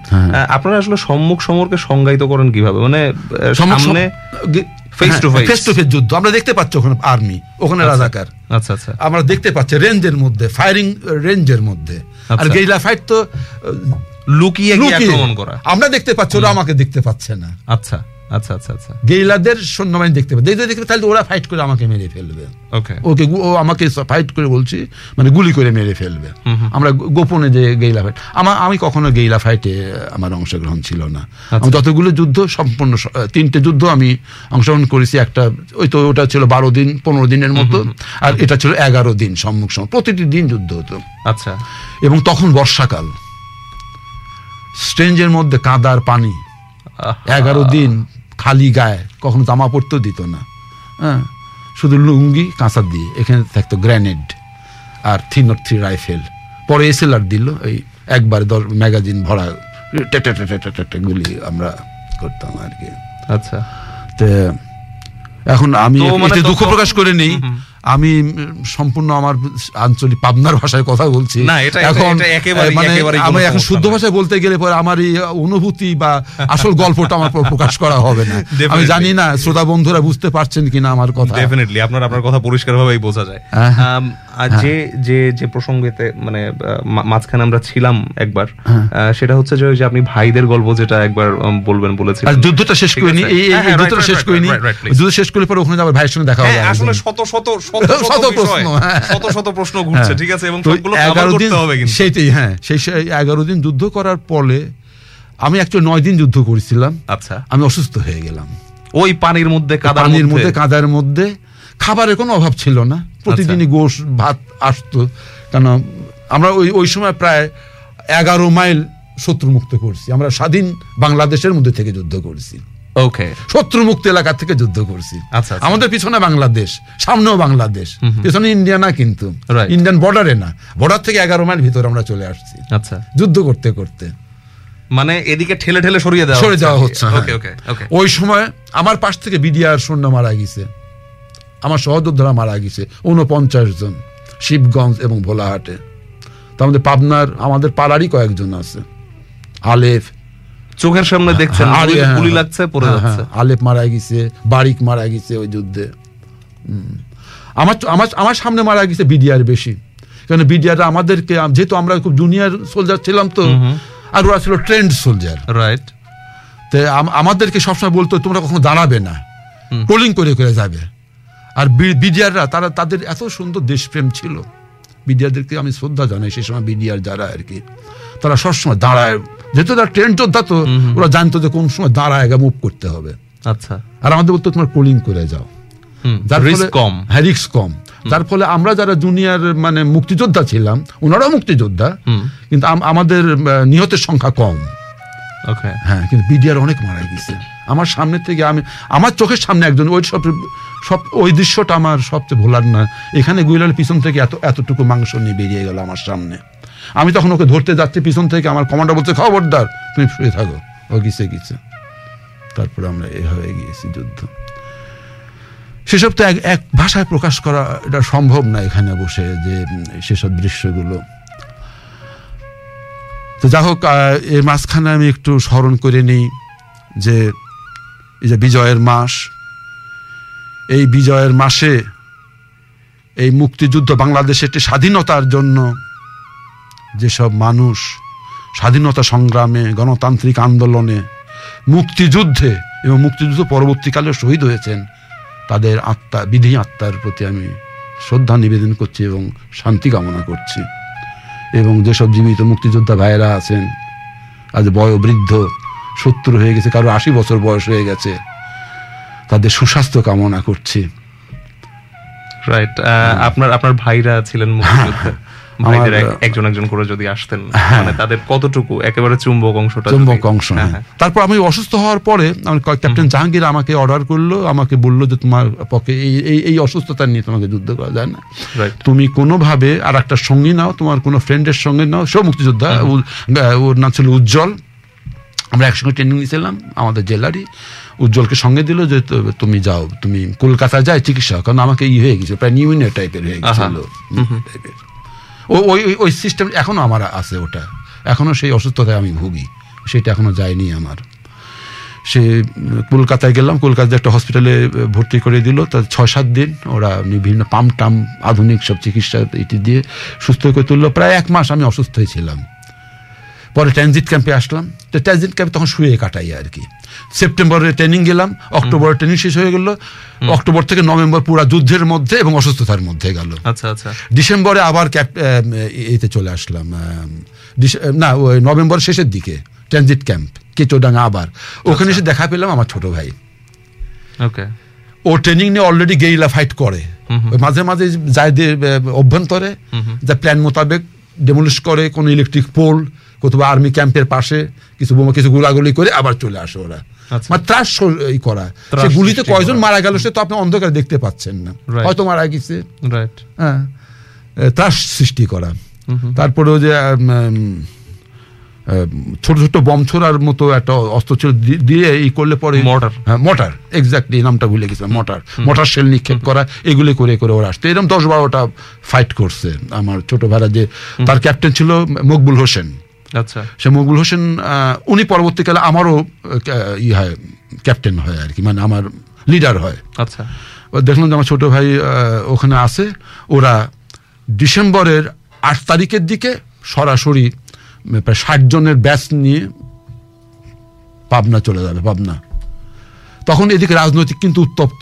[SPEAKER 2] আপনারা আসলে সম্মুখ সমরকে সংজ্ঞায়িত করেন কীভাবে? মানে সামনে Face to face
[SPEAKER 3] face to face যুদ্ধ। আমরা দেখতে পাচ্ছি ওখানে আর্মি ওখানে রাজাকার।
[SPEAKER 2] আচ্ছা আচ্ছা।
[SPEAKER 3] আমরা দেখতে পাচ্ছি রেঞ্জের মধ্যে ফায়ারিং রেঞ্জের মধ্যে। আর
[SPEAKER 2] আচ্ছা।
[SPEAKER 3] গেরিলা ফাইট তো
[SPEAKER 2] লুকিয়ে গিয়ে
[SPEAKER 3] লুকিয়ে।
[SPEAKER 2] আক্রমণ করা।
[SPEAKER 3] আমরা দেখতে পাচ্ছি ওরা আমাকে দেখতে পাচ্ছে না।
[SPEAKER 2] আচ্ছা। আচ্ছা আচ্ছা আচ্ছা।
[SPEAKER 3] গেরিলাদের সৈন্যবাহিনী দেখতে পাচ্ছে দেখতে দেখতে তাহলে ওরা ফাইট করে আমাকে মেরে ফেলবে।
[SPEAKER 2] ওকে
[SPEAKER 3] ওকে ও আমাকে ফাইট করে বলছি মানে গুলি করে মেরে ফেলবে। আমরা গোপনে যে গেইলা ফাইট আমার আমি কখনো গেইলা ফাইটে আমার অংশগ্রহণ ছিল না।
[SPEAKER 2] আচ্ছা।
[SPEAKER 3] আমি যতগুলো যুদ্ধ সম্পূর্ণ তিনটে যুদ্ধ আমি অংশগ্রহণ করেছি। একটা ওই তো ওটা ছিল বারো দিন পনেরো দিনের মতো আর এটা ছিল এগারো দিন সম্মুখ সম্মুখ প্রতিটি দিন যুদ্ধ হতো।
[SPEAKER 2] আচ্ছা।
[SPEAKER 3] এবং তখন বর্ষাকাল। স্ট্রেঞ্জের মধ্যে কাদার পানি। এগারো দিন খালি গায়ে কখনো জামা পরতেও দিত না। হ্যাঁ শুধু লুঙ্গি কাঁচা দিয়ে। এখানে থাকতো গ্র্যানেড আর থ্রি নট থ্রি রাইফেল। পরে এসএলআর দিল এই একবার দশ ম্যাগাজিন ভরা গুলি আমরা করতাম আর কি।
[SPEAKER 2] আচ্ছা।
[SPEAKER 3] তো এখন আমি
[SPEAKER 2] মানে
[SPEAKER 3] দুঃখ প্রকাশ করে নেই। আমি সম্পূর্ণ আমার আঞ্চলিক পাবনার ভাষায় কথা বলছি। এখন মানে আমি এখন শুদ্ধ। ভাষায় বলতে গেলে পরে আমার এই অনুভূতি বা আসল গল্পটা আমার প্রকাশ করা হবে না। আমি. জানি না শ্রোতা বন্ধুরা বুঝতে পারছেন কিনা আমার কথা।
[SPEAKER 2] ডেফিনেটলি আপনার আপনার কথা পরিষ্কারভাবেই বোঝা যায়।
[SPEAKER 3] হ্যাঁ,
[SPEAKER 2] আর যে যে যে প্রসঙ্গেতে মানে মাঝখানে আমরা ছিলাম একবার
[SPEAKER 3] হ্যাঁ।
[SPEAKER 2] সেটা হচ্ছে যে আপনি ভাইদের গল্প যেটা একবার বলবেন বলেছিলেন।
[SPEAKER 3] যুদ্ধটা শেষ
[SPEAKER 2] আছে?
[SPEAKER 3] এই
[SPEAKER 2] হ্যাঁ, হ্যাঁ,
[SPEAKER 3] যুদ্ধটা শেষ
[SPEAKER 2] right,
[SPEAKER 3] করে নি
[SPEAKER 2] right, right, please।
[SPEAKER 3] যুদ্ধ শেষ করে পরে ওখানে আবার ভাইয়ের সঙ্গে দেখা
[SPEAKER 2] হ্যাঁ
[SPEAKER 3] হবে
[SPEAKER 2] আসলে শত শত শত
[SPEAKER 3] শত প্রশ্ন, হ্যাঁ।
[SPEAKER 2] শত শত প্রশ্ন ঘুরছে
[SPEAKER 3] হ্যাঁ।
[SPEAKER 2] ঠিক আছে এবং সবগুলো কভার করতে হবে কিন্তু।
[SPEAKER 3] সেইটাই হ্যাঁ সেই সেই এগারো দিন যুদ্ধ করার পরে আমি একচুয়ালি নয় দিন যুদ্ধ করেছিলাম।
[SPEAKER 2] আচ্ছা।
[SPEAKER 3] আমি অসুস্থ হয়ে গেলাম।
[SPEAKER 2] ওই পানির মধ্যে কাদার
[SPEAKER 3] পানির মধ্যে কাদার মধ্যে। খাবারের কোনো অভাব ছিল না। প্রতিদিনই গোশ ভাত আসতো। কেন আমরা ওই ওই সময় প্রায় এগারো মাইল শত্রু মুক্ত করছি। আমরা স্বাধীন বাংলাদেশের মধ্যে থেকে যুদ্ধ করছি।
[SPEAKER 2] ওকে।
[SPEAKER 3] শত্রু মুক্ত এলাকা থেকে যুদ্ধ করছি।
[SPEAKER 2] আচ্ছা, আচ্ছা।
[SPEAKER 3] আমাদের পিছনে বাংলাদেশ সামনেও বাংলাদেশ। পিছনে ইন্ডিয়া না কিন্তু। ইন্ডিয়ান বর্ডারে না। বর্ডার থেকে এগারো মাইল ভিতরে আমরা চলে আসছি।
[SPEAKER 2] আচ্ছা।
[SPEAKER 3] যুদ্ধ করতে করতে।
[SPEAKER 2] মানে এদিকে ঠেলে ঠেলে সরিয়ে দেওয়া
[SPEAKER 3] সরে যাওয়া হচ্ছে হ্যাঁ।
[SPEAKER 2] ওকে ওকে ওকে
[SPEAKER 3] ওই সময় আমার পাশ থেকে বিডিআর সৈন্য মারা গেছে। আমার সহযোদ্ধারা মারা গেছে উনপঞ্চাশ জন শিবগঞ্জ এবং ভোলাহাটে। তার মধ্যে পাবনার আমাদের পাড়ারই কয়েকজন আছে। আলেফ।
[SPEAKER 2] চোখের সামনে দেখছেন
[SPEAKER 3] আর-
[SPEAKER 2] গুলি-
[SPEAKER 3] হ্যাঁ,
[SPEAKER 2] লাগছে পড়ে
[SPEAKER 3] হ্যাঁ,
[SPEAKER 2] যাচ্ছে।
[SPEAKER 3] হ্যাঁ, আলেপ মারা গেছে বারিক মারা গেছে ওই যুদ্ধে। আমার আমার আমার সামনে মারা গেছে বিডিআর বেশি। কারণ বিডিআর আমাদেরকে যেহেতু আমরা খুব জুনিয়র সোলজার ছিলাম তো আর ওরা ছিল ট্রেন্ড সোলজার
[SPEAKER 2] রাইট
[SPEAKER 3] তো আমাদেরকে সবসময় বলতো তোমরা কখনো দাঁড়াবে না। ট্রোলিং করে করে যাবে। আর বিডিআররা তারা তাদের এত সুন্দর দেশপ্রেম ছিল। বিডিআরদেরকে আমি শ্রদ্ধা জানাই সেই সময় বিডিআর যারা আর কি তারা সবসময় দাঁড়ায়। যেহেতু তারা ট্রেন যোদ্ধা তো ওরা জানতো যে কোন সময় দাঁড়ায় মুভ করতে হবে।
[SPEAKER 2] আচ্ছা।
[SPEAKER 3] আর আমাদের বলতো তোমার কোলিং করে যাও। যার
[SPEAKER 2] রিস্ক কম।
[SPEAKER 3] হ্যাঁ রিস্ক কম। যার ফলে আমরা যারা জুনিয়র মানে মুক্তিযোদ্ধা ছিলাম ওনারাও মুক্তিযোদ্ধা কিন্তু আমাদের নিহতের সংখ্যা কম।
[SPEAKER 2] ওকে
[SPEAKER 3] হ্যাঁ কিন্তু বিডিআর অনেক মারা গেছে। আমার সামনে থেকে আমি আমার চোখের সামনে একজন ওই সব সব, ওই দৃশ্যটা আমার সবচেয়ে ভোলার না। এখানে গুইলাল পিছন থেকে এত, এতটুকু মাংস নিয়ে বেরিয়ে গেল আমার সামনে। আমি তখন ওকে ধরতে যাচ্ছি, পিছন থেকে আমার কমান্ডার বলছে, খবরদার, তুমি শুয়ে থাকো। ও গিছে গিছে। তারপরে আমরা এ হয়ে গিয়েছি যুদ্ধ। সেসব তো এক এক ভাষায় প্রকাশ করা এটা সম্ভব না এখানে বসে যে, সেসব দৃশ্যগুলো। তো যা হোক এর মাঝখানে আমি একটু স্মরণ করে নিই যে, এই যে বিজয়ের মাস এই বিজয়ের মাসে এই মুক্তিযুদ্ধ বাংলাদেশের একটি স্বাধীনতার জন্য যেসব মানুষ স্বাধীনতা সংগ্রামে, গণতান্ত্রিক আন্দোলনে, মুক্তিযুদ্ধে এবং মুক্তিযুদ্ধ পরবর্তীকালে শহীদ হয়েছেন, তাদের আত্মা, বিধি আত্মার প্রতি আমি শ্রদ্ধা নিবেদন করছি এবং শান্তি কামনা করছি। এবং যেসব জীবিত মুক্তিযোদ্ধা ভাইয়েরা আছেন, আজ বয়োবৃদ্ধ, সত্তর হয়ে গেছে, কারও আশি বছর বয়স হয়ে গেছে তাদের সুস্বাস্থ্য কামনা করছি।
[SPEAKER 2] রাইট আপনার আপনার ভাইরা ছিলেন মুক্তিযুদ্ধে ভাইদের একজন একজন করে যদি আসতেন
[SPEAKER 3] হ্যাঁ।
[SPEAKER 2] মানে তাদের কতটুকু? একেবারে চুম্বক অংশটা
[SPEAKER 3] চুম্বক অংশ
[SPEAKER 2] হ্যাঁ,
[SPEAKER 3] হ্যাঁ। তারপর আমি অসুস্থ হওয়ার পরে আমার ক- ক্যাপ্টেন জাহাঙ্গীর আমাকে অর্ডার করল আমাকে বলল যে তোমার পক্ষে এই এই অসুস্থতা নিয়ে তোমাকে যুদ্ধ করা যায় না।
[SPEAKER 2] রাইট
[SPEAKER 3] তুমি কোনোভাবে আর একটা সঙ্গী নাও তোমার কোনো ফ্রেন্ডের সঙ্গে নাও। সেও মুক্তিযোদ্ধা ওর নাম ছিল উজ্জ্বল। আমরা একসঙ্গে ট্রেনিং নিয়েছিলাম আমাদের জেলারই। উজ্জ্বলকে সঙ্গে দিল যে তুমি যাও তুমি কলকাতা যাই চিকিৎসা কারণ আমাকে ই হয়ে গেছে প্রায় নিউমোনিয়া টাইপের হয়ে গেছিল ওই ওই- সিস্টেম এখনও আমার আছে ওটা। এখনও সেই অসুস্থতায় আমি ভুগি। সেটা এখনও যায়নি আমার। সে কলকাতায় গেলাম কলকাতায় একটা হসপিটালে ভর্তি করে দিল। তা ছয় সাত দিন ওরা বিভিন্ন পাম্প টাম আধুনিক সব চিকিৎসা এটি দিয়ে সুস্থ করে তুললো। প্রায় এক মাস আমি অসুস্থই ছিলাম। পরে ট্রানজিট ক্যাম্পে আসলাম। তো ট্রানজিট ক্যাম্পে তখন শুয়ে কাটাই আর কি। সেপ্টেম্বরে ট্রেনিং গেলাম অক্টোবরে ট্রেনিং শেষ হয়ে গেল। অক্টোবর থেকে নভেম্বর পুরো যুদ্ধের মধ্যে এবং অসুস্থতার মধ্যে গেল।
[SPEAKER 2] আচ্ছা আচ্ছা।
[SPEAKER 3] ডিসেম্বরে আবার ক্যাপ এতে চলে আসলাম না ওই নভেম্বর শেষের দিকে ট্রানজিট ক্যাম্প কেচোডাঙ্গা আবার। ওখানে এসে দেখা পেলাম আমার ছোট ভাই।
[SPEAKER 2] ওকে।
[SPEAKER 3] ও ট্রেনিং নিয়ে অলরেডি গেরিলা ফাইট করে। মাঝে মাঝে যায় দিয়ে, অভ্যন্তরে যা প্ল্যান মোতাবেক ডেমোলিশ করে কোনো ইলেকট্রিক পোল কোথাও আর্মি ক্যাম্পের পাশে কিছু বোমা কিছু গুলাগুলি করে আবার চলে আসে ওরা।
[SPEAKER 2] আচ্ছা।
[SPEAKER 3] মানে ত্রাস করা। সে গুলিতে কয়জন মারা গেল সে তো আপনি অন্ধকারে দেখতে পাচ্ছেন না। হয়তো মারা গেছে।
[SPEAKER 2] রাইট
[SPEAKER 3] হ্যাঁ। ত্রাস সৃষ্টি করা। তারপরেও যে ছোট ছোট বম ছোড়ার মতো একটা অস্ত্র ছিল দিয়ে এই করলে পরে
[SPEAKER 2] Mortar.
[SPEAKER 3] হ্যাঁ মোটার এক্স্যাক্টলি নামটা ভুলে গেছিলাম মোটার মোটার শেল নিক্ষেপ করা এগুলি করে করে ওরা আসতো। এরকম দশ বারোটা ফাইট করছে আমার ছোট ভাইরা যে তার ক্যাপ্টেন ছিল মকবুল হোসেন।
[SPEAKER 2] আচ্ছা।
[SPEAKER 3] সে মকবুল হোসেন উনি পরবর্তীকালে আমারও আহ, ই হয় ক্যাপ্টেন হয় আর কি মানে আমার লিডার হয়।
[SPEAKER 2] আচ্ছা।
[SPEAKER 3] দেখলাম যে আমার ছোট ভাই ওখানে আছে ওরা ডিসেম্বরের আট তারিখের দিকে সরাসরি প্রায় ষাট জনের ব্যাচ নিয়ে পাবনা চলে যাবে পাবনা। তখন এদিকে রাজনৈতিক কিন্তু উত্তপ্ত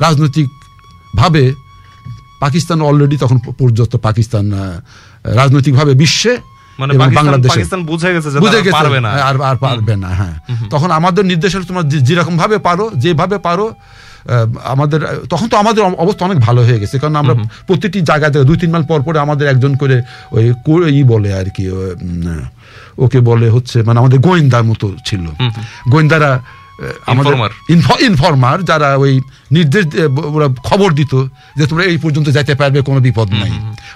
[SPEAKER 3] রাজনৈতিকভাবে পাকিস্তান অলরেডি তখন পর্যন্ত পাকিস্তান রাজনৈতিকভাবে বিশ্বে
[SPEAKER 2] মানে
[SPEAKER 3] বাংলাদেশে
[SPEAKER 2] পাকিস্তান বুঝে গেছে যে
[SPEAKER 3] বুঝে গেছে।
[SPEAKER 2] পারবে না।
[SPEAKER 3] হ্যাঁ, আর আর পারবে না হ্যাঁ। তখন আমাদের নির্দেশ হলো তোমরা যেরকম ভাবে পারো যেভাবে পারো আহ, আমাদের তখন তো আমাদের অবস্থা অনেক ভালো হয়ে গেছে। কারণ আমরা প্রতিটি জায়গা দুই তিন মাইল পর পরে আমাদের একজন করে ওই ই বলে আর কি ওকে বলে হচ্ছে মানে আমাদের গোয়েন্দার মতো ছিল। গোয়েন্দারা আমাদের. ইনফরমার যারা ওই নির্দেশ ওরা খবর দিত যে তোমরা এই পর্যন্ত যাইতে পারবে কোনো বিপদ নাই।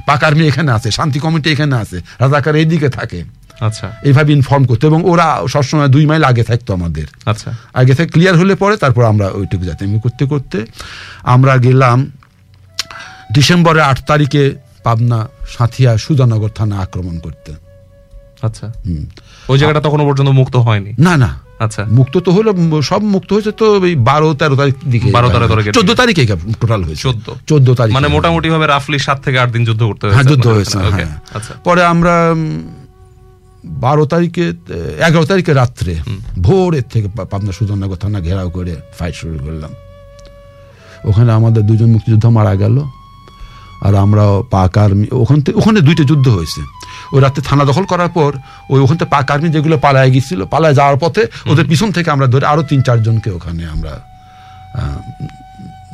[SPEAKER 3] পাক আর্মি এখানে আছে শান্তি কমিটি এখানে আছে রাজাকার এইদিকে থাকে।
[SPEAKER 2] আচ্ছা।
[SPEAKER 3] এইভাবে ইনফর্ম করতো এবং ওরা সবসময় দুই মাইল আগে থাকতো আমাদের।
[SPEAKER 2] আচ্ছা।
[SPEAKER 3] আগে থেকে ক্লিয়ার হলে পরে তারপর আমরা ওইটুকু যাতে করতে করতে আমরা গেলাম ডিসেম্বরের আট তারিখে পাবনা সাঁথিয়া সুজানগর থানা আক্রমণ করতে।
[SPEAKER 2] আচ্ছা। ওই জায়গাটা তখনও পর্যন্ত মুক্ত হয়নি?
[SPEAKER 3] না না।
[SPEAKER 2] আচ্ছা।
[SPEAKER 3] মুক্ত তো হলো সব মুক্ত হয়েছে তো ওই বারো তেরো তারিখ দিকে।
[SPEAKER 2] 12 13 তারিখের
[SPEAKER 3] চোদ্দ তারিখে টোটাল হয়েছে।
[SPEAKER 2] 14
[SPEAKER 3] চোদ্দ তারিখ।
[SPEAKER 2] মানে মোটামুটি ভাবে রাফলি সাত থেকে আট দিন যুদ্ধ করতে
[SPEAKER 3] হ্যাঁ যুদ্ধ হয়েছে হ্যাঁ।
[SPEAKER 2] আচ্ছা।
[SPEAKER 3] পরে আমরা বারো তারিখে এগারো তারিখে রাত্রে ভোরের থেকে পাবনা সুধনগর থানা ঘেরাও করে ফাইট শুরু করলাম। ওখানে আমাদের দুজন মুক্তিযোদ্ধা মারা গেল। আর আমরা পাক আর্মি ওখান থেকে ওখানে দুইটা যুদ্ধ হয়েছে। ওই রাত্রে থানা দখল করার পর ওই ওখান থেকে পাক আর্মি যেগুলো পালায় গেছিল পালায় যাওয়ার পথে ওদের পিছন থেকে আমরা ধরে আরও তিন চারজনকে ওখানে আমরা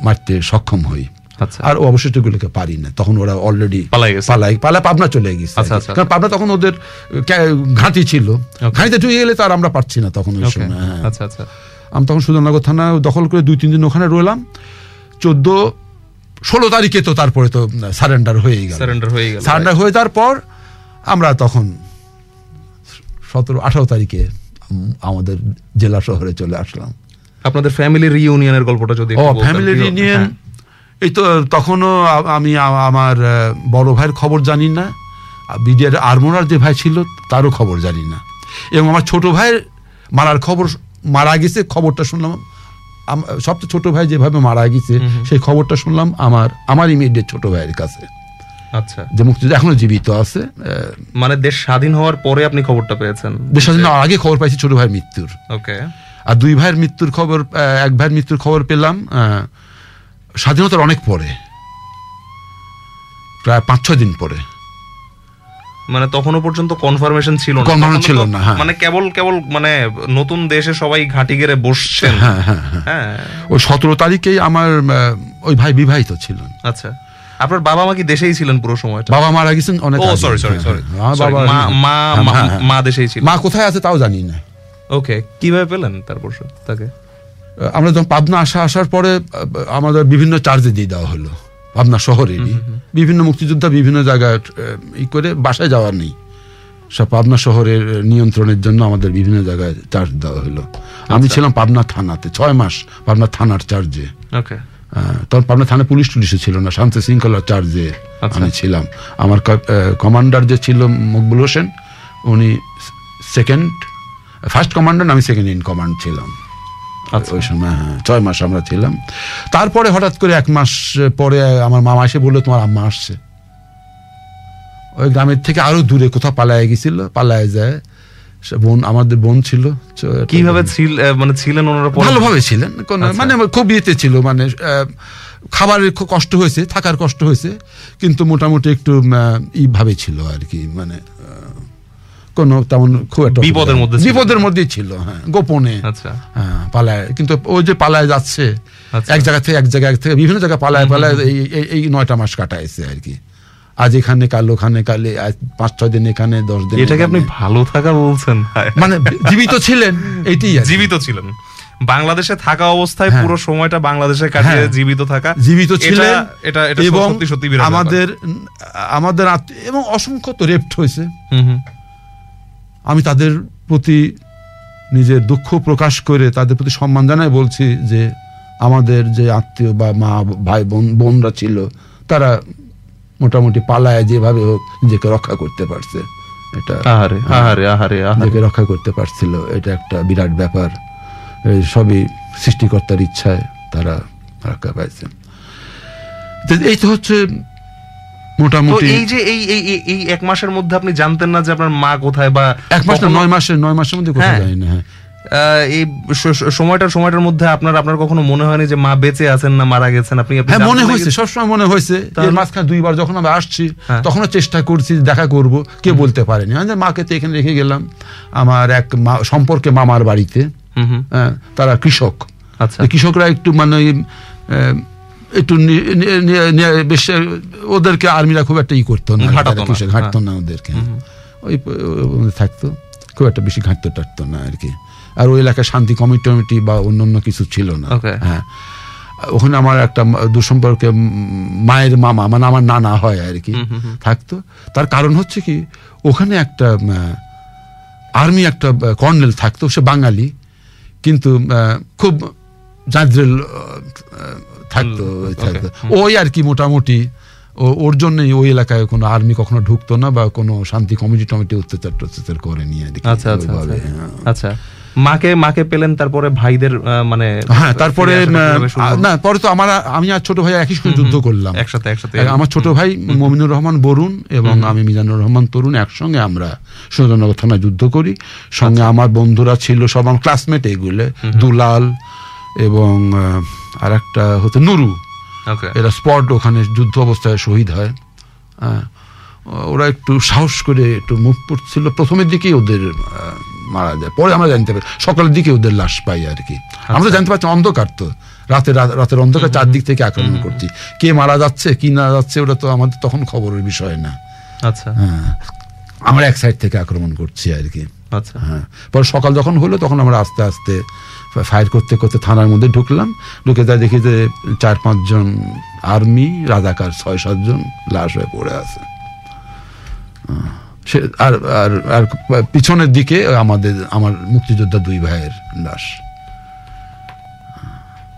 [SPEAKER 3] মারতে সক্ষম হই।
[SPEAKER 2] আচ্ছা।
[SPEAKER 3] আর অবশিষ্টগুলোকে পারি না। তখন ওরা অলরেডি
[SPEAKER 2] পালাই
[SPEAKER 3] পালা পাবনা চলে গেছে।
[SPEAKER 2] আচ্ছা, আচ্ছা।
[SPEAKER 3] কারণ পাবনা তখন ওদের ঘাঁটি ছিল। ঘাঁটিতে ঢুকে গেলে তো আর আমরা পারছি না তখন ওই সময় হ্যাঁ।
[SPEAKER 2] আচ্ছা আচ্ছা।
[SPEAKER 3] আমি তখন সুন্দরনগর থানা দখল করে দুই তিন দিন ওখানে রইলাম। চোদ্দ ষোলো তারিখে তো তারপরে তো সারেন্ডার হয়ে গেল।
[SPEAKER 2] সারেন্ডার হয়ে গেল
[SPEAKER 3] সারেন্ডার হয়ে যাওয়ার পর আমরা তখন সতেরো আঠারো তারিখে আমাদের জেলা শহরে চলে আসলাম।
[SPEAKER 2] আপনাদের ফ্যামিলি রিইউনিয়নের গল্পটা যদি
[SPEAKER 3] ও ফ্যামিলি রিউনিয়ন এই তো তখনও আমি আমার বড় ভাইয়ের খবর জানি না। বিডিআর আরমোনার যে ভাই ছিল তারও খবর জানি না। এবং আমার ছোট ভাইয়ের মারার খবর মারা গেছে খবরটা শুনলাম। সবচেয়ে ছোট ভাই যেভাবে মারা গেছে সেই খবরটা শুনলাম আমার আমার ইমিডিয়েট ছোট ভাইয়ের কাছে।
[SPEAKER 2] আচ্ছা।
[SPEAKER 3] যে মুক্তিযোদ্ধা এখনও জীবিত আছে
[SPEAKER 2] মানে দেশ স্বাধীন হওয়ার পরে আপনি খবরটা পেয়েছেন
[SPEAKER 3] দেশ স্বাধীন হওয়ার আগে খবর পাইছি ছোট ভাইয়ের মৃত্যুর।
[SPEAKER 2] ওকে।
[SPEAKER 3] আর দুই ভাইয়ের মৃত্যুর খবর এক ভাইয়ের মৃত্যুর খবর পেলাম স্বাধীনতার অনেক পরে। প্রায় পাঁচ ছয় দিন পরে।
[SPEAKER 2] মানে তখনও পর্যন্ত কনফার্মেশন ছিল না। তখনও
[SPEAKER 3] ছিল না, হ্যাঁ।
[SPEAKER 2] মানে কেবল কেবল মানে নতুন দেশে সবাই ঘাঁটি গেড়ে বসছেন।
[SPEAKER 3] হ্যাঁ হ্যাঁ হ্যাঁ
[SPEAKER 2] হ্যাঁ।
[SPEAKER 3] ওই সতেরো তারিখেই আমার ওই ভাই বিবাহিত ছিলেন।
[SPEAKER 2] আচ্ছা। আপনার বাবা মা কি দেশেই ছিলেন পুরো সময়টা?
[SPEAKER 3] বাবা মারা গেছেন অনেক
[SPEAKER 2] ও সরি সরি
[SPEAKER 3] হ্যাঁ,
[SPEAKER 2] সরি
[SPEAKER 3] হ্যাঁ, বাবা
[SPEAKER 2] মা মা
[SPEAKER 3] হ্যাঁ,
[SPEAKER 2] মা-
[SPEAKER 3] হ্যাঁ, হ্যাঁ।
[SPEAKER 2] মা দেশেই ছিল
[SPEAKER 3] মা কোথায় আছে তাও জানি না।
[SPEAKER 2] ওকে কীভাবে পেলেন তারপর তাকে?
[SPEAKER 3] আমরা যখন পাবনা আসা আসার পরে আমাদের বিভিন্ন চার্জে দিয়ে দেওয়া হলো পাবনা শহরেরই বিভিন্ন মুক্তিযোদ্ধা বিভিন্ন জায়গায় ই করে বাসায় যাওয়ার নেই। সব পাবনা শহরের নিয়ন্ত্রণের জন্য আমাদের বিভিন্ন জায়গায় চার্জ দেওয়া হলো। আমি ছিলাম পাবনা থানাতে ছয় মাস পাবনা থানার চার্জে
[SPEAKER 2] ওকে।
[SPEAKER 3] তখন পাবনা থানা পুলিশ টুলিশও ছিল না শান্তি শৃঙ্খলা চার্জে
[SPEAKER 2] আচ্ছা।
[SPEAKER 3] আমি ছিলাম। আমার কমান্ডার যে ছিল মকবুল হোসেন উনি সেকেন্ড ফার্স্ট কমান্ডার আমি সেকেন্ড ইন কমান্ড ছিলাম।
[SPEAKER 2] আচ্ছা।
[SPEAKER 3] ওই সময় হ্যাঁ ছয় মাস আমরা ছিলাম। তারপরে হঠাৎ করে এক মাস পরে আমার মামা এসে বলল তোমার আম্মা আসছে। ওই গ্রামের থেকে আরও দূরে কোথাও পালায় গেছিল পালায় যায়। বোন আমাদের বোন ছিল।
[SPEAKER 2] কীভাবে মানে ছিলেন ওনারা
[SPEAKER 3] ভালোভাবে ছিলেন
[SPEAKER 2] আচ্ছা।
[SPEAKER 3] মানে খুব ইয়েতে ছিল মানে খাবারের খুব কষ্ট হয়েছে থাকার কষ্ট হয়েছে কিন্তু মোটামুটি একটু ই ভাবে ছিল আর কি মানে কোনো তেমন খুব একটা
[SPEAKER 2] বিপদের মধ্যে
[SPEAKER 3] বিপদের মধ্যেই ছিল হ্যাঁ গোপনে।
[SPEAKER 2] আচ্ছা।
[SPEAKER 3] হ্যাঁ পালায় কিন্তু ওই যে পালায় যাচ্ছে
[SPEAKER 2] আচ্ছা।
[SPEAKER 3] এক জায়গা থেকে এক জায়গা থেকে বিভিন্ন জায়গায় পালায় পালায় এই এই- এই নয়টা মাস কাটাইছে আর কি। আজ এখানে কাল ওখানে কালে আজ পাঁচ ছয় দিন এখানে দশ দিন
[SPEAKER 2] এটাকে আপনি ভালো থাকা বলছেন
[SPEAKER 3] মানে জীবিত ছিলেন কি।
[SPEAKER 2] জীবিত ছিলেন বাংলাদেশে থাকা অবস্থায়
[SPEAKER 3] হ্যাঁ।
[SPEAKER 2] পুরো সময়টা বাংলাদেশে কাটিয়ে
[SPEAKER 3] হ্যাঁ।
[SPEAKER 2] জীবিত থাকা
[SPEAKER 3] জীবিত
[SPEAKER 2] এটা-
[SPEAKER 3] ছিলেন
[SPEAKER 2] এটা এটা
[SPEAKER 3] এবং। আমাদের আমাদের এবং অসংখ্য তো রেপ্ট হয়েছে আমি তাদের প্রতি নিজের দুঃখ প্রকাশ করে তাদের প্রতি সম্মান জানাই বলছি যে আমাদের যে আত্মীয় বা মা ভাই বোন বোনরা ছিল তারা মোটামুটি পালায় যেভাবে হোক নিজেকে রক্ষা করতে পারছে। এটা
[SPEAKER 2] আহারে আহারে আহারে
[SPEAKER 3] নিজেকে রক্ষা করতে পারছিল। এটা একটা বিরাট ব্যাপার। সবই সৃষ্টিকর্তার ইচ্ছায় তারা রক্ষা পাইছে। তো এই তো হচ্ছে মোটামুটি
[SPEAKER 2] এই যে এই এই এক মাসের মধ্যে আপনি জানতেন না যে আপনার মা কোথায় বা
[SPEAKER 3] এক মাস নয় মাসের নয় মাসের মধ্যে কোথায়
[SPEAKER 2] হ্যাঁ।
[SPEAKER 3] যায় না হ্যাঁ।
[SPEAKER 2] এই সময়টার সময়টার মধ্যে আপনার আপনার কখনো মনে হয়নি যে মা বেঁচে আছেন না মারা গেছেন? আপনি
[SPEAKER 3] হ্যাঁ মনে হয়েছে সবসময় মনে হয়েছে এর মাঝখানে দুইবার যখন আমি আসছি
[SPEAKER 2] হ্যাঁ।
[SPEAKER 3] তখনও চেষ্টা করছি দেখা করব কে বলতে পারেনি। যে মাকে তো এখানে রেখে গেলাম আমার এক সম্পর্কে মামার বাড়িতে। হ্যাঁ, তারা কৃষক।
[SPEAKER 2] আচ্ছা।
[SPEAKER 3] কৃষকরা একটু মানে একটু বেশ ওদেরকে আর্মিরা খুব একটা ই করতো না।
[SPEAKER 2] ঘাঁটাতো না, হ্যাঁ।
[SPEAKER 3] না ওদেরকে। ওই থাকতো। খুব একটা বেশি ঘাটতে টাটতো না আর কি। আর ওই এলাকায় শান্তি কমিটি টমিটি বা অন্য অন্য কিছু ছিল না। হ্যাঁ। ওখানে আমার একটা দুঃসম্পর্কে মায়ের মামা মানে আমার নানা হয় আর কি থাকতো। তার কারণ হচ্ছে কি ওখানে একটা আর্মি একটা কর্নেল থাকতো সে বাঙালি কিন্তু খুব জাদ্রেল থাকতো থাকতো। ওই আর কি মোটামুটি। ও- ওর জন্যই ওই এলাকায় কোনো আর্মি কখনো ঢুকতো না বা কোনো শান্তি কমিটি টমিটি অত্যাচার টত্যাচার করেনি আর কি
[SPEAKER 2] আচ্ছা আচ্ছা। মাকে মাকে পেলেন তারপরে ভাইদের মানে
[SPEAKER 3] হ্যাঁ তারপরে? না পরে তো আমার আমি আর ছোট ভাই একই সঙ্গে যুদ্ধ করলাম।
[SPEAKER 2] একসাথে একসাথে
[SPEAKER 3] আমার ছোট ভাই মমিনুর রহমান বরুণ এবং আমি মিজানুর রহমান তরুণ একসঙ্গে আমরা সুরেন্দ্রনগর থানায় যুদ্ধ করি। সঙ্গে
[SPEAKER 2] আচ্ছা।
[SPEAKER 3] আমার বন্ধুরা ছিল সব আমার ক্লাসমেট এগুলো দুলাল এবং আর একটা হচ্ছে নুরু। এরা স্পট ওখানে যুদ্ধ অবস্থায় শহীদ হয়। ওরা একটু সাহস করে একটু মুখ পড়ছিল। প্রথমের দিকেই ওদের মারা যায়। পরে আমরা জানতে পারি সকালের দিকে ওদের লাশ পাই আর কি। আমরা তো জানতে পারছি অন্ধকার তো। রাতে রাতের অন্ধকার চারদিক থেকে আক্রমণ করছি। কে মারা যাচ্ছে কি না যাচ্ছে ওটা তো আমাদের তখন খবরের বিষয় না।
[SPEAKER 2] আচ্ছা।
[SPEAKER 3] হ্যাঁ। আমরা এক সাইড থেকে আক্রমণ করছি আর কি।
[SPEAKER 2] আচ্ছা।
[SPEAKER 3] হ্যাঁ। পরে সকাল যখন হলো তখন আমরা আস্তে আস্তে ফায়ার করতে করতে থানার মধ্যে ঢুকলাম। ঢুকে তাই দেখি যে চার পাঁচজন আর্মি রাজাকার ছয় সাতজন লাশ হয়ে পড়ে আছে। আহ, সে আর আর আর পিছনের দিকে আমাদের আমার মুক্তিযোদ্ধা দুই ভাইয়ের লাশ।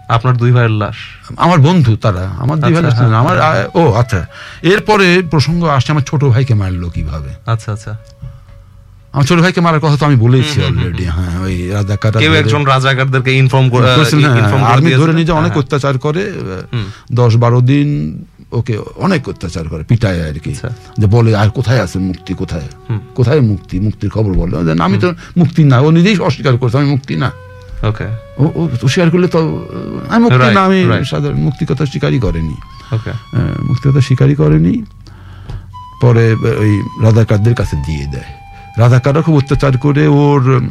[SPEAKER 2] আপনার দুই ভাইয়ের লাশ?
[SPEAKER 3] আমার বন্ধু তারা আমার দুই ভাই
[SPEAKER 2] আচ্ছা,
[SPEAKER 3] লাশ
[SPEAKER 2] হ্যাঁ,
[SPEAKER 3] আমার ও আচ্ছা। এরপরে প্রসঙ্গ আসছে আমার ছোট ভাইকে মারলো কীভাবে?
[SPEAKER 2] আচ্ছা আচ্ছা।
[SPEAKER 3] আমার ছোট ভাইকে মারার কথা তো আমি বলেছি অলরেডি হ্যাঁ ওই রাজাকার
[SPEAKER 2] কেউ একজন রাজাকারদেরকে ইনফর্ম
[SPEAKER 3] হ্যাঁ,
[SPEAKER 2] ইনফর্ম
[SPEAKER 3] আর্মি ধরে নিয়ে অনেক অত্যাচার করে দশ বারো দিন ওকে অনেক অত্যাচার করে পিটায় আর কি।
[SPEAKER 2] আচ্ছা।
[SPEAKER 3] যে বলে আর কোথায় আছে মুক্তি কোথায়? কোথায় মুক্তি? মুক্তির খবর বলে। আমি তো মুক্তি না ও নিজেই অস্বীকার করছে আমি মুক্তি না।
[SPEAKER 2] ওকে।
[SPEAKER 3] ও ও স্বীকার করলে তো আমি মুক্তি না আমি সাধারণ মুক্তি কথা স্বীকারই করেনি। মুক্তি কথা স্বীকারই করেনি। পরে ওই রাধাকারদের কাছে দিয়ে দেয়। রাধাকাররা খুব অত্যাচার করে ওর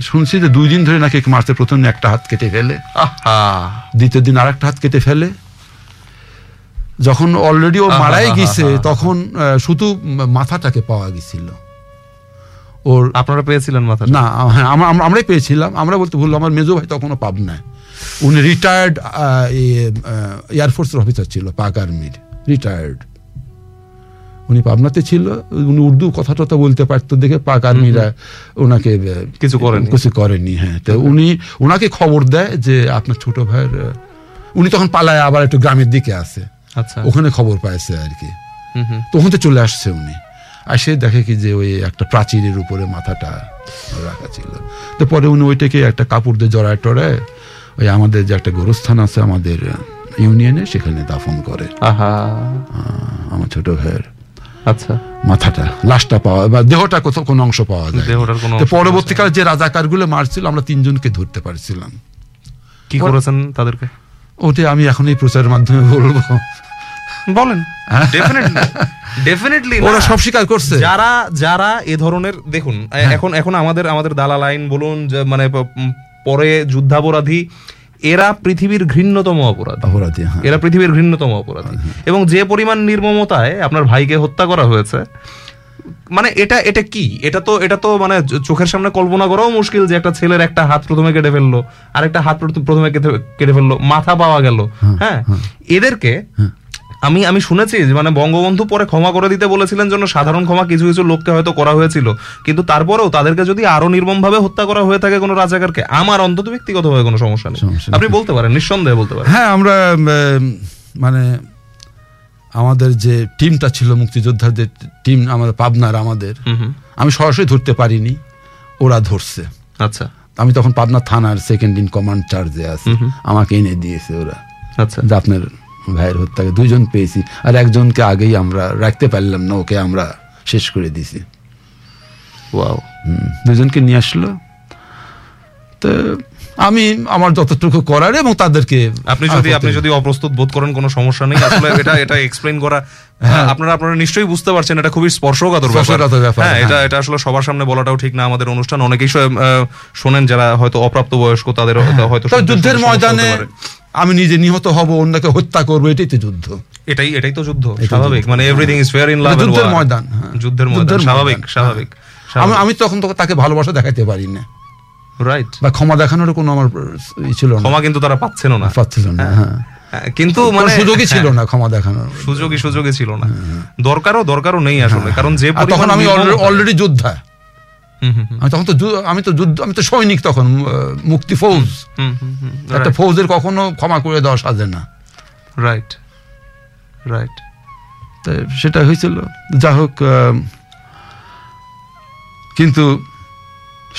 [SPEAKER 3] শুনছি যে দুই দিন ধরে নাকি মারতে প্রথম একটা হাত কেটে ফেলে।
[SPEAKER 2] আহা!
[SPEAKER 3] দ্বিতীয় দিন আর একটা হাত কেটে ফেলে। যখন অলরেডি ও মারাই গেছে তখন শুধু মাথাটাকে পাওয়া গেছিল। ওর
[SPEAKER 2] আপনারা পেয়েছিলেন মাথা
[SPEAKER 3] না আমরা আমরা- আমরাই পেয়েছিলাম। আমরা বলতে ভুল আমার মেজো ভাই তখনও পাবনায় উনি রিটায়ার্ড এয়ারফোর্সের অফিসার ছিল পাক আর্মির রিটায়ার্ড উনি পাবনাতে ছিল উনি উর্দু কথা টথা বলতে পারতো দেখে পাক আর্মিরা ওনাকে
[SPEAKER 2] কিছু করেনি।
[SPEAKER 3] কিছু করেনি হ্যাঁ। তো উনি ওনাকে খবর দেয় যে আপনার ছোট ভাইয়ের উনি তখন পালায় আবার একটু গ্রামের দিকে আছে ওখানে খবর পাইছে আর কি তখন তো চলে আসছে উনি। আসে দেখে কি যে ওই একটা প্রাচীরের উপরে মাথাটা রাখা ছিল। তো পরে উনি ওইটাকে একটা কাপড় দিয়ে জড়ায় টড়ায় ওই আমাদের যে একটা গোরস্থান আছে আমাদের ইউনিয়নে সেখানে দাফন করে। আমার ছোট ভাইয়ের
[SPEAKER 2] আচ্ছা।
[SPEAKER 3] মাথাটা লাশটা পাওয়া বা দেহটা কোথাও কোনো অংশ পাওয়া যায় তো পরবর্তীকালে যে রাজাকারগুলো মারছিল আমরা তিনজনকে ধরতে পারছিলাম।
[SPEAKER 2] কি করেছেন তাদেরকে?
[SPEAKER 3] ওটা আমি এখন এই প্রচারের মাধ্যমে বলব।
[SPEAKER 2] বলেন। ডেফিনেটলি ডেফিনেটলি
[SPEAKER 3] ওরা সব স্বীকার করছে।
[SPEAKER 2] যারা যারা এ ধরনের দেখুন
[SPEAKER 3] হ্যাঁ।
[SPEAKER 2] এখন এখন আমাদের আমাদের দালাল আইন বলুন যে মানে পরে যুদ্ধাপরাধী এরা পৃথিবীর ঘৃণ্যতম অপরাধী।
[SPEAKER 3] অপরাধী হ্যাঁ।
[SPEAKER 2] এরা পৃথিবীর ঘৃণ্যতম অপরাধী। এবং যে পরিমাণ নির্মমতায় আপনার ভাইকে হত্যা করা হয়েছে মানে এটা এটা কি? এটা তো এটা তো মানে চোখের সামনে কল্পনা করাও মুশকিল যে একটা ছেলের একটা হাত প্রথমে কেটে ফেলল আর একটা হাত প্রথ- প্রথমে কেটে- কেটে ফেলল মাথা পাওয়া গেল। হ্যাঁ এদেরকে আমি আমি শুনেছি যে মানে বঙ্গবন্ধু পরে ক্ষমা করে দিতে বলেছিলেন জন্য সাধারণ ক্ষমা কিছু কিছু লোককে হয়তো করা হয়েছিল। কিন্তু তারপরেও তাদেরকে যদি আরও নির্মম ভাবে হত্যা করা হয়ে থাকে কোনো রাজাকারকে আমার অন্তত ব্যক্তিগতভাবে কোনো সমস্যা নেই। আপনি বলতে পারেন নিঃসন্দেহে বলতে পারেন।
[SPEAKER 3] হ্যাঁ আমরা মানে আমাদের যে টিমটা ছিল মুক্তিযোদ্ধাদের টিম আমাদের পাবনার আমাদের আমি সরাসরি ধরতে পারিনি ওরা ধরছে।
[SPEAKER 2] আচ্ছা।
[SPEAKER 3] আমি তখন পাবনা থানার সেকেন্ড ইন কমান্ড চার্জে আছি। আমাকে এনে দিয়েছে ওরা।
[SPEAKER 2] আচ্ছা।
[SPEAKER 3] যে আপনার ভাইয়ের হত্যাকে দুইজন পেয়েছি আর একজনকে আগেই আমরা রাখতে পারলাম না ওকে আমরা শেষ করে দিছি
[SPEAKER 2] ওয়াও
[SPEAKER 3] দুজনকে নিয়ে আসলো। তো আমি আমার যতটুকু করার এবং তাদেরকে
[SPEAKER 2] আপনি যদি আপনি যদি অপ্রস্তুত বোধ করেন কোনো সমস্যা নেই। আসলে এটা এটা এক্সপ্লেন করা আপনারা আপনারা নিশ্চয়ই বুঝতে পারছেন এটা খুবই স্পর্শকাতর ব্যাপার। হ্যাঁ এটা
[SPEAKER 3] হ্যাঁ।
[SPEAKER 2] এটা আসলে সবার সামনে বলাটাও ঠিক না আমাদের অনুষ্ঠান। অনেকেই শোনেন যারা হয়তো অপ্রাপ্ত বয়স্ক তাদের হয়তো
[SPEAKER 3] যুদ্ধের ময়দানে আমি নিজে নিহত হব অন্যকে হত্যা করব এটাই তো যুদ্ধ।
[SPEAKER 2] এটাই এটাই তো যুদ্ধ স্বাভাবিক। মানে everything is fair in love
[SPEAKER 3] যুদ্ধের ময়দান, হ্যাঁ।
[SPEAKER 2] যুদ্ধের ময়দান স্বাভাবিক স্বাভাবিক
[SPEAKER 3] আমি আমি তখন তো তাকে ভালোবাসা দেখাতে পারি না।
[SPEAKER 2] রাইট
[SPEAKER 3] বা ক্ষমা দেখানোর কোনো আমার ছিল না।
[SPEAKER 2] ক্ষমা কিন্তু তারা পাচ্ছেন না।
[SPEAKER 3] পাচ্ছিল না হ্যাঁ।
[SPEAKER 2] হ্যাঁ, কিন্তু মানে
[SPEAKER 3] সুযোগই ছিল না ক্ষমা দেখানোর।
[SPEAKER 2] সুযোগই সুযোগই ছিল না। দরকারও দরকারও নেই আসলে কারণ যে
[SPEAKER 3] তখন আমি অলরেডি যোদ্ধা। আমি তখন তো আমি তো যুদ্ধ আমি তো সৈনিক তখন মুক্তি ফৌজ। একটা ফৌজের কখনো ক্ষমা করে দেওয়া সাজে না।
[SPEAKER 2] রাইট রাইট
[SPEAKER 3] সেটা হয়েছিল। যা হোক কিন্তু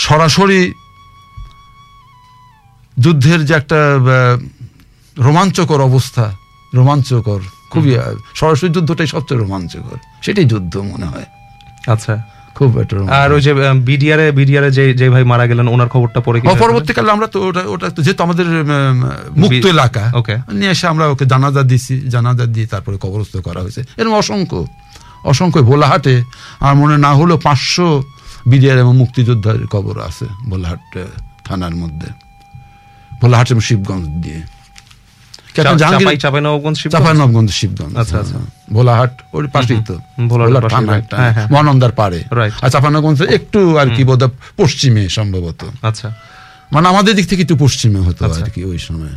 [SPEAKER 3] সরাসরি যুদ্ধের যে একটা রোমাঞ্চকর অবস্থা রোমাঞ্চকর খুবই সরাসরি যুদ্ধটাই সবচেয়ে রোমাঞ্চকর। সেটাই যুদ্ধ মনে হয়।
[SPEAKER 2] আচ্ছা।
[SPEAKER 3] খুব
[SPEAKER 2] আর ওই যে বিডিআরে বিডিআরে যে যে ভাই মারা গেলেন ওনার খবরটা পরে
[SPEAKER 3] পরবর্তীকালে আমরা তো ওটা ওটা যেহেতু আমাদের মুক্ত এলাকা
[SPEAKER 2] Okay.
[SPEAKER 3] নিয়ে এসে আমরা ওকে জানাজা দিছি জানাজা দিয়ে তারপরে কবরস্থ করা হয়েছে। এরকম অসংখ্য অসংখ্য ভোলাহাটে আমার মনে না হলেও পাঁচশো বিডিআর এবং মুক্তিযোদ্ধার কবর আছে ভোলাহাট থানার মধ্যে। ভোলাহাট এবং শিবগঞ্জ দিয়ে। ক্যাপ্টেন জাহাঙ্গীর
[SPEAKER 2] চাপাই চাপাই শিবগঞ্জ? আচ্ছা, আচ্ছা।
[SPEAKER 3] ভোলাহাট ওর পাশেই তো।
[SPEAKER 2] ভোলাহাট
[SPEAKER 3] ভোলাহাট থানা একটা। মহানন্দার আর চাপানগঞ্জ একটু আর কি বোধ পশ্চিমে সম্ভবত।
[SPEAKER 2] আচ্ছা।
[SPEAKER 3] মানে আমাদের দিক থেকে একটু পশ্চিমে হতো
[SPEAKER 2] আচ্ছা।
[SPEAKER 3] আর কি ওই সময়।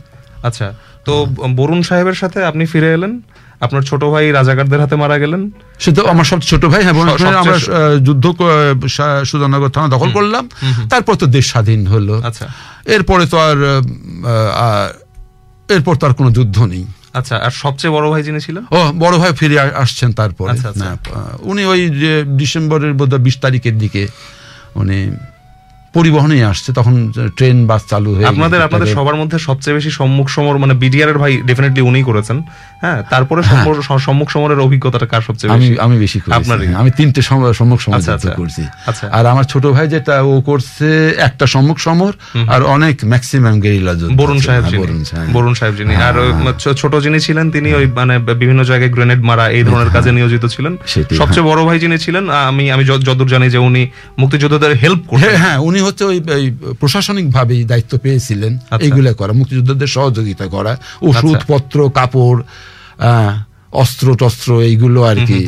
[SPEAKER 2] আচ্ছা তো বরুণ সাহেবের সাথে আপনি ফিরে এলেন? আপনার ছোট ভাই রাজাকারদের হাতে মারা গেলেন?
[SPEAKER 3] সে তো আমার সব ছোট ভাই হ্যাঁ আমরা যুদ্ধ সুধানগর থানা দখল করলাম। তারপর তো দেশ স্বাধীন হলো।
[SPEAKER 2] আচ্ছা।
[SPEAKER 3] এরপরে তো আর এরপর তো আর কোনো যুদ্ধ নেই।
[SPEAKER 2] আচ্ছা আর সবচেয়ে বড় ভাই যিনি ছিল
[SPEAKER 3] ও বড় ভাই ফিরে আসছেন তারপর।
[SPEAKER 2] আচ্ছা, আচ্ছা।
[SPEAKER 3] উনি ওই যে ডিসেম্বরের বোধহয় বিশ তারিখের দিকে উনি পরিবহনে আসছে তখন ট্রেন বাস চালু হয়ে
[SPEAKER 2] আপনাদের আপনাদের সবার মধ্যে সবচেয়ে বেশি সম্মুখ সমর মানে বিডিআর এর ভাই ডেফিনেটলি উনিই করেছেন হ্যাঁ? তারপরে সম্মুখ- সমরের অভিজ্ঞতাটা কার সবচেয়ে বেশি?
[SPEAKER 3] আমি বেশি করেছি হ্যাঁ, আমি তিনটে সম- সম্মুখ সমর
[SPEAKER 2] আচ্ছা, আচ্ছা।
[SPEAKER 3] করছি।
[SPEAKER 2] আচ্ছা।
[SPEAKER 3] আর আমার ছোট ভাই যেটা ও করছে একটা সম্মুখ সমর আর অনেক ম্যাক্সিমাম গেরিলা যুদ্ধ
[SPEAKER 2] বরুণ সাহেব
[SPEAKER 3] হ্যাঁ, বরুণ সাহেব।
[SPEAKER 2] বরুণ সাহেব যিনি। আর
[SPEAKER 3] হ্যাঁ।
[SPEAKER 2] ছোট যিনি ছিলেন তিনি ওই মানে বিভিন্ন জায়গায় গ্রেনেড মারা এই ধরনের কাজে নিয়োজিত ছিলেন। সবচেয়ে বড় ভাই যিনি ছিলেন আমি আমি যত- যতদূর জানি যে উনি মুক্তিযোদ্ধাদের হেল্প করতেন।
[SPEAKER 3] হ্যাঁ হ্যাঁ উনি হচ্ছে ওই ওই প্রশাসনিক ভাবে দায়িত্ব পেয়েছিলেন।
[SPEAKER 2] আচ্ছা।
[SPEAKER 3] এইগুলা করা মুক্তিযোদ্ধাদের সহযোগিতা করা ওষুধ
[SPEAKER 2] আচ্ছা।
[SPEAKER 3] কাপড় অস্ত্র টস্ত্র এইগুলো আর কি।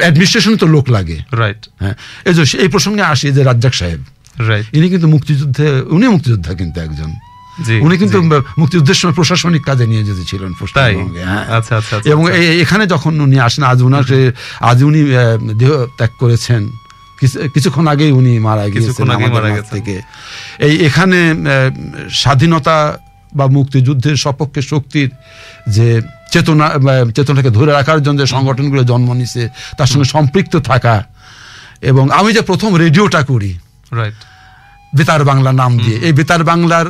[SPEAKER 3] অ্যাডমিনিস্ট্রেশন তো লোক লাগে।
[SPEAKER 2] রাইট
[SPEAKER 3] হ্যাঁ। এই যে এই প্রসঙ্গে আসি যে রাজ্জাক সাহেব।
[SPEAKER 2] রাইট
[SPEAKER 3] ইনি কিন্তু মুক্তিযুদ্ধে উনি মুক্তিযোদ্ধা কিন্তু একজন। উনি কিন্তু মুক্তিযুদ্ধের সময় প্রশাসনিক কাজে নিয়োজিত ছিলেন পশ্চিমবঙ্গে হ্যাঁ।
[SPEAKER 2] আচ্ছা,
[SPEAKER 3] এবং। এখানে যখন উনি আসেন আজ উনাকে আজ উনি দেহ ত্যাগ করেছেন। কিছুক্ষণ আগেই উনি মারা গিয়েছেন আমাদের। থেকে। এই এখানে স্বাধীনতা বা মুক্তিযুদ্ধের সপক্ষে শক্তির যে চেতনা চেতনাকে ধরে রাখার জন্য যে সংগঠনগুলো জন্ম নিছে তার সঙ্গে সম্পৃক্ত থাকা এবং আমি যে প্রথম রেডিওটা করি বেতার বাংলা নাম দিয়ে এই বেতার বাংলার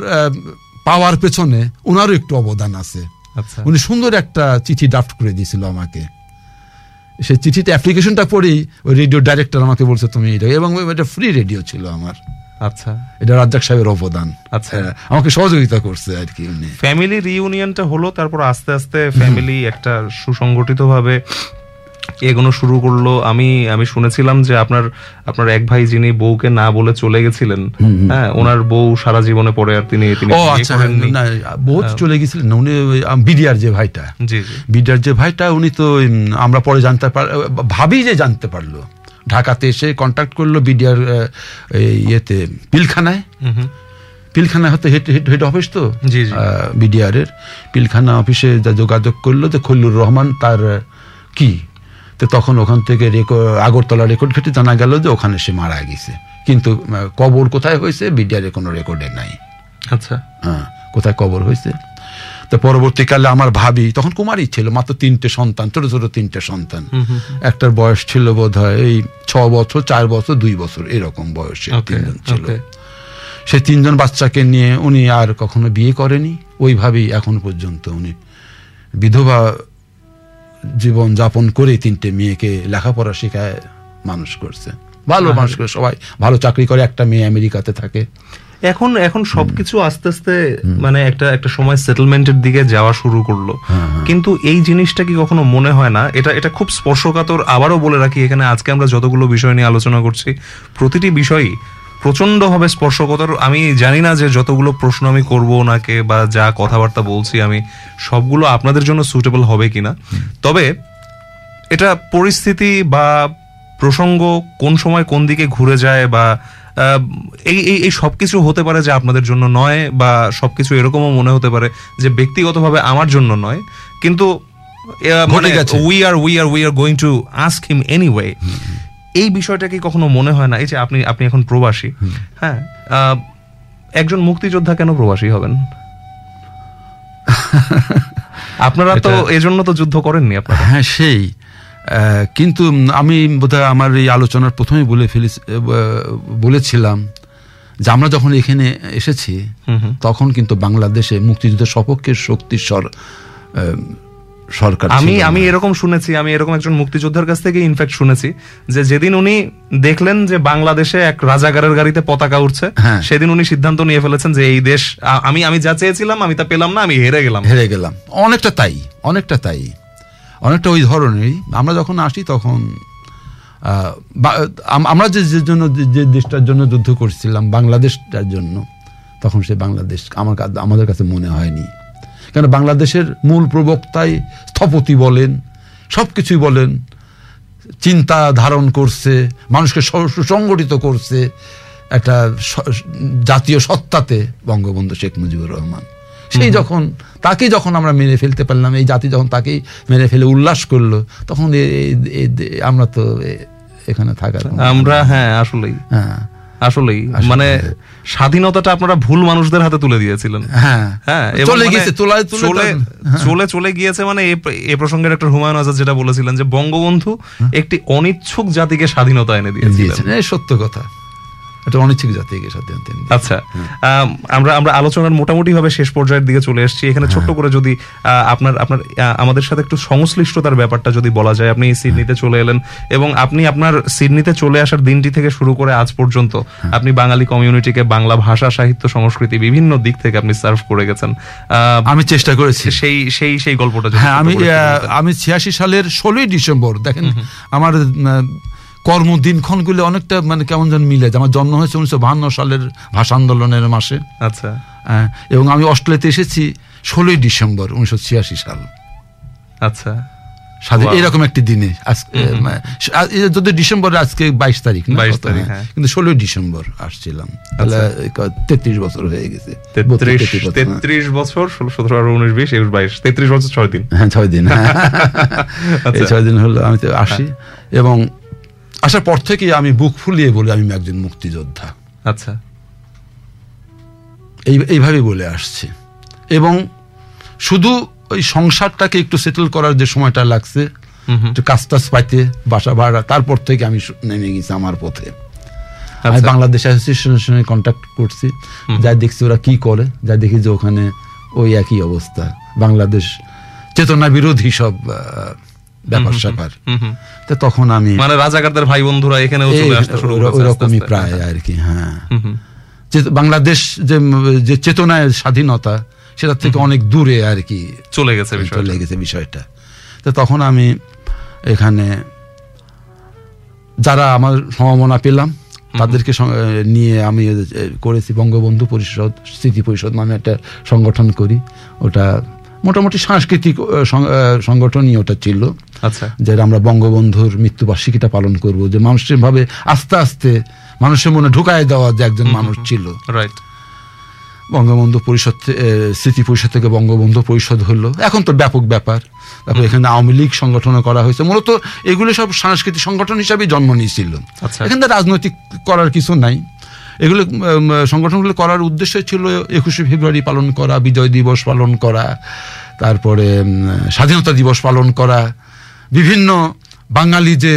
[SPEAKER 3] পাওয়ার পেছনে ওনারও একটু অবদান আছে।
[SPEAKER 2] আচ্ছা।
[SPEAKER 3] উনি সুন্দর একটা চিঠি ড্রাফট করে দিয়েছিল আমাকে। সেই চিঠিতে অ্যাপ্লিকেশনটা পড়েই ওই রেডিও ডাইরেক্টর আমাকে বলছে তুমি এটা এবং এটা ফ্রি রেডিও ছিল আমার।
[SPEAKER 2] আচ্ছা।
[SPEAKER 3] এটা রাজ্জাক সাহেবের অবদান।
[SPEAKER 2] আচ্ছা।
[SPEAKER 3] হ্যাঁ, আমাকে সহযোগিতা করছে আর কি
[SPEAKER 2] ফ্যামিলি রিউনিয়নটা হলো তারপর আস্তে আস্তে ফ্যামিলি একটা সুসংগঠিত ভাবে এগোনো শুরু করল? আমি আমি শুনেছিলাম যে আপনার আপনার এক ভাই যিনি বউকে না বলে চলে গেছিলেন হ্যাঁ ওনার বউ সারা জীবনে পরে আর তিনি তিনি
[SPEAKER 3] ও আচ্ছা
[SPEAKER 2] করেননি।
[SPEAKER 3] না বহুত চলে গেছিলেন না উনি বিডিআর যে ভাইটা।
[SPEAKER 2] জি জি।
[SPEAKER 3] বিডিআর যে ভাইটা উনি তো আমরা পরে জানতে পার ভাবি যে জানতে পারল। ঢাকাতে এসে কন্ট্যাক্ট করল বিডিআর ইয়েতে পিলখানায়। পিলখানা হতে হেড হেড হেড অফিস তো?
[SPEAKER 2] জি, জি।
[SPEAKER 3] বিডিআর এর পিলখানা অফিসে যা যোগাযোগ করল যে খল্লুর রহমান তার কি? তো তখন ওখান থেকে রেকর্ড আগরতলা রেকর্ড ঘেটে জানা গেল যে ওখানে সে মারা গেছে। কিন্তু কবর কোথায় হয়েছে বিডিআর কোনো রেকর্ডে নাই।
[SPEAKER 2] আচ্ছা।
[SPEAKER 3] হ্যাঁ কোথায় কবর হয়েছে? তো পরবর্তীকালে আমার ভাবি তখন কুমারী ছিল মাত্র তিনটে সন্তান ছোট ছোট তিনটে সন্তান। একটার বয়স ছিল বোধ হয় এই ছ বছর চার বছর দুই বছর এরকম বয়সে তিনজন ছিল। সেই তিনজন বাচ্চাকে নিয়ে উনি আর কখনো বিয়ে করেনি। ওইভাবেই এখন পর্যন্ত উনি বিধবা জীবন যাপন করে তিনটে মেয়েকে লেখাপড়া শেখায় মানুষ করছে। ভালো মানুষ করে সবাই ভালো চাকরি করে একটা মেয়ে আমেরিকাতে থাকে।
[SPEAKER 2] এখন এখন সবকিছু আস্তে আস্তে মানে একটা একটা সময় সেটেলমেন্টের দিকে যাওয়া শুরু করল।
[SPEAKER 3] হ্যাঁ,
[SPEAKER 2] কিন্তু এই জিনিসটা কি কখনো মনে হয় না? এটা এটা খুব স্পর্শকাতর আবারও বলে রাখি এখানে আজকে আমরা যতগুলো বিষয় নিয়ে আলোচনা করছি প্রতিটি বিষয়ই প্রচণ্ড ভাবে স্পর্শকাতর। আমি জানি না যে যতগুলো প্রশ্ন আমি করব ওনাকে বা যা কথাবার্তা বলছি আমি সবগুলো আপনাদের জন্য সুটেবল হবে কিনা। তবে এটা পরিস্থিতি বা প্রসঙ্গ কোন সময় কোন দিকে ঘুরে যায় বা আহ, এই এই সব কিছু হতে পারে যে আপনাদের জন্য নয় বা সব কিছু এরকমও মনে হতে পারে যে ব্যক্তিগতভাবে আমার জন্য নয়। কিন্তু মানে। We are we are we are going to ask him anyway এই বিষয়টা কি কখনো মনে হয় না? এই যে আপনি আপনি এখন প্রবাসী হ্যাঁ একজন মুক্তিযোদ্ধা কেন প্রবাসী হবেন? আপনারা তো এজন্য তো যুদ্ধ করেননি আপনারা।
[SPEAKER 3] হ্যাঁ সেই। কিন্তু আমি বোধহয় আমার এই আলোচনার প্রথমে বলে ফেলি বলেছিলাম যে আমরা যখন এখানে এসেছি তখন কিন্তু বাংলাদেশে মুক্তিযুদ্ধের সপক্ষের শক্তি সর আহ, সরকার
[SPEAKER 2] আমি আমি এরকম শুনেছি আমি এরকম একজন মুক্তিযোদ্ধার কাছ থেকে ইনফ্যাক্ট শুনেছি যে যেদিন উনি দেখলেন যে বাংলাদেশে এক রাজাগারের গাড়িতে পতাকা উঠছে
[SPEAKER 3] হ্যাঁ।
[SPEAKER 2] সেদিন উনি সিদ্ধান্ত নিয়ে ফেলেছেন যে এই দেশ আমি আমি যা চেয়েছিলাম আমি তা পেলাম না আমি হেরে গেলাম।
[SPEAKER 3] হেরে গেলাম। অনেকটা তাই অনেকটা তাই। অনেকটা ওই ধরনেরই। আমরা যখন আসি তখন আমরা যে যে জন্য যে- দেশটার জন্য যুদ্ধ করছিলাম বাংলাদেশটার জন্য তখন সে বাংলাদেশ আমার আমাদের কাছে মনে হয়নি। কেন বাংলাদেশের মূল প্রবক্তাই স্থপতি বলেন সব কিছুই বলেন চিন্তা ধারণ করছে মানুষকে সুসংগঠিত করছে একটা জাতীয় সত্তাতে বঙ্গবন্ধু শেখ মুজিবুর রহমান। সেই যখন তাকে যখন আমরা মেনে ফেলতে পারলাম এই জাতি যখন তাকেই মেনে ফেলে উল্লাস করল তখন আমরা তো এখানে থাকার
[SPEAKER 2] আমরা হ্যাঁ আসলেই।
[SPEAKER 3] হ্যাঁ।
[SPEAKER 2] আসলেই মানে স্বাধীনতাটা আপনারা ভুল মানুষদের হাতে তুলে দিয়েছিলেন।
[SPEAKER 3] হ্যাঁ।
[SPEAKER 2] হ্যাঁ
[SPEAKER 3] চলে
[SPEAKER 2] মানে
[SPEAKER 3] তুলে
[SPEAKER 2] চলে চলে চলে গিয়েছে মানে এ এ প্রসঙ্গে ডক্টর হুমায়ুন আজাদ যেটা বলেছিলেন যে বঙ্গবন্ধু একটি অনিচ্ছুক জাতিকে স্বাধীনতা এনে দিয়েছিলেন।
[SPEAKER 3] সত্য কথা। এটা অনিচ্ছিক জাতিকে সাথে
[SPEAKER 2] আচ্ছা আম, আমরা আমরা আলোচনার মোটামুটি ভাবে শেষ পর্যায়ের দিকে চলে এসেছি। এখানে ছোট্ট করে যদি আপনার আপনার আমাদের সাথে একটু সংশ্লিষ্টতার ব্যাপারটা যদি বলা যায়। আপনি সিডনিতে চলে এলেন এবং আপনি আপনার সিডনিতে চলে আসার দিনটি থেকে শুরু করে আজ পর্যন্ত আপনি বাঙালি কমিউনিটিকে বাংলা ভাষা সাহিত্য সংস্কৃতি বিভিন্ন দিক থেকে আপনি সার্ভ করে গেছেন। আহ,
[SPEAKER 3] আমি চেষ্টা করেছি।
[SPEAKER 2] সেই সেই সেই গল্পটা
[SPEAKER 3] হ্যাঁ আমি। আমি ছিয়াশি সালের ষোলোই ডিসেম্বর দেখেন আমার কর্মদিনক্ষণগুলো অনেকটা মানে কেমন যেন মিলে যায়। আমার জন্ম হয়েছে উনিশশো বাহান্ন সালের ভাষা আন্দোলনের মাসে
[SPEAKER 2] আচ্ছা
[SPEAKER 3] আহ, এবং আমি অস্ট্রেলিয়াতে এসেছি ষোলোই ডিসেম্বর উনিশশো ছিয়াশি সাল
[SPEAKER 2] আচ্ছা
[SPEAKER 3] স্বাধীন. এরকম একটি দিনে আজকে মানে, যদি ডিসেম্বরে আজকে বাইশ তারিখ
[SPEAKER 2] 22 তারিখ,
[SPEAKER 3] হ্যাঁ।
[SPEAKER 2] হ্যাঁ।
[SPEAKER 3] কিন্তু ষোলোই ডিসেম্বর আসছিলাম তাহলে তেত্রিশ বছর হয়ে গেছে
[SPEAKER 2] তেত্রিশ
[SPEAKER 3] 32 বছর, হ্যাঁ।
[SPEAKER 2] বছর ষোলো সতেরো আঠারো উনিশ বিশ একুশ বাইশ তেত্রিশ বছর ছয় দিন
[SPEAKER 3] হ্যাঁ ছয় দিন হ্যাঁ।
[SPEAKER 2] আচ্ছা।
[SPEAKER 3] ছয় দিন হলো আমি তো আসি এবং আসার পর থেকেই আমি বুক ফুলিয়ে বলি আমি একজন মুক্তিযোদ্ধা।
[SPEAKER 2] আচ্ছা।
[SPEAKER 3] এই এইভাবে বলে আসছে। এবং শুধু ওই সংসারটাকে একটু সেটেল করার যে সময়টা লাগছে একটু কাজ টাজ পাইতে বাসা ভাড়া তারপর থেকে আমি নেমে গেছি আমার পথে। আমি
[SPEAKER 2] আচ্ছা।
[SPEAKER 3] বাংলাদেশ অ্যাসোসিয়েশনের সঙ্গে কন্ট্যাক্ট করছি। যাই দেখছি ওরা কি করে যাই দেখি যে ওখানে ওই একই অবস্থা। বাংলাদেশ চেতনা বিরোধী সব ব্যাপার স্যাপার। তো তখন আমি
[SPEAKER 2] মানে রাজাকারদের ভাই বন্ধুরা
[SPEAKER 3] রকমই প্রায় আর কি হ্যাঁ।
[SPEAKER 2] হুম, হুম।
[SPEAKER 3] যে বাংলাদেশ যে যে চেতনায় স্বাধীনতা সেটার থেকে অনেক দূরে আর কি
[SPEAKER 2] চলে গেছে বিষয়টা।
[SPEAKER 3] চলে গেছে বিষয়টা। তো তখন আমি এখানে যারা আমার সম্ভাবনা পেলাম তাদেরকে নিয়ে আমি করেছি বঙ্গবন্ধু পরিষদ স্মৃতি পরিষদ নামে একটা সংগঠন করি। ওটা মোটামুটি সাংস্কৃতিক সংগঠনই ওটা ছিল।
[SPEAKER 2] আচ্ছা।
[SPEAKER 3] যে আমরা বঙ্গবন্ধুর মৃত্যুবার্ষিকীটা পালন করব। যে মানুষের ভাবে আস্তে আস্তে মানুষের মনে ঢুকায় দেওয়া যে একজন মানুষ ছিল।
[SPEAKER 2] রাইট
[SPEAKER 3] বঙ্গবন্ধু পরিষদ স্মৃতি পরিষদ থেকে বঙ্গবন্ধু পরিষদ হলো। এখন তো ব্যাপক ব্যাপার। তারপর এখানে আওয়ামী লীগ সংগঠনও করা হয়েছে। মূলত এগুলো সব সাংস্কৃতিক সংগঠন হিসাবে জন্ম নিয়েছিল।
[SPEAKER 2] আচ্ছা।
[SPEAKER 3] এখানে রাজনৈতিক করার কিছু নাই। এগুলো সংগঠনগুলো করার উদ্দেশ্য ছিল একুশে ফেব্রুয়ারি পালন করা বিজয় দিবস পালন করা তারপরে স্বাধীনতা দিবস পালন করা বিভিন্ন বাঙালি যে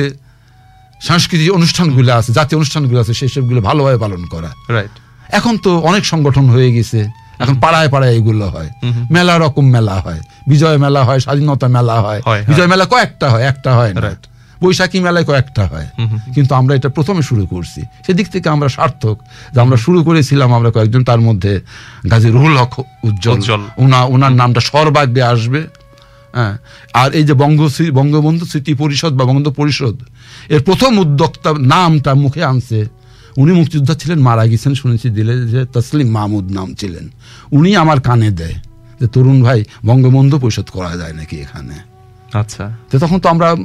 [SPEAKER 3] সাংস্কৃতিক অনুষ্ঠানগুলো আছে জাতীয় অনুষ্ঠানগুলো আছে সেই সবগুলো ভালোভাবে পালন করা।
[SPEAKER 2] রাইট
[SPEAKER 3] এখন তো অনেক সংগঠন হয়ে গেছে এখন পাড়ায় পাড়ায় এগুলো হয়। মেলা রকম মেলা হয় বিজয় মেলা হয় স্বাধীনতা মেলা হয়। বিজয় মেলা কয়েকটা হয় একটা হয়
[SPEAKER 2] Right.
[SPEAKER 3] বৈশাখী মেলায় কয়েকটা হয়। কিন্তু আমরা এটা প্রথমে শুরু করছি। সেদিক থেকে আমরা সার্থক যে আমরা শুরু করেছিলাম আমরা কয়েকজন তার মধ্যে গাজী রুহুল হক উজ্জ্বল। উনা ওনার নামটা সর্বাগ্রে আসবে। হ্যাঁ। আর এই যে বঙ্গ বঙ্গবন্ধু স্মৃতি পরিষদ বা বঙ্গবন্ধু পরিষদ এর প্রথম উদ্যোক্তা নামটা মুখে আনছে। উনি মুক্তিযোদ্ধা ছিলেন মারা গেছেন শুনেছি দিলে যে তসলিম মাহমুদ নাম ছিলেন। উনি আমার কানে দেয় যে তরুণ ভাই বঙ্গবন্ধু পরিষদ করা যায় নাকি এখানে?
[SPEAKER 2] আচ্ছা।
[SPEAKER 3] তো তখন তো আমরা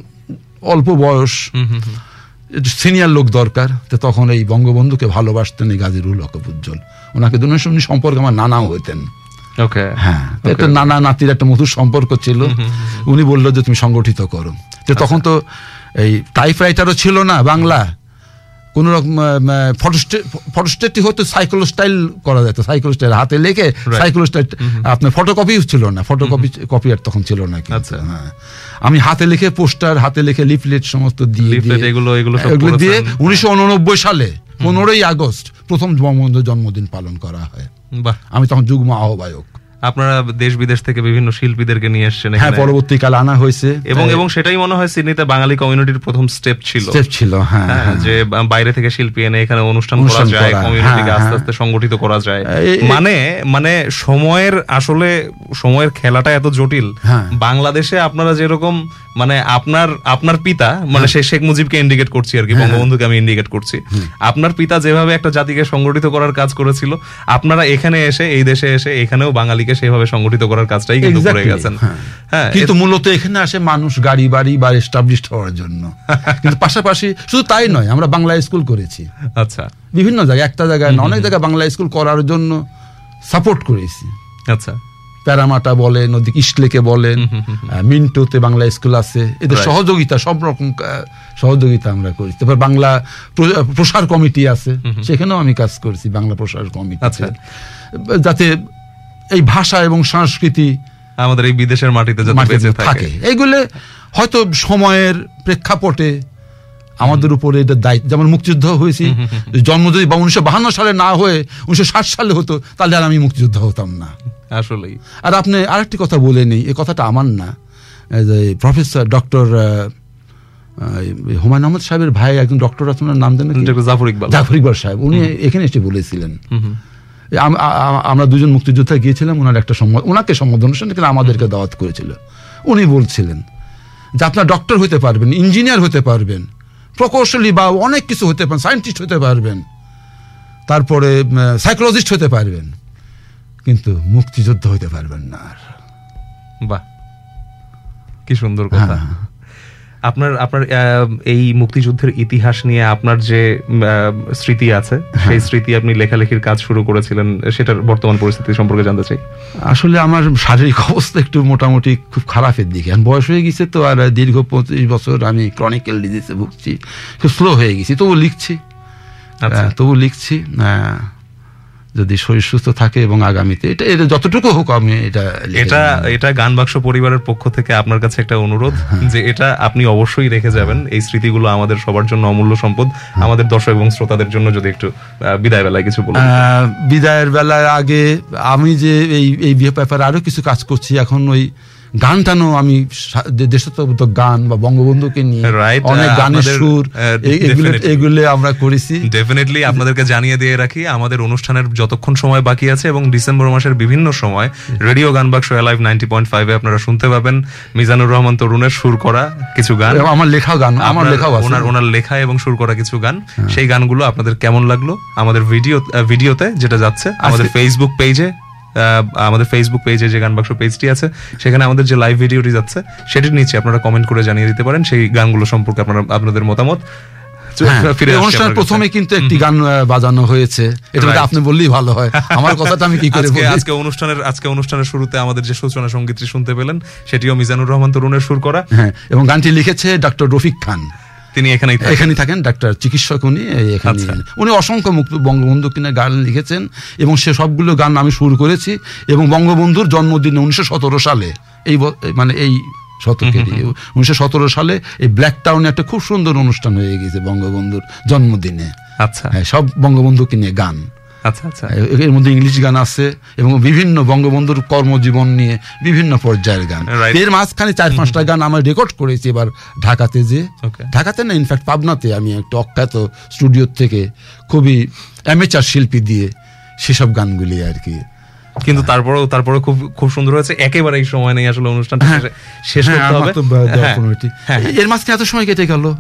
[SPEAKER 3] অল্প বয়স। সিনিয়র লোক দরকার তো তখন এই বঙ্গবন্ধুকে ভালোবাসতেন এই গাজীরুল হকব উজ্জ্বল। ওনাকে দুজনের উনি সম্পর্কে আমার নানাও হইতেন।
[SPEAKER 2] ওকে।
[SPEAKER 3] হ্যাঁ একটা নানা নাতির একটা মধুর সম্পর্ক ছিল। উনি বলল যে তুমি সংগঠিত করো। তো তখন তো এই টাইপ রাইটারও ছিল না বাংলা। কোন রকম ফটোস্টেটটি হতো সাইকেল স্টাইল করা যেত সাইকেল স্টাইল হাতে লেখে সাইকেল স্টাইল আপনার ফটোকপিও ছিল না ফটোকপি কপি আর তখন ছিল না
[SPEAKER 2] আচ্ছা।
[SPEAKER 3] হ্যাঁ। আমি হাতে লিখে পোস্টার হাতে লিখে লিফলেট সমস্ত দিয়ে
[SPEAKER 2] এগুলো-
[SPEAKER 3] দিয়ে উনিশশো উননব্বই সালে পনেরোই আগস্ট প্রথম বঙ্গবন্ধুর জন্মদিন পালন করা হয়।
[SPEAKER 2] বাহ।
[SPEAKER 3] আমি তখন যুগ্ম আহ্বায়ক।
[SPEAKER 2] আপনারা দেশ বিদেশ থেকে বিভিন্ন শিল্পীদেরকে নিয়ে এসেছেন
[SPEAKER 3] হ্যাঁ। পরবর্তীকালে আনা হয়েছে
[SPEAKER 2] এবং এবং সেটাই মনে হয় সিডনিতে বাঙালি কমিউনিটির প্রথম স্টেপ ছিল
[SPEAKER 3] স্টেপ ছিল হ্যাঁ
[SPEAKER 2] হ্যাঁ,
[SPEAKER 3] হ্যাঁ।
[SPEAKER 2] যে বাইরে থেকে শিল্পী এনে এখানে অনুষ্ঠান করা যায় কমিউনিটিকে
[SPEAKER 3] হ্যাঁ,
[SPEAKER 2] আস্তে। আস্তে সংগঠিত করা যায় মানে মানে সময়ের আসলে সময়ের খেলাটা এত জটিল। বাংলাদেশে আপনারা যেরকম মানে আপনার আপনার পিতা
[SPEAKER 3] হ্যাঁ।
[SPEAKER 2] মানে সে শেখ মুজিবকে ইন্ডিকেট করছি আর কি বঙ্গবন্ধুকে আমি ইন্ডিকেট করছি। আপনার পিতা যেভাবে একটা জাতিকে সংগঠিত করার কাজ করেছিল আপনারা এখানে এসে এই দেশে এসে এখানেও বাঙালিকে সেভাবে সংগঠিত করার কাজটাই কিন্তু করে গেছেন।
[SPEAKER 3] হ্যাঁ।
[SPEAKER 2] হ্যাঁ
[SPEAKER 3] কিন্তু মূলত এখানে আসে মানুষ গাড়ি বাড়ি বা এস্টাবলিশড হওয়ার জন্য। কিন্তু পাশাপাশি শুধু তাই নয় আমরা বাংলা স্কুল করেছি।
[SPEAKER 2] আচ্ছা।
[SPEAKER 3] বিভিন্ন জায়গায় একটা জায়গায় অনেক জায়গায় বাংলা স্কুল করার জন্য সাপোর্ট করেছি।
[SPEAKER 2] আচ্ছা।
[SPEAKER 3] প্যারামাটা বলেন ওদিকে ইস্টলেকে বলেন মিন্টোতে বাংলা স্কুল আছে। এদের সহযোগিতা সব রকম সহযোগিতা আমরা করি। তারপর বাংলা প্র- প্রসার কমিটি আছে সেখানেও আমি কাজ করছি বাংলা প্রসার কমিটি
[SPEAKER 2] আচ্ছা।
[SPEAKER 3] যাতে এই ভাষা এবং সংস্কৃতি
[SPEAKER 2] আমাদের এই বিদেশের মাটিতে
[SPEAKER 3] থাকে। এইগুলো হয়তো সময়ের প্রেক্ষাপটে আমাদের উপরে এটা দায়িত্ব যেমন মুক্তিযুদ্ধ হয়েছি জন্ম যদি বা উনিশশো বাহান্ন সালে না হয়ে উনিশশো ষাট সালে হতো তাহলে আর আমি মুক্তিযোদ্ধা হতাম না।
[SPEAKER 2] আসলেই।
[SPEAKER 3] আর আপনি আরেকটি কথা বলে নেই এই কথাটা আমার না। প্রফেসর ডক্টর হুমায়ুন আহমদ সাহেবের ভাই একজন ডক্টর আছেন ওনার নাম জানেন
[SPEAKER 2] জাফর ইকবাল।
[SPEAKER 3] জাফর ইকবাল সাহেব উনি এখানে এসে বলেছিলেন। আমরা দুজন মুক্তিযোদ্ধা গিয়েছিলাম ওনার একটা সম্মান ওনাকে সম্বোধন অনুষ্ঠান কিন্তু আমাদেরকে দাওয়াত করেছিল। উনি বলছিলেন যে আপনার ডক্টর হতে পারবেন ইঞ্জিনিয়ার হতে পারবেন প্রকৌশলী বা অনেক কিছু হতে পারেন সায়েন্টিস্ট হতে পারবেন। তারপরে সাইকোলজিস্ট হতে পারবেন। কিন্তু মুক্তিযোদ্ধা হতে পারবেন না আর।
[SPEAKER 2] বাহ। কি সুন্দর কথা।
[SPEAKER 3] হ্যাঁ।
[SPEAKER 2] আপনার আপনার এই মুক্তিযুদ্ধের ইতিহাস নিয়ে আপনার যে স্মৃতি আছে
[SPEAKER 3] হ্যাঁ।
[SPEAKER 2] সেই স্মৃতি আপনি লেখালেখির কাজ শুরু করেছিলেন সেটার বর্তমান পরিস্থিতি সম্পর্কে জানতে চাই।
[SPEAKER 3] আসলে আমার শারীরিক অবস্থা একটু মোটামুটি খুব খারাপের দিকে। বয়স হয়ে গেছে তো আর দীর্ঘ পঁচিশ বছর আমি ক্রনিক্যাল ডিজিজে ভুগছি খুব স্লো হয়ে গেছি তবু লিখছি।
[SPEAKER 2] আচ্ছা।
[SPEAKER 3] তবু লিখছি আহ, যদি শরীর সুস্থ থাকে এবং আগামীতে এটা এটা যতটুকু হোক আমি এটা
[SPEAKER 2] এটা এটা গান বাক্স পরিবারের পক্ষ থেকে আপনার কাছে একটা অনুরোধ
[SPEAKER 3] হ্যাঁ।
[SPEAKER 2] যে এটা আপনি অবশ্যই রেখে যাবেন এই স্মৃতিগুলো আমাদের সবার জন্য অমূল্য সম্পদ
[SPEAKER 3] হ্যাঁ।
[SPEAKER 2] আমাদের দর্শক এবং শ্রোতাদের জন্য যদি একটু বিদায় বেলায় কিছু বলুন
[SPEAKER 3] বিদায়ের বেলায় আগে আমি যে এই এই বিয়ে ব্যাপারে আরও কিছু কাজ করছি এখন ওই গান টানও আমি দেশাত্মবোধক গান বা বঙ্গবন্ধুকে নিয়ে অনেক গানের সুর এগুলো আমরা করেছি।
[SPEAKER 2] ডেফিনেটলি আপনাদেরকে জানিয়ে দিয়ে রাখি আমাদের অনুষ্ঠানের যতক্ষণ সময় বাকি আছে এবং ডিসেম্বর মাসের বিভিন্ন সময় radio Gaan Baksho live ninety point ফাইভে আপনারা শুনতে পাবেন মিজানুর রহমান তরুণের সুর করা কিছু গান।
[SPEAKER 3] আমার লেখাও গান আমার আছে।
[SPEAKER 2] ওনার ওনার লেখা এবং সুর করা কিছু গান। সেই গানগুলো আপনাদের কেমন লাগল? আমাদের ভিডিও ভিডিওতে যেটা যাচ্ছে আমাদের ফেসবুক পেজে আমাদের ফেসবুক পেজে যে গান বাক্স পেজটি আছে সেখানে আমাদের যে লাইভ ভিডিওটি যাচ্ছে সেটির নিচে আপনারা কমেন্ট করে জানিয়ে দিতে পারেন সেই গানগুলো সম্পর্কে আপনারা আপনাদের মতামত।
[SPEAKER 3] হ্যাঁ, অনুষ্ঠানের প্রথমে কিন্তু একটি গান বাজানো হয়েছে। এটা আপনি বললেই ভালো হয়। আমার কথাটা আমি কি করে
[SPEAKER 2] আজকে অনুষ্ঠানের আজকে অনুষ্ঠানের শুরুতে আমাদের যে সূচনা সঙ্গীতটি শুনতে পেলেন সেটিও মিজানুর রহমান তরুণের সুর করা।
[SPEAKER 3] হ্যাঁ এবং গানটি লিখেছে ডক্টর রফিক খান।
[SPEAKER 2] তিনি এখানেই এখানেই
[SPEAKER 3] এখানে থাকেন ডাক্তার চিকিৎসক উনি এখানে
[SPEAKER 2] আচ্ছা।
[SPEAKER 3] উনি অসংখ্য মুক্ত বঙ্গবন্ধু কিনে গান লিখেছেন এবং সে সবগুলো গান আমি শুরু করেছি এবং বঙ্গবন্ধুর জন্মদিনে উনিশশো সতেরো সালে এই মানে এই শতকে উনিশশো সতেরো সালে এই ব্ল্যাক টাউনে একটা খুব সুন্দর অনুষ্ঠান হয়ে গেছে বঙ্গবন্ধুর জন্মদিনে।
[SPEAKER 2] আচ্ছা।
[SPEAKER 3] হ্যাঁ, সব বঙ্গবন্ধুকে নিয়ে গান।
[SPEAKER 2] আচ্ছা আচ্ছা।
[SPEAKER 3] এর মধ্যে ইংলিশ গান আছে এবং বিভিন্ন বঙ্গবন্ধুর কর্মজীবন নিয়ে বিভিন্ন পর্যায়ের গান। এর মাঝখানে চার পাঁচটা গান আমরা রেকর্ড করেছি এবার ঢাকাতে যে। ঢাকাতে না ইনফ্যাক্ট পাবনাতে আমি একটা অখ্যাত স্টুডিও থেকে খুবই অ্যামেচার শিল্পী দিয়ে সেসব গানগুলি আর কি
[SPEAKER 2] কিন্তু তারপরেও তারপরে খুব খুব সুন্দর হয়েছে। একেবারে এই সময় নেই আসলে অনুষ্ঠানটা শেষ
[SPEAKER 3] হ্যাঁ,
[SPEAKER 2] করতে হবে। হ্যাঁ, হ্যাঁ,
[SPEAKER 3] এর মাঝখানে এত সময় কেটে গেল।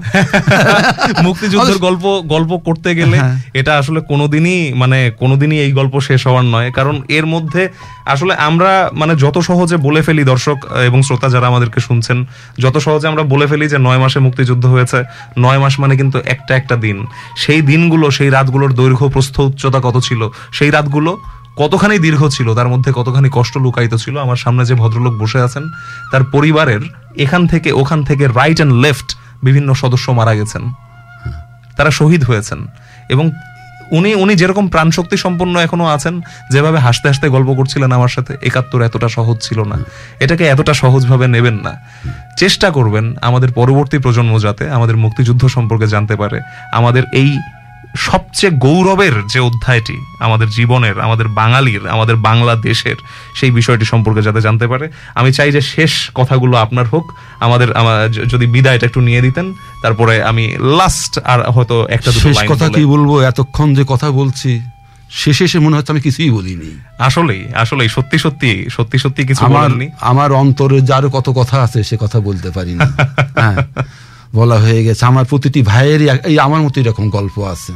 [SPEAKER 2] মুক্তিযুদ্ধের গল্প গল্প করতে গেলে
[SPEAKER 3] হ্যাঁ।
[SPEAKER 2] এটা আসলে কোনোদিনই মানে কোনোদিনই এই গল্প শেষ হওয়ার নয়। কারণ এর মধ্যে আসলে আমরা মানে যত সহজে বলে ফেলি দর্শক এবং শ্রোতা যারা আমাদেরকে শুনছেন যত সহজে আমরা বলে ফেলি যে নয় মাসে মুক্তিযুদ্ধ হয়েছে নয় মাস মানে কিন্তু একটা একটা দিন। সেই দিনগুলো সেই রাতগুলোর দৈর্ঘ্য প্রস্থ উচ্চতা কত ছিল? সেই রাতগুলো কতখানি দীর্ঘ ছিল, তার মধ্যে কতখানি কষ্ট লুকায়িত ছিল, আমার সামনে যে ভদ্রলোক বসে আছেন, তার পরিবারের এখান থেকে, ওখান থেকে রাইট অ্যান্ড লেফট বিভিন্ন সদস্য মারা গেছেন। তারা শহীদ হয়েছেন। এবং উনি উনি যেরকম প্রাণশক্তি সম্পন্ন এখনও আছেন, যেভাবে হাসতে হাসতে গল্প করছিলেন আমার সাথে, একাত্তর এতটা সহজ ছিল না। এটাকে এতটা সহজভাবে নেবেন না। চেষ্টা করবেন আমাদের পরবর্তী প্রজন্ম যাতে আমাদের মুক্তিযুদ্ধ সম্পর্কে জানতে পারে। আমাদের এই সবচেয়ে গৌরবের যে অধ্যায়টি আমাদের জীবনের আমাদের বাঙালির আমাদের বাংলাদেশের সেই বিষয়টি সম্পর্কে যাতে জানতে পারে আমি চাই যে শেষ কথাগুলো আপনার হোক। আমাদের যদি বিদায়টা একটু নিয়ে দিতেন তারপরে আমি লাস্ট আর হয়তো একটা
[SPEAKER 3] শেষ কথা কি বলব? এতক্ষণ যে কথা বলছি শেষে এসে মনে হচ্ছে আমি কিছুই বলিনি।
[SPEAKER 2] আসলেই আসলেই সত্যি সত্যি সত্যি সত্যি কিছু
[SPEAKER 3] আমার আমার অন্তরে যার কত কথা আছে সে কথা বলতে পারি না হ্যাঁ। বলা হয়ে গেছে। আমার প্রতিটি ভাইয়েরই এই আমার মতো এরকম গল্প আছে।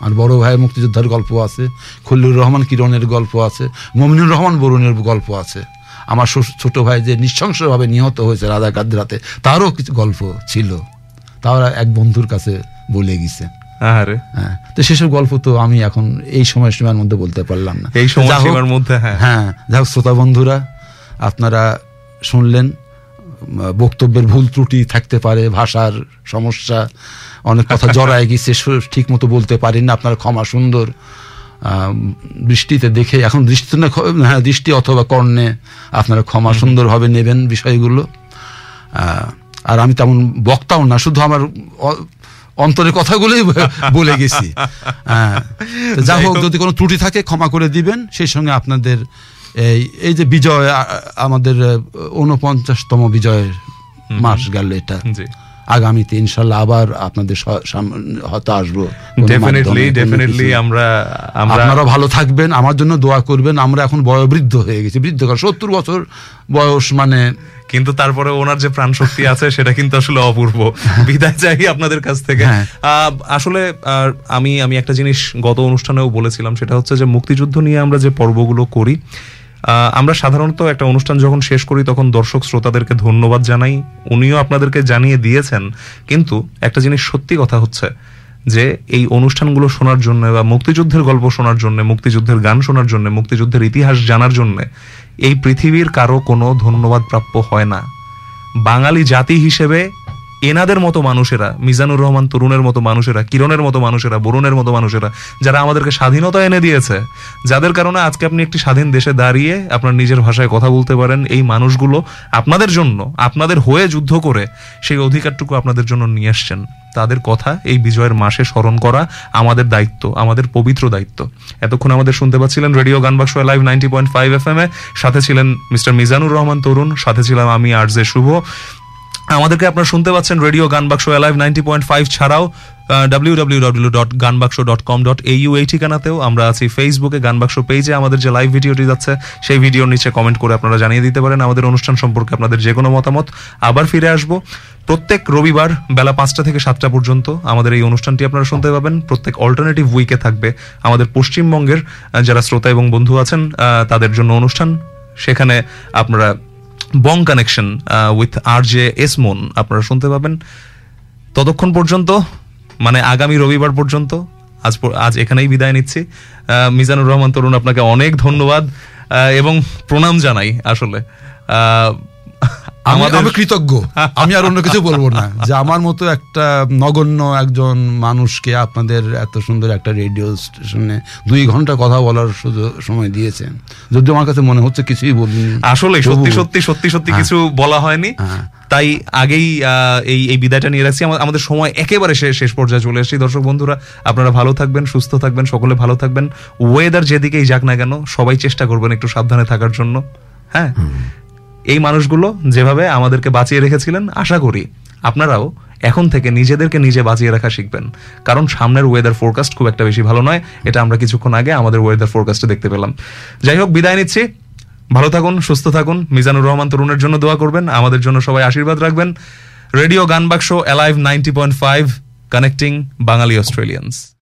[SPEAKER 3] আর বড় ভাইয়ের মুক্তিযোদ্ধার গল্প আছে খল্লুর রহমান কিরণের গল্প আছে মমিনুর রহমান বরুণের গল্প আছে। আমার ছোট- ভাই যে নৃশংসভাবে নিহত হয়েছে রাজা কাদ্রাতে তারও কিছু গল্প ছিল। তারা এক বন্ধুর কাছে বলে গেছে।
[SPEAKER 2] আরে
[SPEAKER 3] হ্যাঁ তো সেসব গল্প তো আমি এখন এই সময়সীমার মধ্যে বলতে পারলাম না।
[SPEAKER 2] এই সময়সীমার মধ্যে হ্যাঁ।
[SPEAKER 3] হ্যাঁ যাই হোক শ্রোতা বন্ধুরা আপনারা শুনলেন বক্তব্যের ভুল ত্রুটি থাকতে পারে ভাষার সমস্যা অনেক কথা জড়ায় গিয়েছে ঠিক মতো বলতে পারেন না আপনারা ক্ষমা সুন্দর দৃষ্টিতে দেখে এখন দৃষ্টি না হ্যাঁ দৃষ্টি অথবা কর্ণে আপনারা ক্ষমা সুন্দরভাবে নেবেন বিষয়গুলো। আর আমি তেমন বক্তাও না শুধু আমার অন্তরের কথাগুলোই বলে গেছি। হ্যাঁ যা হোক। যদি কোনো ত্রুটি থাকে ক্ষমা করে দিবেন সেই সঙ্গে আপনাদের এই এই যে বিজয় আমাদের উনপঞ্চাশতম বিজয়ের মাস গেল এটা। আগামীতে ইনশাল্লাহ আবার আপনাদের হয়তো আসব
[SPEAKER 2] ডেফিনেটলি ডেফিনেটলি আমরা
[SPEAKER 3] আপনারা ভালো থাকবেন আমার জন্য দোয়া করবেন আমরা এখন বয়োবৃদ্ধ হয়ে গেছি বৃদ্ধ সত্তর বছর বয়স মানে
[SPEAKER 2] কিন্তু তারপরে ওনার যে প্রাণ শক্তি আছে সেটা কিন্তু আসলে অপূর্ব। বিদায় চাই আপনাদের কাছ থেকে।
[SPEAKER 3] হ্যাঁ।
[SPEAKER 2] আহ, আসলে আমি আমি একটা জিনিস গত অনুষ্ঠানেও বলেছিলাম সেটা হচ্ছে যে মুক্তিযুদ্ধ নিয়ে আমরা যে পর্বগুলো করি আমরা সাধারণত একটা অনুষ্ঠান যখন শেষ করি, তখন দর্শক শ্রোতাদেরকে ধন্যবাদ জানাই। উনিও আপনাদেরকে জানিয়ে দিয়েছেন, কিন্তু একটা জিনিস সত্যি কথা হচ্ছে যে, এই অনুষ্ঠানগুলো শোনার জন্য বা মুক্তিযুদ্ধের গল্প শোনার জন্য, মুক্তিযুদ্ধের গান শোনার জন্য, মুক্তিযুদ্ধের ইতিহাস জানার জন্য এই পৃথিবীর কারও কোনো ধন্যবাদ প্রাপ্য হয় না। বাঙালি জাতি হিসেবে এনাদের মতো মানুষেরা, মিজানুর রহমান তরুণের মতো মানুষেরা, কিরণের মতো মানুষেরা, বরুণের মতো মানুষেরা, যারা আমাদেরকে স্বাধীনতা এনে দিয়েছে, যাদের কারণে আজকে আপনি একটি স্বাধীন দেশে দাঁড়িয়ে আপনার নিজের ভাষায় কথা বলতে পারেন, এই মানুষগুলো আপনাদের জন্য, আপনাদের হয়ে যুদ্ধ করে সেই অধিকারটুকু আপনাদের জন্য নিয়ে আসছেন। তাদের কথা এই বিজয়ের মাসে স্মরণ করা আমাদের দায়িত্ব, আমাদের পবিত্র দায়িত্ব। এতক্ষণ আমাদের শুনতে পাচ্ছিলেন radio Gaan Gaanbaksho live ninety point five F M এ। সাথে ছিলেন মিস্টার মিজানুর রহমান তরুণ, সাথে ছিলাম আমি আরজে শুভ। আমাদেরকে আপনারা শুনতে পাচ্ছেন radio Gaanbaksho alive ninety point five ছাড়াও W W dot com dot এই ঠিকানাতেও আমরা আছি। ফেসবুকে গানবাক্স পেজে আমাদের যে লাইভ ভিডিওটি যাচ্ছে, সেই ভিডিওর নিচে কমেন্ট করে আপনারা জানিয়ে দিতে পারেন আমাদের অনুষ্ঠান সম্পর্কে আপনাদের যে কোনো মতামত। আবার ফিরে আসব। প্রত্যেক রবিবার বেলা পাঁচটা থেকে সাতটা পর্যন্ত আমাদের এই অনুষ্ঠানটি আপনারা শুনতে পাবেন। প্রত্যেক অল্টারনেটিভ উইকে থাকবে আমাদের পশ্চিমবঙ্গের যারা শ্রোতা এবং বন্ধু আছেন তাদের জন্য অনুষ্ঠান। সেখানে আপনারা bong connection with R J Esmon আপনারা শুনতে পাবেন। ততক্ষণ পর্যন্ত মানে আগামী রবিবার পর্যন্ত, আজ আজ এখানেই বিদায় নিচ্ছি। মিজানুর রহমান তরুণ, আপনাকে অনেক ধন্যবাদ। এবং প্রণাম জানাই, আসলে। আমাদের
[SPEAKER 3] আমি কৃতজ্ঞ। আমি আর অন্য কিছু বলব না। যে আমার মতো একটা নগণ্য একজন মানুষকে আপনাদের এত সুন্দর একটা রেডিও স্টেশনে দুই ঘণ্টা কথা বলার সুযোগ সময় দিয়েছেন। যদিও আমার কাছে মনে হচ্ছে কিছুই বলিনি।
[SPEAKER 2] আসলে সত্যি সত্যি সত্যি সত্যি
[SPEAKER 3] হ্যাঁ।
[SPEAKER 2] কিছু বলা হয়নি।
[SPEAKER 3] হ্যাঁ।
[SPEAKER 2] তাই আগেই আহ, এই এই বিদায়টা নিয়ে রাখছি। আমাদের সময় একেবারে শেষ শেষ পর্যায়ে চলে এসেছি। দর্শক বন্ধুরা আপনারা ভালো থাকবেন সুস্থ থাকবেন সকলে ভালো থাকবেন। ওয়েদার যেদিকেই যাক না কেন সবাই চেষ্টা করবেন একটু সাবধানে থাকার জন্য। হ্যাঁ? এই মানুষগুলো যেভাবে আমাদেরকে বাঁচিয়ে রেখেছিলেন, আশা করি আপনারাও এখন থেকে নিজেদেরকে নিজে বাঁচিয়ে রাখা শিখবেন। কারণ সামনের ওয়েদার ফোরকাস্ট খুব একটা বেশি ভালো নয়, এটা আমরা কিছুক্ষণ আগে আমাদের ওয়েদার ফোরকাস্টে দেখতে পেলাম। যাই হোক, বিদায় নিচ্ছি। ভালো থাকুন, সুস্থ থাকুন। মিজানুর রহমান তরুণের জন্য দোয়া করবেন, আমাদের জন্য সবাই আশীর্বাদ রাখবেন। Radio Gaan Baksho alive ninety point five connecting Bangali Australians